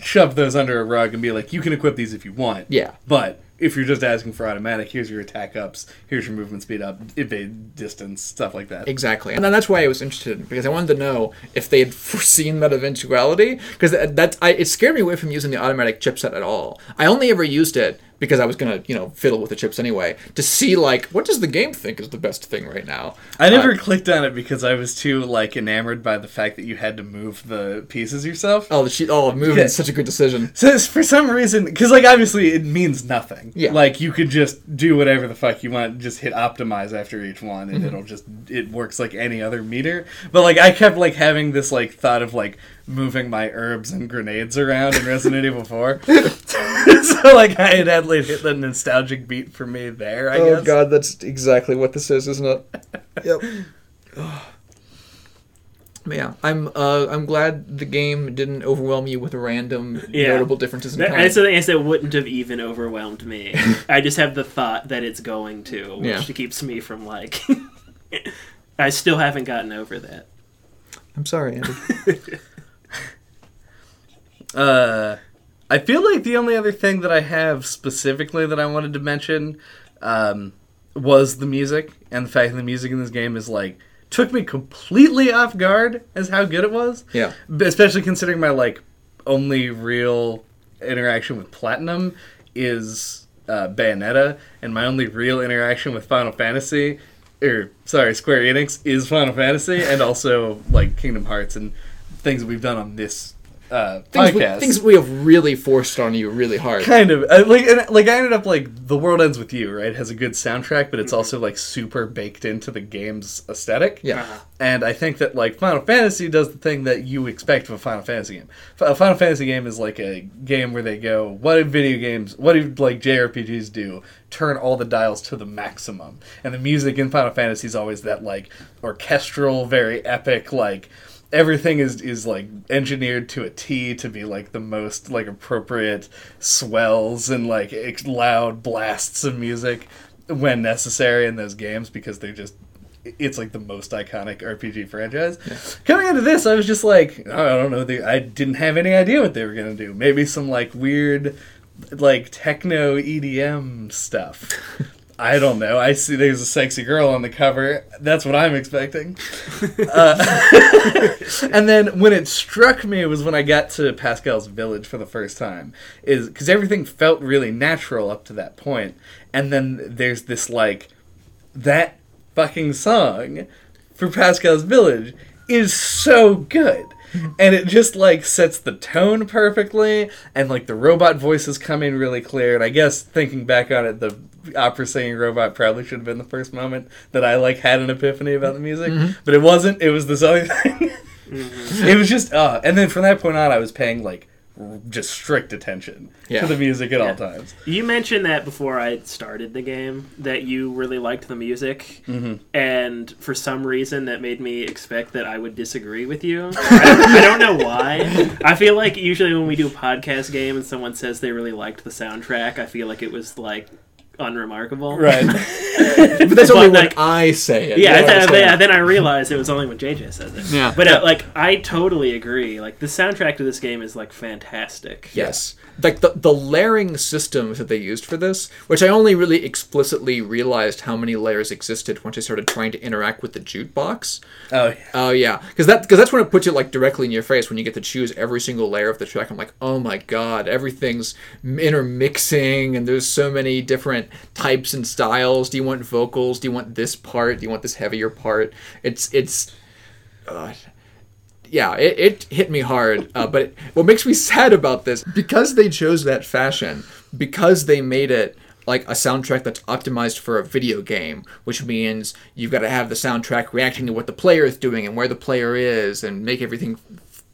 Speaker 1: shove those under a rug and be like, "You can equip these if you want."
Speaker 2: Yeah.
Speaker 1: But if you're just asking for automatic, here's your attack ups, here's your movement speed up, evade distance, stuff like that.
Speaker 2: Exactly, and then that's why I was interested because I wanted to know if they had [LAUGHS] foreseen that eventuality. Because that, that I, it scared me away from using the automatic chipset at all. I only ever used it because I was gonna, you know, fiddle with the chips anyway to see like what does the game think is the best thing right now.
Speaker 1: I never clicked on it because I was too like enamored by the fact that you had to move the pieces yourself.
Speaker 2: Oh, the sheet. Oh, moving
Speaker 1: Yeah.
Speaker 2: is such a good decision.
Speaker 1: So it's- for some reason, because like obviously it means nothing.
Speaker 2: Yeah.
Speaker 1: Like you could just do whatever the fuck you want, just hit optimize after each one, and mm-hmm. it'll just it works like any other meter. But like I kept like having this like thought of like moving my herbs and grenades around in Resident Evil Four. [LAUGHS] so like I had had like hit the nostalgic beat for me there. I guess.
Speaker 2: Oh, God, that's exactly what this is, isn't it? [LAUGHS] yep. [SIGHS] But yeah, I'm uh, I'm glad the game didn't overwhelm you with random
Speaker 3: Yeah.
Speaker 2: notable differences in
Speaker 3: That,
Speaker 2: kind.
Speaker 3: that's the thing is that wouldn't have even overwhelmed me. [LAUGHS] I just have the thought that it's going to, which
Speaker 2: Yeah.
Speaker 3: keeps me from like. I still haven't gotten over that.
Speaker 2: I'm sorry, Andy.
Speaker 1: Uh, I feel like the only other thing that I have specifically that I wanted to mention um, was the music and the fact that the music in this game is like took me completely off guard as how good it was.
Speaker 2: Yeah.
Speaker 1: Especially considering my like only real interaction with Platinum is uh, Bayonetta, and my only real interaction with Final Fantasy, or sorry, Square Enix is Final Fantasy, and also like Kingdom Hearts and things that we've done on this uh,
Speaker 2: things, we, things we have really forced on you really hard.
Speaker 1: kind of uh, like and, like I ended up like the world ends with you right It has a good soundtrack but it's also like super baked into the game's aesthetic
Speaker 2: Yeah.
Speaker 1: and I think that like Final Fantasy does the thing that you expect of a Final Fantasy game. A Final Fantasy game is like a game where they go, what do video games, what do like JRPGs do? Turn all the dials to the maximum. And the music in Final Fantasy is always that like orchestral, very epic, like everything is is like engineered to a T to be like the most like appropriate swells and like ex- loud blasts of music when necessary in those games because they're just it's like the most iconic RPG franchise. Coming into this, I was just like, oh, I don't know, they, I didn't have any idea what they were gonna do. Maybe some like weird, like techno EDM stuff. [LAUGHS] I don't know. I see there's a sexy girl on the cover. That's what I'm expecting. [LAUGHS] Uh, [LAUGHS] and then when it struck me it was when I got to Pascal's village for the first time, is because everything felt really natural up to that point, and then there's this like that fucking song for Pascal's village is so good. And it just like sets the tone perfectly, and like the robot voices come in really clear. And I guess thinking back on it, the opera singing robot probably should have been the first moment that I like had an epiphany about the music, but it wasn't. It was this other thing. [LAUGHS] It was just, uh, and then from that point on, I was paying like just strict attention
Speaker 2: Yeah.
Speaker 1: to the music at
Speaker 3: Yeah.
Speaker 1: all times.
Speaker 3: You mentioned that before I started the game that you really liked the music,
Speaker 1: Mm-hmm.
Speaker 3: and for some reason that made me expect that I would disagree with you. I, [LAUGHS] I don't know why. I feel like usually when we do a podcast game and someone says they really liked the soundtrack, I feel like it was like unremarkable.
Speaker 1: Right. [LAUGHS]
Speaker 2: But that's only
Speaker 3: But,
Speaker 2: when
Speaker 3: like-
Speaker 2: I say it.
Speaker 3: Yeah,
Speaker 2: You know what
Speaker 3: th-
Speaker 2: I'm saying?
Speaker 3: yeah, then I realized it was only when JJ says it.
Speaker 2: Yeah.
Speaker 3: But
Speaker 1: Yeah.
Speaker 3: Uh, like, I totally agree. Like, the soundtrack to this game is like fantastic.
Speaker 2: Yes. Like the, the layering systems that they used for this, which I only really explicitly realized how many layers existed once I started trying to interact with the jukebox.
Speaker 1: oh, yeah.
Speaker 2: Oh yeah, because that because that's when it puts it like directly in your face when you get to choose every single layer of the track. I'm like, oh my god, everything's intermixing, and there's so many different types and styles. Do you want vocals? Do you want this part? Do you want this heavier part? It's it's. Uh, yeah, it, it hit me hard. Uh, but it, what makes me [LAUGHS] sad about this, because they chose that fashion, because they made it like a soundtrack that's optimized for a video game, which means you've got to have the soundtrack reacting to what the player is doing and where the player is and make everything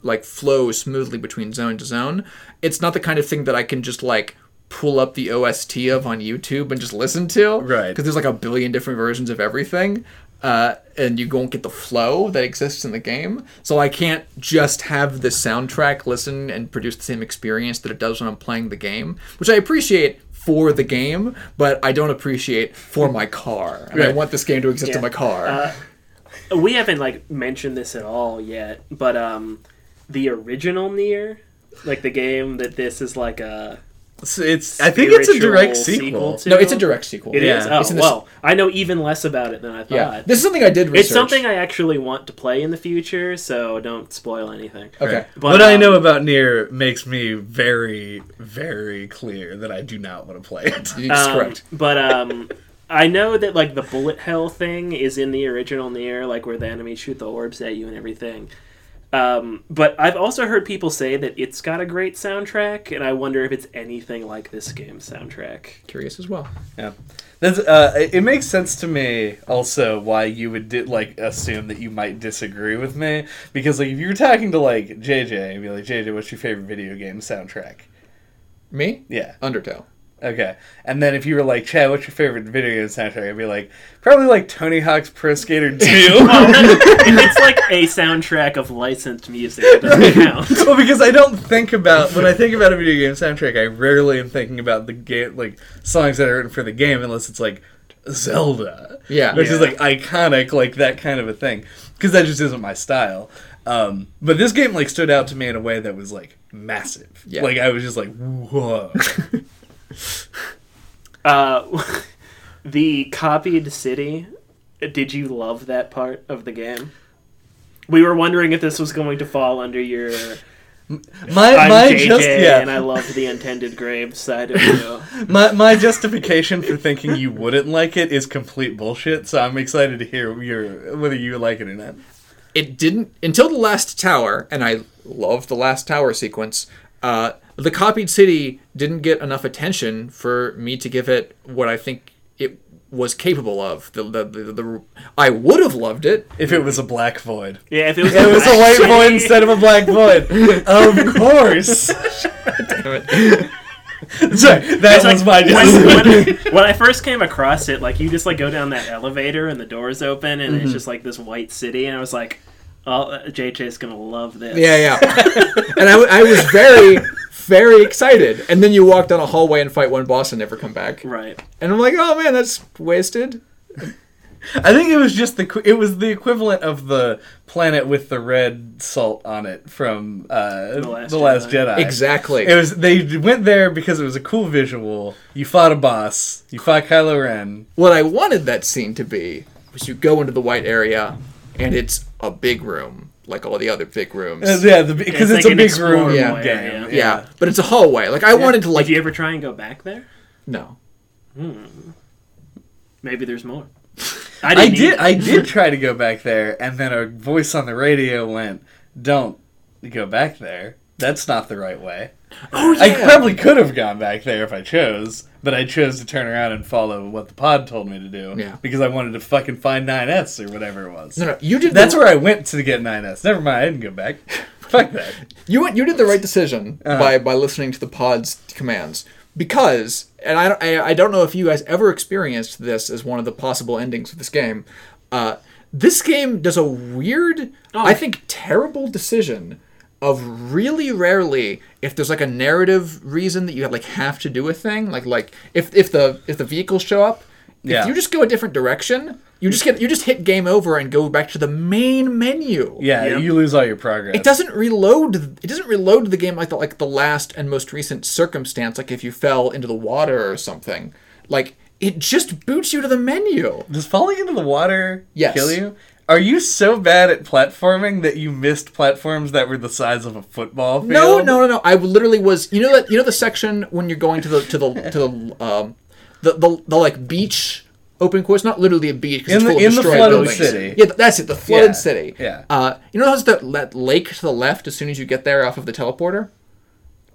Speaker 2: like flow smoothly between zone to zone. It's not the kind of thing that I can just like pull up the OST of on YouTube and just listen to.
Speaker 1: Right.
Speaker 2: Because there's like a billion different versions of everything. Uh, and you won't get the flow that exists in the game. So I can't just have the soundtrack listen and produce the same experience that it does when I'm playing the game, which I appreciate for the game, but I don't appreciate for my car. And I want this game to exist
Speaker 3: Yeah.
Speaker 2: in my car.
Speaker 3: Uh, we haven't like mentioned this at all yet, but um, the original Nier, like the game that this is like a
Speaker 1: It's, it's I think it's a direct
Speaker 3: spiritual
Speaker 1: sequel.
Speaker 3: to.
Speaker 2: no, it's a direct sequel.
Speaker 3: It is.
Speaker 1: Yeah.
Speaker 3: Oh
Speaker 2: It's in the-
Speaker 3: well, I know even less about it than I thought.
Speaker 2: Yeah. This is something I did research.
Speaker 3: it's something I actually want to play in the future, so don't spoil anything.
Speaker 2: Okay.
Speaker 3: But,
Speaker 1: what I
Speaker 3: um,
Speaker 1: know about Nier makes me very, very clear that I do not want to play it. [LAUGHS]
Speaker 2: It's
Speaker 3: Um,
Speaker 2: correct.
Speaker 3: But um, I know that like the bullet hell thing is in the original Nier, like where the enemies shoot the orbs at you and everything. Um, but I've also heard people say that it's got a great soundtrack, and I wonder if it's anything like this game's soundtrack.
Speaker 2: Curious as well.
Speaker 1: Yeah, That's, uh, it it makes sense to me also why you would di- like assume that you might disagree with me because like if you were talking to like JJ and be like JJ, what's your favorite video game soundtrack?
Speaker 2: Me?
Speaker 1: Yeah,
Speaker 2: Undertale.
Speaker 1: Okay. And then if you were like Chad, what's your favorite video game soundtrack? I'd be like probably like Tony Hawk's Pro Skater [LAUGHS] Two.
Speaker 3: if [LAUGHS] it's like a soundtrack of licensed music, it doesn't count.
Speaker 1: well, because I don't think about when I think about a video game soundtrack, I rarely am thinking about the game like songs that are written for the game unless it's like Zelda,
Speaker 2: Yeah.
Speaker 1: which is like iconic, like that kind of a thing, because that just isn't my style. Um, but this game like stood out to me in a way that was like massive.
Speaker 2: Yeah.
Speaker 1: Like I was just like, whoa. [LAUGHS] [LAUGHS]
Speaker 3: Uh, [LAUGHS] the copied city. Did you love that part of the game? We were wondering if this was going to fall under your
Speaker 1: my
Speaker 3: I'm
Speaker 1: my
Speaker 3: JJ
Speaker 1: just
Speaker 3: and I
Speaker 1: yeah
Speaker 3: loved the intended grave side of you. [LAUGHS]
Speaker 1: my my justification for thinking you wouldn't like it is complete bullshit. So I'm excited to hear your whether you like it or not.
Speaker 2: it didn't until the last tower and i love the last tower sequence uh, the copied city didn't get enough attention for me to give it what i think it was capable of the, the, the, the i would have loved it
Speaker 1: If it was a black void.
Speaker 3: Yeah, if it was, [LAUGHS]
Speaker 1: It was a white
Speaker 3: City-
Speaker 1: void instead of a black void. [LAUGHS] Of course. [LAUGHS] Sorry, that
Speaker 3: It's
Speaker 1: was
Speaker 3: like,
Speaker 1: my
Speaker 3: when,
Speaker 1: guess.
Speaker 3: when, when I first came across it, like you just like go down that elevator and the doors open and
Speaker 1: Mm-hmm.
Speaker 3: it's just like this white city, and I was like, "Oh, uh, JJ's gonna love this."
Speaker 2: yeah yeah [LAUGHS] and I was very very excited. And then you walk down a hallway and fight one boss and never come back.
Speaker 3: Right.
Speaker 2: And I'm like, oh man, that's wasted.
Speaker 1: I think it was just the it was the equivalent of the planet with the red salt on it from uh, the
Speaker 3: Last
Speaker 1: Last,
Speaker 3: Jedi.
Speaker 1: Jedi.
Speaker 2: Exactly.
Speaker 1: It was they went there because it was a cool visual. You fought a boss. You fought Kylo Ren.
Speaker 2: what I wanted that scene to be was you go into the white area and it's a big room, like all the other big rooms.
Speaker 1: Uh, yeah, because
Speaker 3: It's
Speaker 1: it's,
Speaker 3: like
Speaker 1: a big room
Speaker 2: yeah.
Speaker 1: game.
Speaker 2: yeah. but it's a hallway. Like I wanted to like
Speaker 3: Did you ever try and go back there?
Speaker 2: no. Hmm.
Speaker 3: Maybe there's more. [LAUGHS]
Speaker 1: I
Speaker 3: didn't
Speaker 1: did. I did [LAUGHS] try to go back there, and then a voice on the radio went, "Don't go back there. That's not the right way."
Speaker 2: Oh yeah.
Speaker 1: I probably could have gone back there if I chose, but I chose to turn around and follow what the pod told me to do.
Speaker 2: Yeah.
Speaker 1: Because I wanted to fucking find 9S or whatever it was.
Speaker 2: No, no, you did.
Speaker 1: That's
Speaker 2: the,
Speaker 1: where I went to get 9S. Never mind, I didn't go back. [LAUGHS] Fuck that.
Speaker 2: you went. You did the right decision
Speaker 1: Uh-huh.
Speaker 2: by by listening to the pod's commands because, and I, don't- I I don't know if you guys ever experienced this as one of the possible endings of this game. Uh, this game does a weird, I think, terrible decision of really rarely if there's like a narrative reason that you have like have to do a thing like like if if the if the vehicles show up
Speaker 1: Yeah.
Speaker 2: if you just go a different direction you just get you just hit game over and go back to the main menu
Speaker 1: Yeah,
Speaker 3: Yep.
Speaker 1: you lose all your progress.
Speaker 2: it doesn't reload. It doesn't reload the game like the like the last and most recent circumstance, like if you fell into the water or something. Like it just boots you to the menu.
Speaker 1: Does falling into the water
Speaker 2: Yes.
Speaker 1: kill you? Are you so bad at platforming that you missed platforms that were the size of a football field?
Speaker 2: No, no, no, no. I literally was. You know that. You know the section when you're going to the to the to the [LAUGHS] um the the, the like beach open course. Not literally a beach. 'cause
Speaker 1: In
Speaker 2: it's
Speaker 1: the-
Speaker 2: full of
Speaker 1: in the
Speaker 2: destroyed
Speaker 1: flooded
Speaker 2: buildings.
Speaker 1: city.
Speaker 2: Yeah, that's it. The flooded
Speaker 1: Yeah,
Speaker 2: city.
Speaker 1: yeah.
Speaker 2: Uh, you know how's that that lake to the left as soon as you get there off of the teleporter?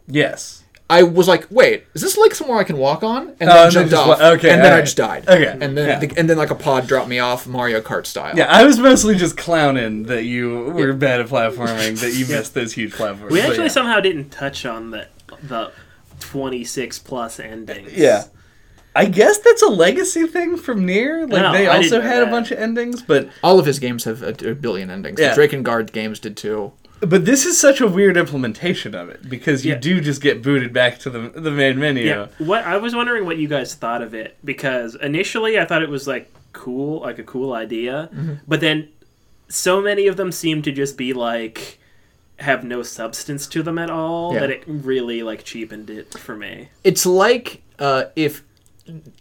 Speaker 1: Yes.
Speaker 2: I was like, wait, is this like somewhere I can walk on? And oh, then
Speaker 1: Oh, and then
Speaker 2: jumped
Speaker 1: just
Speaker 2: off.
Speaker 1: wa- okay,
Speaker 2: and then I just died.
Speaker 1: Okay,
Speaker 2: And then
Speaker 1: yeah.
Speaker 2: the, and then like a pod dropped me off Mario Kart style.
Speaker 1: Yeah, I was mostly just clowning that you were bad at platforming, that you [LAUGHS] missed those huge platforms.
Speaker 3: We actually
Speaker 1: yeah.
Speaker 3: somehow didn't touch on the the 26 plus endings.
Speaker 1: Yeah. I guess that's a legacy thing from Nier. Like
Speaker 3: No,
Speaker 1: they
Speaker 3: I
Speaker 1: also
Speaker 3: didn't know
Speaker 1: had a bunch of endings, but
Speaker 2: All of his games have a, a billion endings.
Speaker 1: Yeah.
Speaker 2: The Drakengard games did too.
Speaker 1: But this is such a weird implementation of it because you
Speaker 3: Yeah.
Speaker 1: do just get booted back to the the main menu.
Speaker 3: Yeah. What I was wondering what you guys thought of it because initially I thought it was like cool, like a cool idea,
Speaker 2: Mm-hmm.
Speaker 3: but then so many of them seem to just be like have no substance to them at all
Speaker 2: Yeah.
Speaker 3: that it really like cheapened it for me.
Speaker 2: It's like uh, if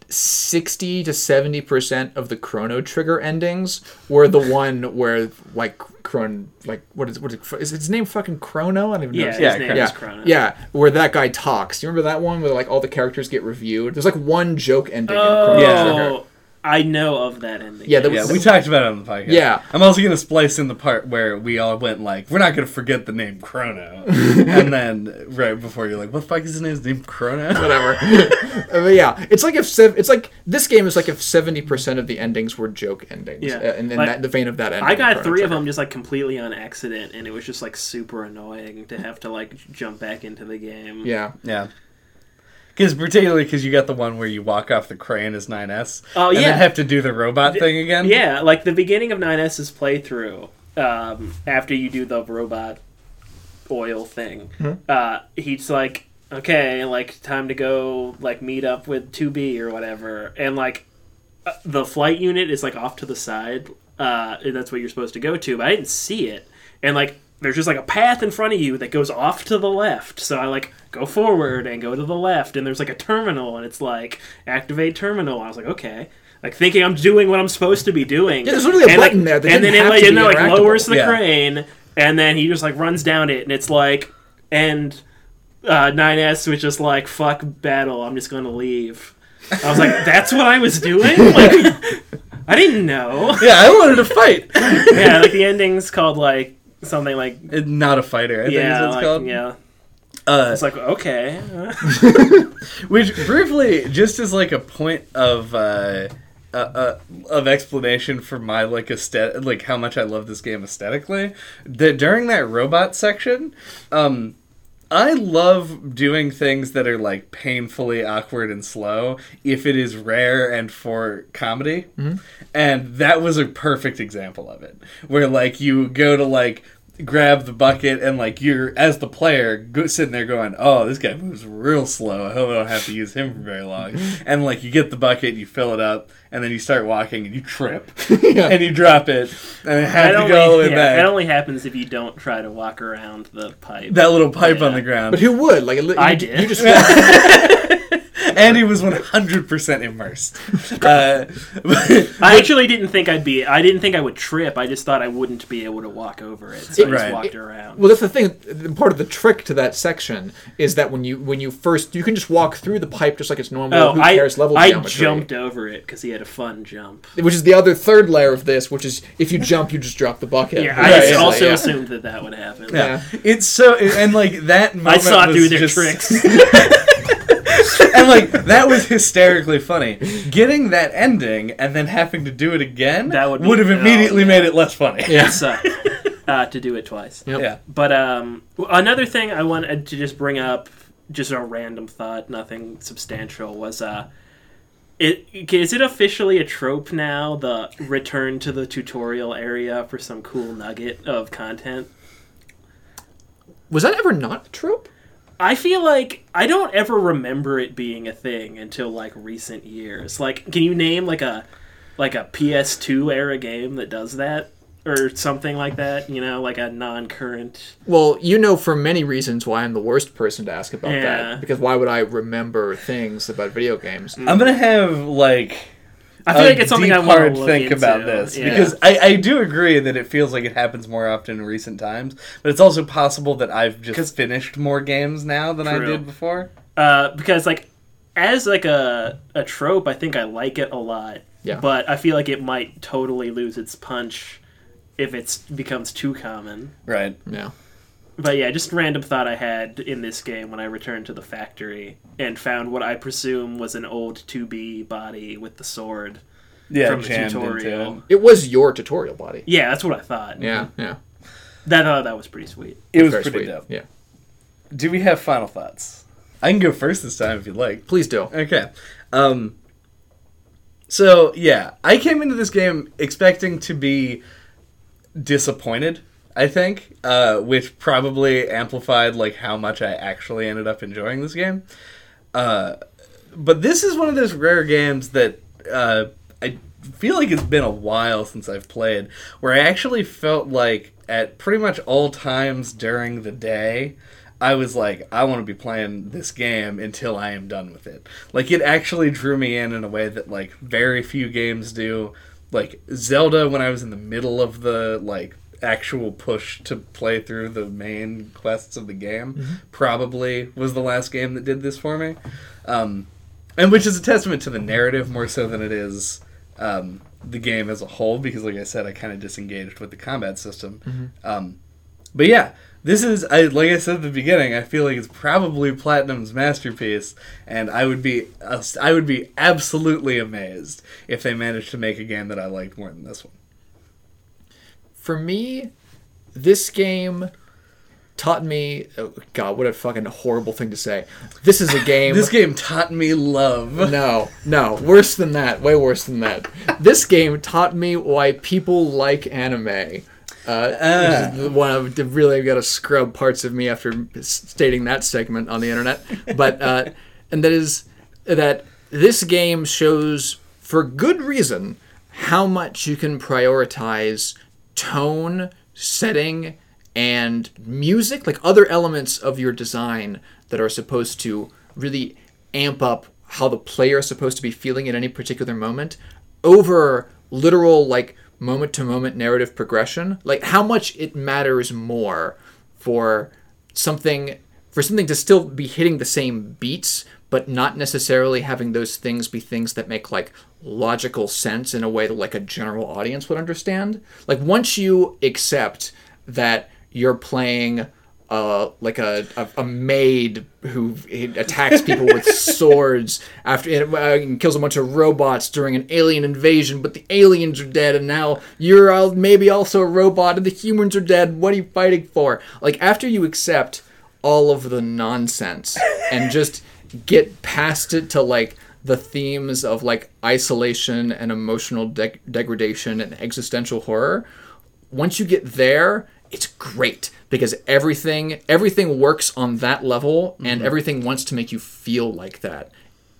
Speaker 2: sixty to seventy percent of the Chrono Trigger endings were the [LAUGHS] one where like Chron like what is what is, is his name fucking Chrono? I don't even know.
Speaker 3: Yeah,
Speaker 2: his
Speaker 1: Yeah,
Speaker 3: name
Speaker 1: Chrono.
Speaker 3: is
Speaker 2: yeah,
Speaker 3: Chrono.
Speaker 2: yeah, where that guy talks. Do you remember that one where like all the characters get reviewed? There's like one joke ending in Chrono
Speaker 1: Yeah.
Speaker 2: Trigger.
Speaker 3: I know of that ending.
Speaker 2: Yeah, there
Speaker 1: Yeah, we talked about it on the podcast.
Speaker 2: Yeah.
Speaker 1: I'm also gonna splice in the part where we all went like, we're not gonna forget the name Chrono, [LAUGHS] and then right before you're like, what the fuck is his name? His name Chrono? [LAUGHS]
Speaker 2: whatever. [LAUGHS] But yeah, it's like if sev- it's like this game is like if seventy percent of the endings were joke endings.
Speaker 3: Yeah.
Speaker 2: uh, in, in
Speaker 3: Like,
Speaker 2: that, the vein of that ending.
Speaker 3: I
Speaker 2: in
Speaker 3: got
Speaker 2: Chrono
Speaker 3: three of them just like completely on accident, and it was just like super annoying to have to like jump back into the game.
Speaker 2: Yeah,
Speaker 1: Yeah. Because particularly because you got the one where you walk off the crane as 9S.
Speaker 3: Oh,
Speaker 1: and
Speaker 3: yeah.
Speaker 1: then have to do the robot thing again.
Speaker 3: Yeah, like the beginning of 9S's playthrough, um, after you do the robot oil thing, uh, he's like, okay, like time to go, like meet up with 2B or whatever, and like uh, the flight unit is like off to the side. Uh, and that's what you're supposed to go to, but I didn't see it, and like there's just like a path in front of you that goes off to the left. So I like go forward and go to the left, and there's like a terminal, and it's like activate terminal. I was like, okay. Like thinking I'm doing what I'm supposed to be doing.
Speaker 2: Yeah, there's literally a
Speaker 3: And, like-
Speaker 2: button there that
Speaker 3: and then it like, and then, like lowers the
Speaker 1: Yeah.
Speaker 3: crane, and then he just like runs down it, and it's like, and uh, 9S was just like, fuck battle, I'm just gonna leave. I was like, that's what I was doing? [LAUGHS] Like, I didn't know.
Speaker 1: Yeah, I wanted to fight. [LAUGHS]
Speaker 3: yeah, like the ending's called like something like
Speaker 1: Not a fighter, I think
Speaker 3: yeah,
Speaker 1: is what it's
Speaker 3: like,
Speaker 1: called.
Speaker 3: yeah.
Speaker 1: Uh,
Speaker 3: It's like okay, [LAUGHS]
Speaker 1: Which briefly, just as like a point of uh, uh, uh, of explanation for my like aesthetic, like how much I love this game aesthetically, that during that robot section, um, I love doing things that are like painfully awkward and slow if it is rare and for comedy. And that was a perfect example of it. Where like you go to like grab the bucket and like you're as the player go, sitting there going oh this guy moves real slow i hope i don't have to use him for very long [LAUGHS] and like you get the bucket you fill it up and then you start walking and you trip [LAUGHS]
Speaker 2: Yeah.
Speaker 1: and you drop it and it has
Speaker 3: That
Speaker 1: to
Speaker 3: only,
Speaker 1: go all the way
Speaker 3: yeah,
Speaker 1: back
Speaker 3: that only happens if you don't try to walk around the pipe.
Speaker 1: that little pipe on the ground
Speaker 2: But who would? Like, you,
Speaker 3: I did.
Speaker 2: You just [LAUGHS] walk-
Speaker 1: and he was 100% immersed [LAUGHS] uh,
Speaker 3: I actually didn't think I'd be. I didn't think I would trip. I just thought I wouldn't be able to walk over it, so I just
Speaker 1: Right.
Speaker 3: walked around.
Speaker 2: well, that's the thing. Part of the trick to that section is that when you when you first you can just walk through the pipe just like it's normal.
Speaker 3: oh,
Speaker 2: who
Speaker 3: I
Speaker 2: cares level
Speaker 3: I
Speaker 2: geometry.
Speaker 3: jumped over it because he had a fun jump.
Speaker 2: Which is the other third layer of this, which is if you jump, you just drop the bucket.
Speaker 3: Yeah,
Speaker 1: Right,
Speaker 3: I
Speaker 1: yeah,
Speaker 3: also
Speaker 2: yeah.
Speaker 3: assumed that that would happen.
Speaker 1: yeah. it's so and like that
Speaker 3: I
Speaker 1: moment
Speaker 3: saw
Speaker 1: was
Speaker 3: through their
Speaker 1: just-
Speaker 3: tricks. [LAUGHS] [LAUGHS] [LAUGHS]
Speaker 1: and like that was hysterically funny. Getting that ending and then having to do it again
Speaker 3: That would be-
Speaker 1: have immediately made it less funny.
Speaker 2: Yeah.
Speaker 3: It sucked uh, to do it twice.
Speaker 2: Yep.
Speaker 1: Yeah.
Speaker 3: But um, another thing I wanted to just bring up, just a random thought, nothing substantial, was uh, it is it officially a trope now? The return to the tutorial area for some cool nugget of content.
Speaker 2: Was that ever not a trope?
Speaker 3: I feel like I don't ever remember it being a thing until like recent years. Like, can you name like a like a PS2 era game that does that or something like that? You know, like a non-current.
Speaker 2: Well, you know for many reasons why I'm the worst person to ask about
Speaker 3: Yeah.
Speaker 2: that. Because why would I remember things about video games?
Speaker 1: I'm gonna have like
Speaker 3: I feel
Speaker 1: a
Speaker 3: like it's something I
Speaker 1: deep,
Speaker 3: want
Speaker 1: hard
Speaker 3: to
Speaker 1: think
Speaker 3: into.
Speaker 1: about this
Speaker 3: Yeah.
Speaker 1: because I, I do agree that it feels like it happens more often in recent times, but it's also possible that I've just finished more games now than I did before.
Speaker 3: uh, because like as like a a trope, I think I like it a lot.
Speaker 2: Yeah.
Speaker 3: But I feel like it might totally lose its punch if it becomes too common.
Speaker 1: Right.
Speaker 2: Yeah.
Speaker 3: But yeah, just random thought I had in this game when I returned to the factory and found what I presume was an old 2B body with the sword.
Speaker 1: Yeah.
Speaker 3: From the tutorial.
Speaker 1: into
Speaker 2: It was your tutorial body.
Speaker 3: Yeah, that's what I thought.
Speaker 2: Yeah, yeah.
Speaker 3: That uh, that was pretty sweet.
Speaker 1: it. It was
Speaker 2: Very
Speaker 1: pretty
Speaker 2: sweet.
Speaker 1: dope.
Speaker 2: Yeah.
Speaker 1: Do we have final thoughts? I can go first this time if you'd like.
Speaker 2: Please do.
Speaker 1: Okay. Um so yeah, I came into this game expecting to be disappointed, I think, uh, which probably amplified like how much I actually ended up enjoying this game. Uh, but this is one of those rare games that uh, I feel like it's been a while since I've played, where I actually felt like at pretty much all times during the day, I was like, I want to be playing this game until I am done with it. Like it actually drew me in in a way that like very few games do. Like Zelda, when I was in the middle of the like actual push to play through the main quests of the game, probably was the last game that did this for me. Um, and which is a testament to the narrative more so than it is um, the game as a whole because like i said i kind of disengaged with the combat system. Um, but yeah this is I, like i said at the beginning i feel like it's probably platinum's masterpiece and i would be i would be absolutely amazed if they managed to make a game that i liked more than this one
Speaker 2: For me, this game taught me. Oh, God, what a fucking horrible thing to say. This is a [LAUGHS] game.
Speaker 1: this game taught me love [LAUGHS]
Speaker 2: No, no, worse than that. Way worse than that. This game taught me why people like anime. Uh, is one of the really got to scrub parts of me after stating that segment on the internet. But uh, [LAUGHS] and that is that this game shows for good reason how much you can prioritize tone, setting, and music, like other elements of your design that are supposed to really amp up how the player is supposed to be feeling at any particular moment over literal like moment to moment narrative progression. Like how much it matters more for something for something to still be hitting the same beats but not necessarily having those things be things that make like logical sense in a way that like a general audience would understand like once you accept that you're playing uh, like a, a, a maid who attacks people with [LAUGHS] swords after uh, and kills a bunch of robots during an alien invasion, but the aliens are dead, and now you're maybe also a robot, and the humans are dead. What are you fighting for? Like after you accept all of the nonsense and just get past it to like the themes of like isolation and emotional de- degradation and existential horror once you get there, it's great because everything everything works on that level and mm-hmm. everything wants to make you feel like that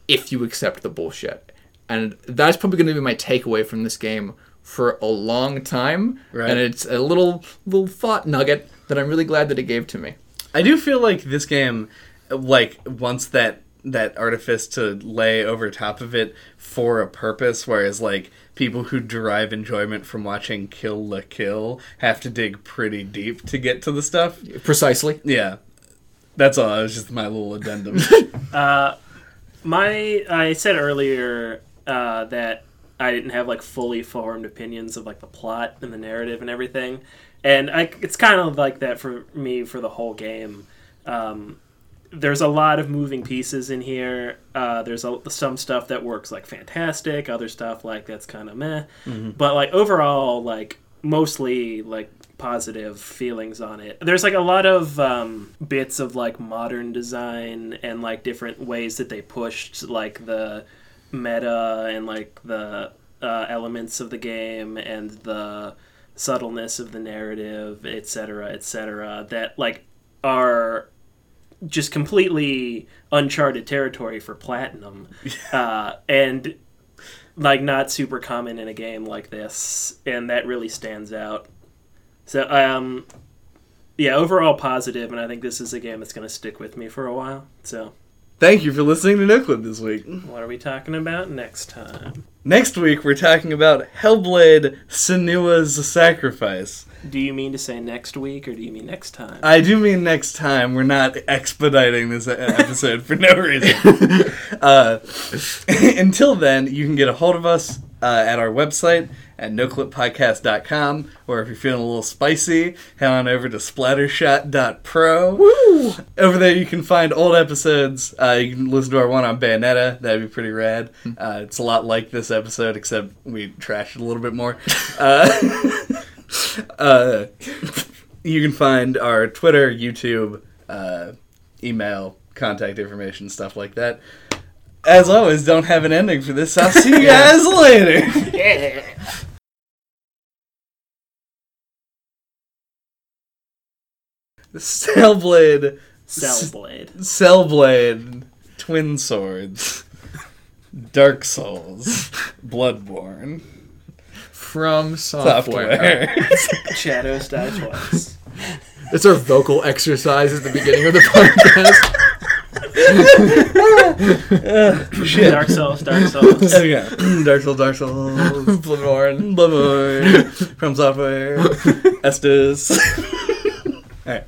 Speaker 2: if you accept the bullshit. And that's probably going to be my takeaway from this game for a long time.
Speaker 1: Right.
Speaker 2: And it's a little little thought nugget that I'm really glad that it gave to me.
Speaker 1: I do feel like this game, like wants that that artifice to lay over top of it for a purpose, whereas like people who derive enjoyment from watching Kill la Kill have to dig pretty deep to get to the stuff.
Speaker 2: Precisely.
Speaker 1: Yeah, that's all. It was just my little addendum. [LAUGHS]
Speaker 3: Uh, my I said earlier uh, that I didn't have like fully formed opinions of like the plot and the narrative and everything, and I, it's kind of like that for me for the whole game. Um, there's a lot of moving pieces in here. Uh, there's a, some stuff that works like fantastic, other stuff like that's kind of meh. But like overall, like mostly like positive feelings on it. There's like a lot of um, bits of like modern design and like different ways that they pushed like the meta and like the uh, elements of the game and the subtleness of the narrative, etc., etc. that like are just completely uncharted territory for platinum. [LAUGHS] Uh, and like not super common in a game like this and that really stands out. So um yeah overall positive and i think this is a game that's going to stick with me for a while so.
Speaker 1: Thank you for listening to No Clip this week.
Speaker 3: what are we talking about next time
Speaker 1: Next week we're talking about Hellblade: Senua's Sacrifice.
Speaker 3: do you mean to say next week or do you mean next time
Speaker 1: I do mean next time. We're not expediting this episode for no reason. [LAUGHS] uh, [LAUGHS] until then, you can get a hold of us uh, at our website at noclippodcast.com, or if you're feeling a little spicy, head on over to splattershot.pro. Woo! Over there, you can find old episodes. Uh, you can listen to our one on Bayonetta. That'd be pretty rad. Uh, it's a lot like this episode, except we trashed it a little bit more. [LAUGHS] Uh, [LAUGHS] uh, you can find our Twitter, YouTube, uh, email, contact information, stuff like that. As always, don't have an ending for this. I'll see you [LAUGHS] guys later. [LAUGHS] yeah. [LAUGHS] Cellblade,
Speaker 3: Cellblade.
Speaker 1: Cellblade, Twin Swords, Dark Souls, Bloodborne,
Speaker 2: From software.
Speaker 1: software.
Speaker 3: shadows die twice
Speaker 2: It's our vocal exercise at the beginning of the podcast. [LAUGHS]
Speaker 1: Shit.
Speaker 3: dark souls dark [LAUGHS] souls
Speaker 1: Okay. [LAUGHS] Dark Souls, Dark Souls,
Speaker 2: Bloodborne.
Speaker 1: Bloodborne, From Software, Estes. Alright.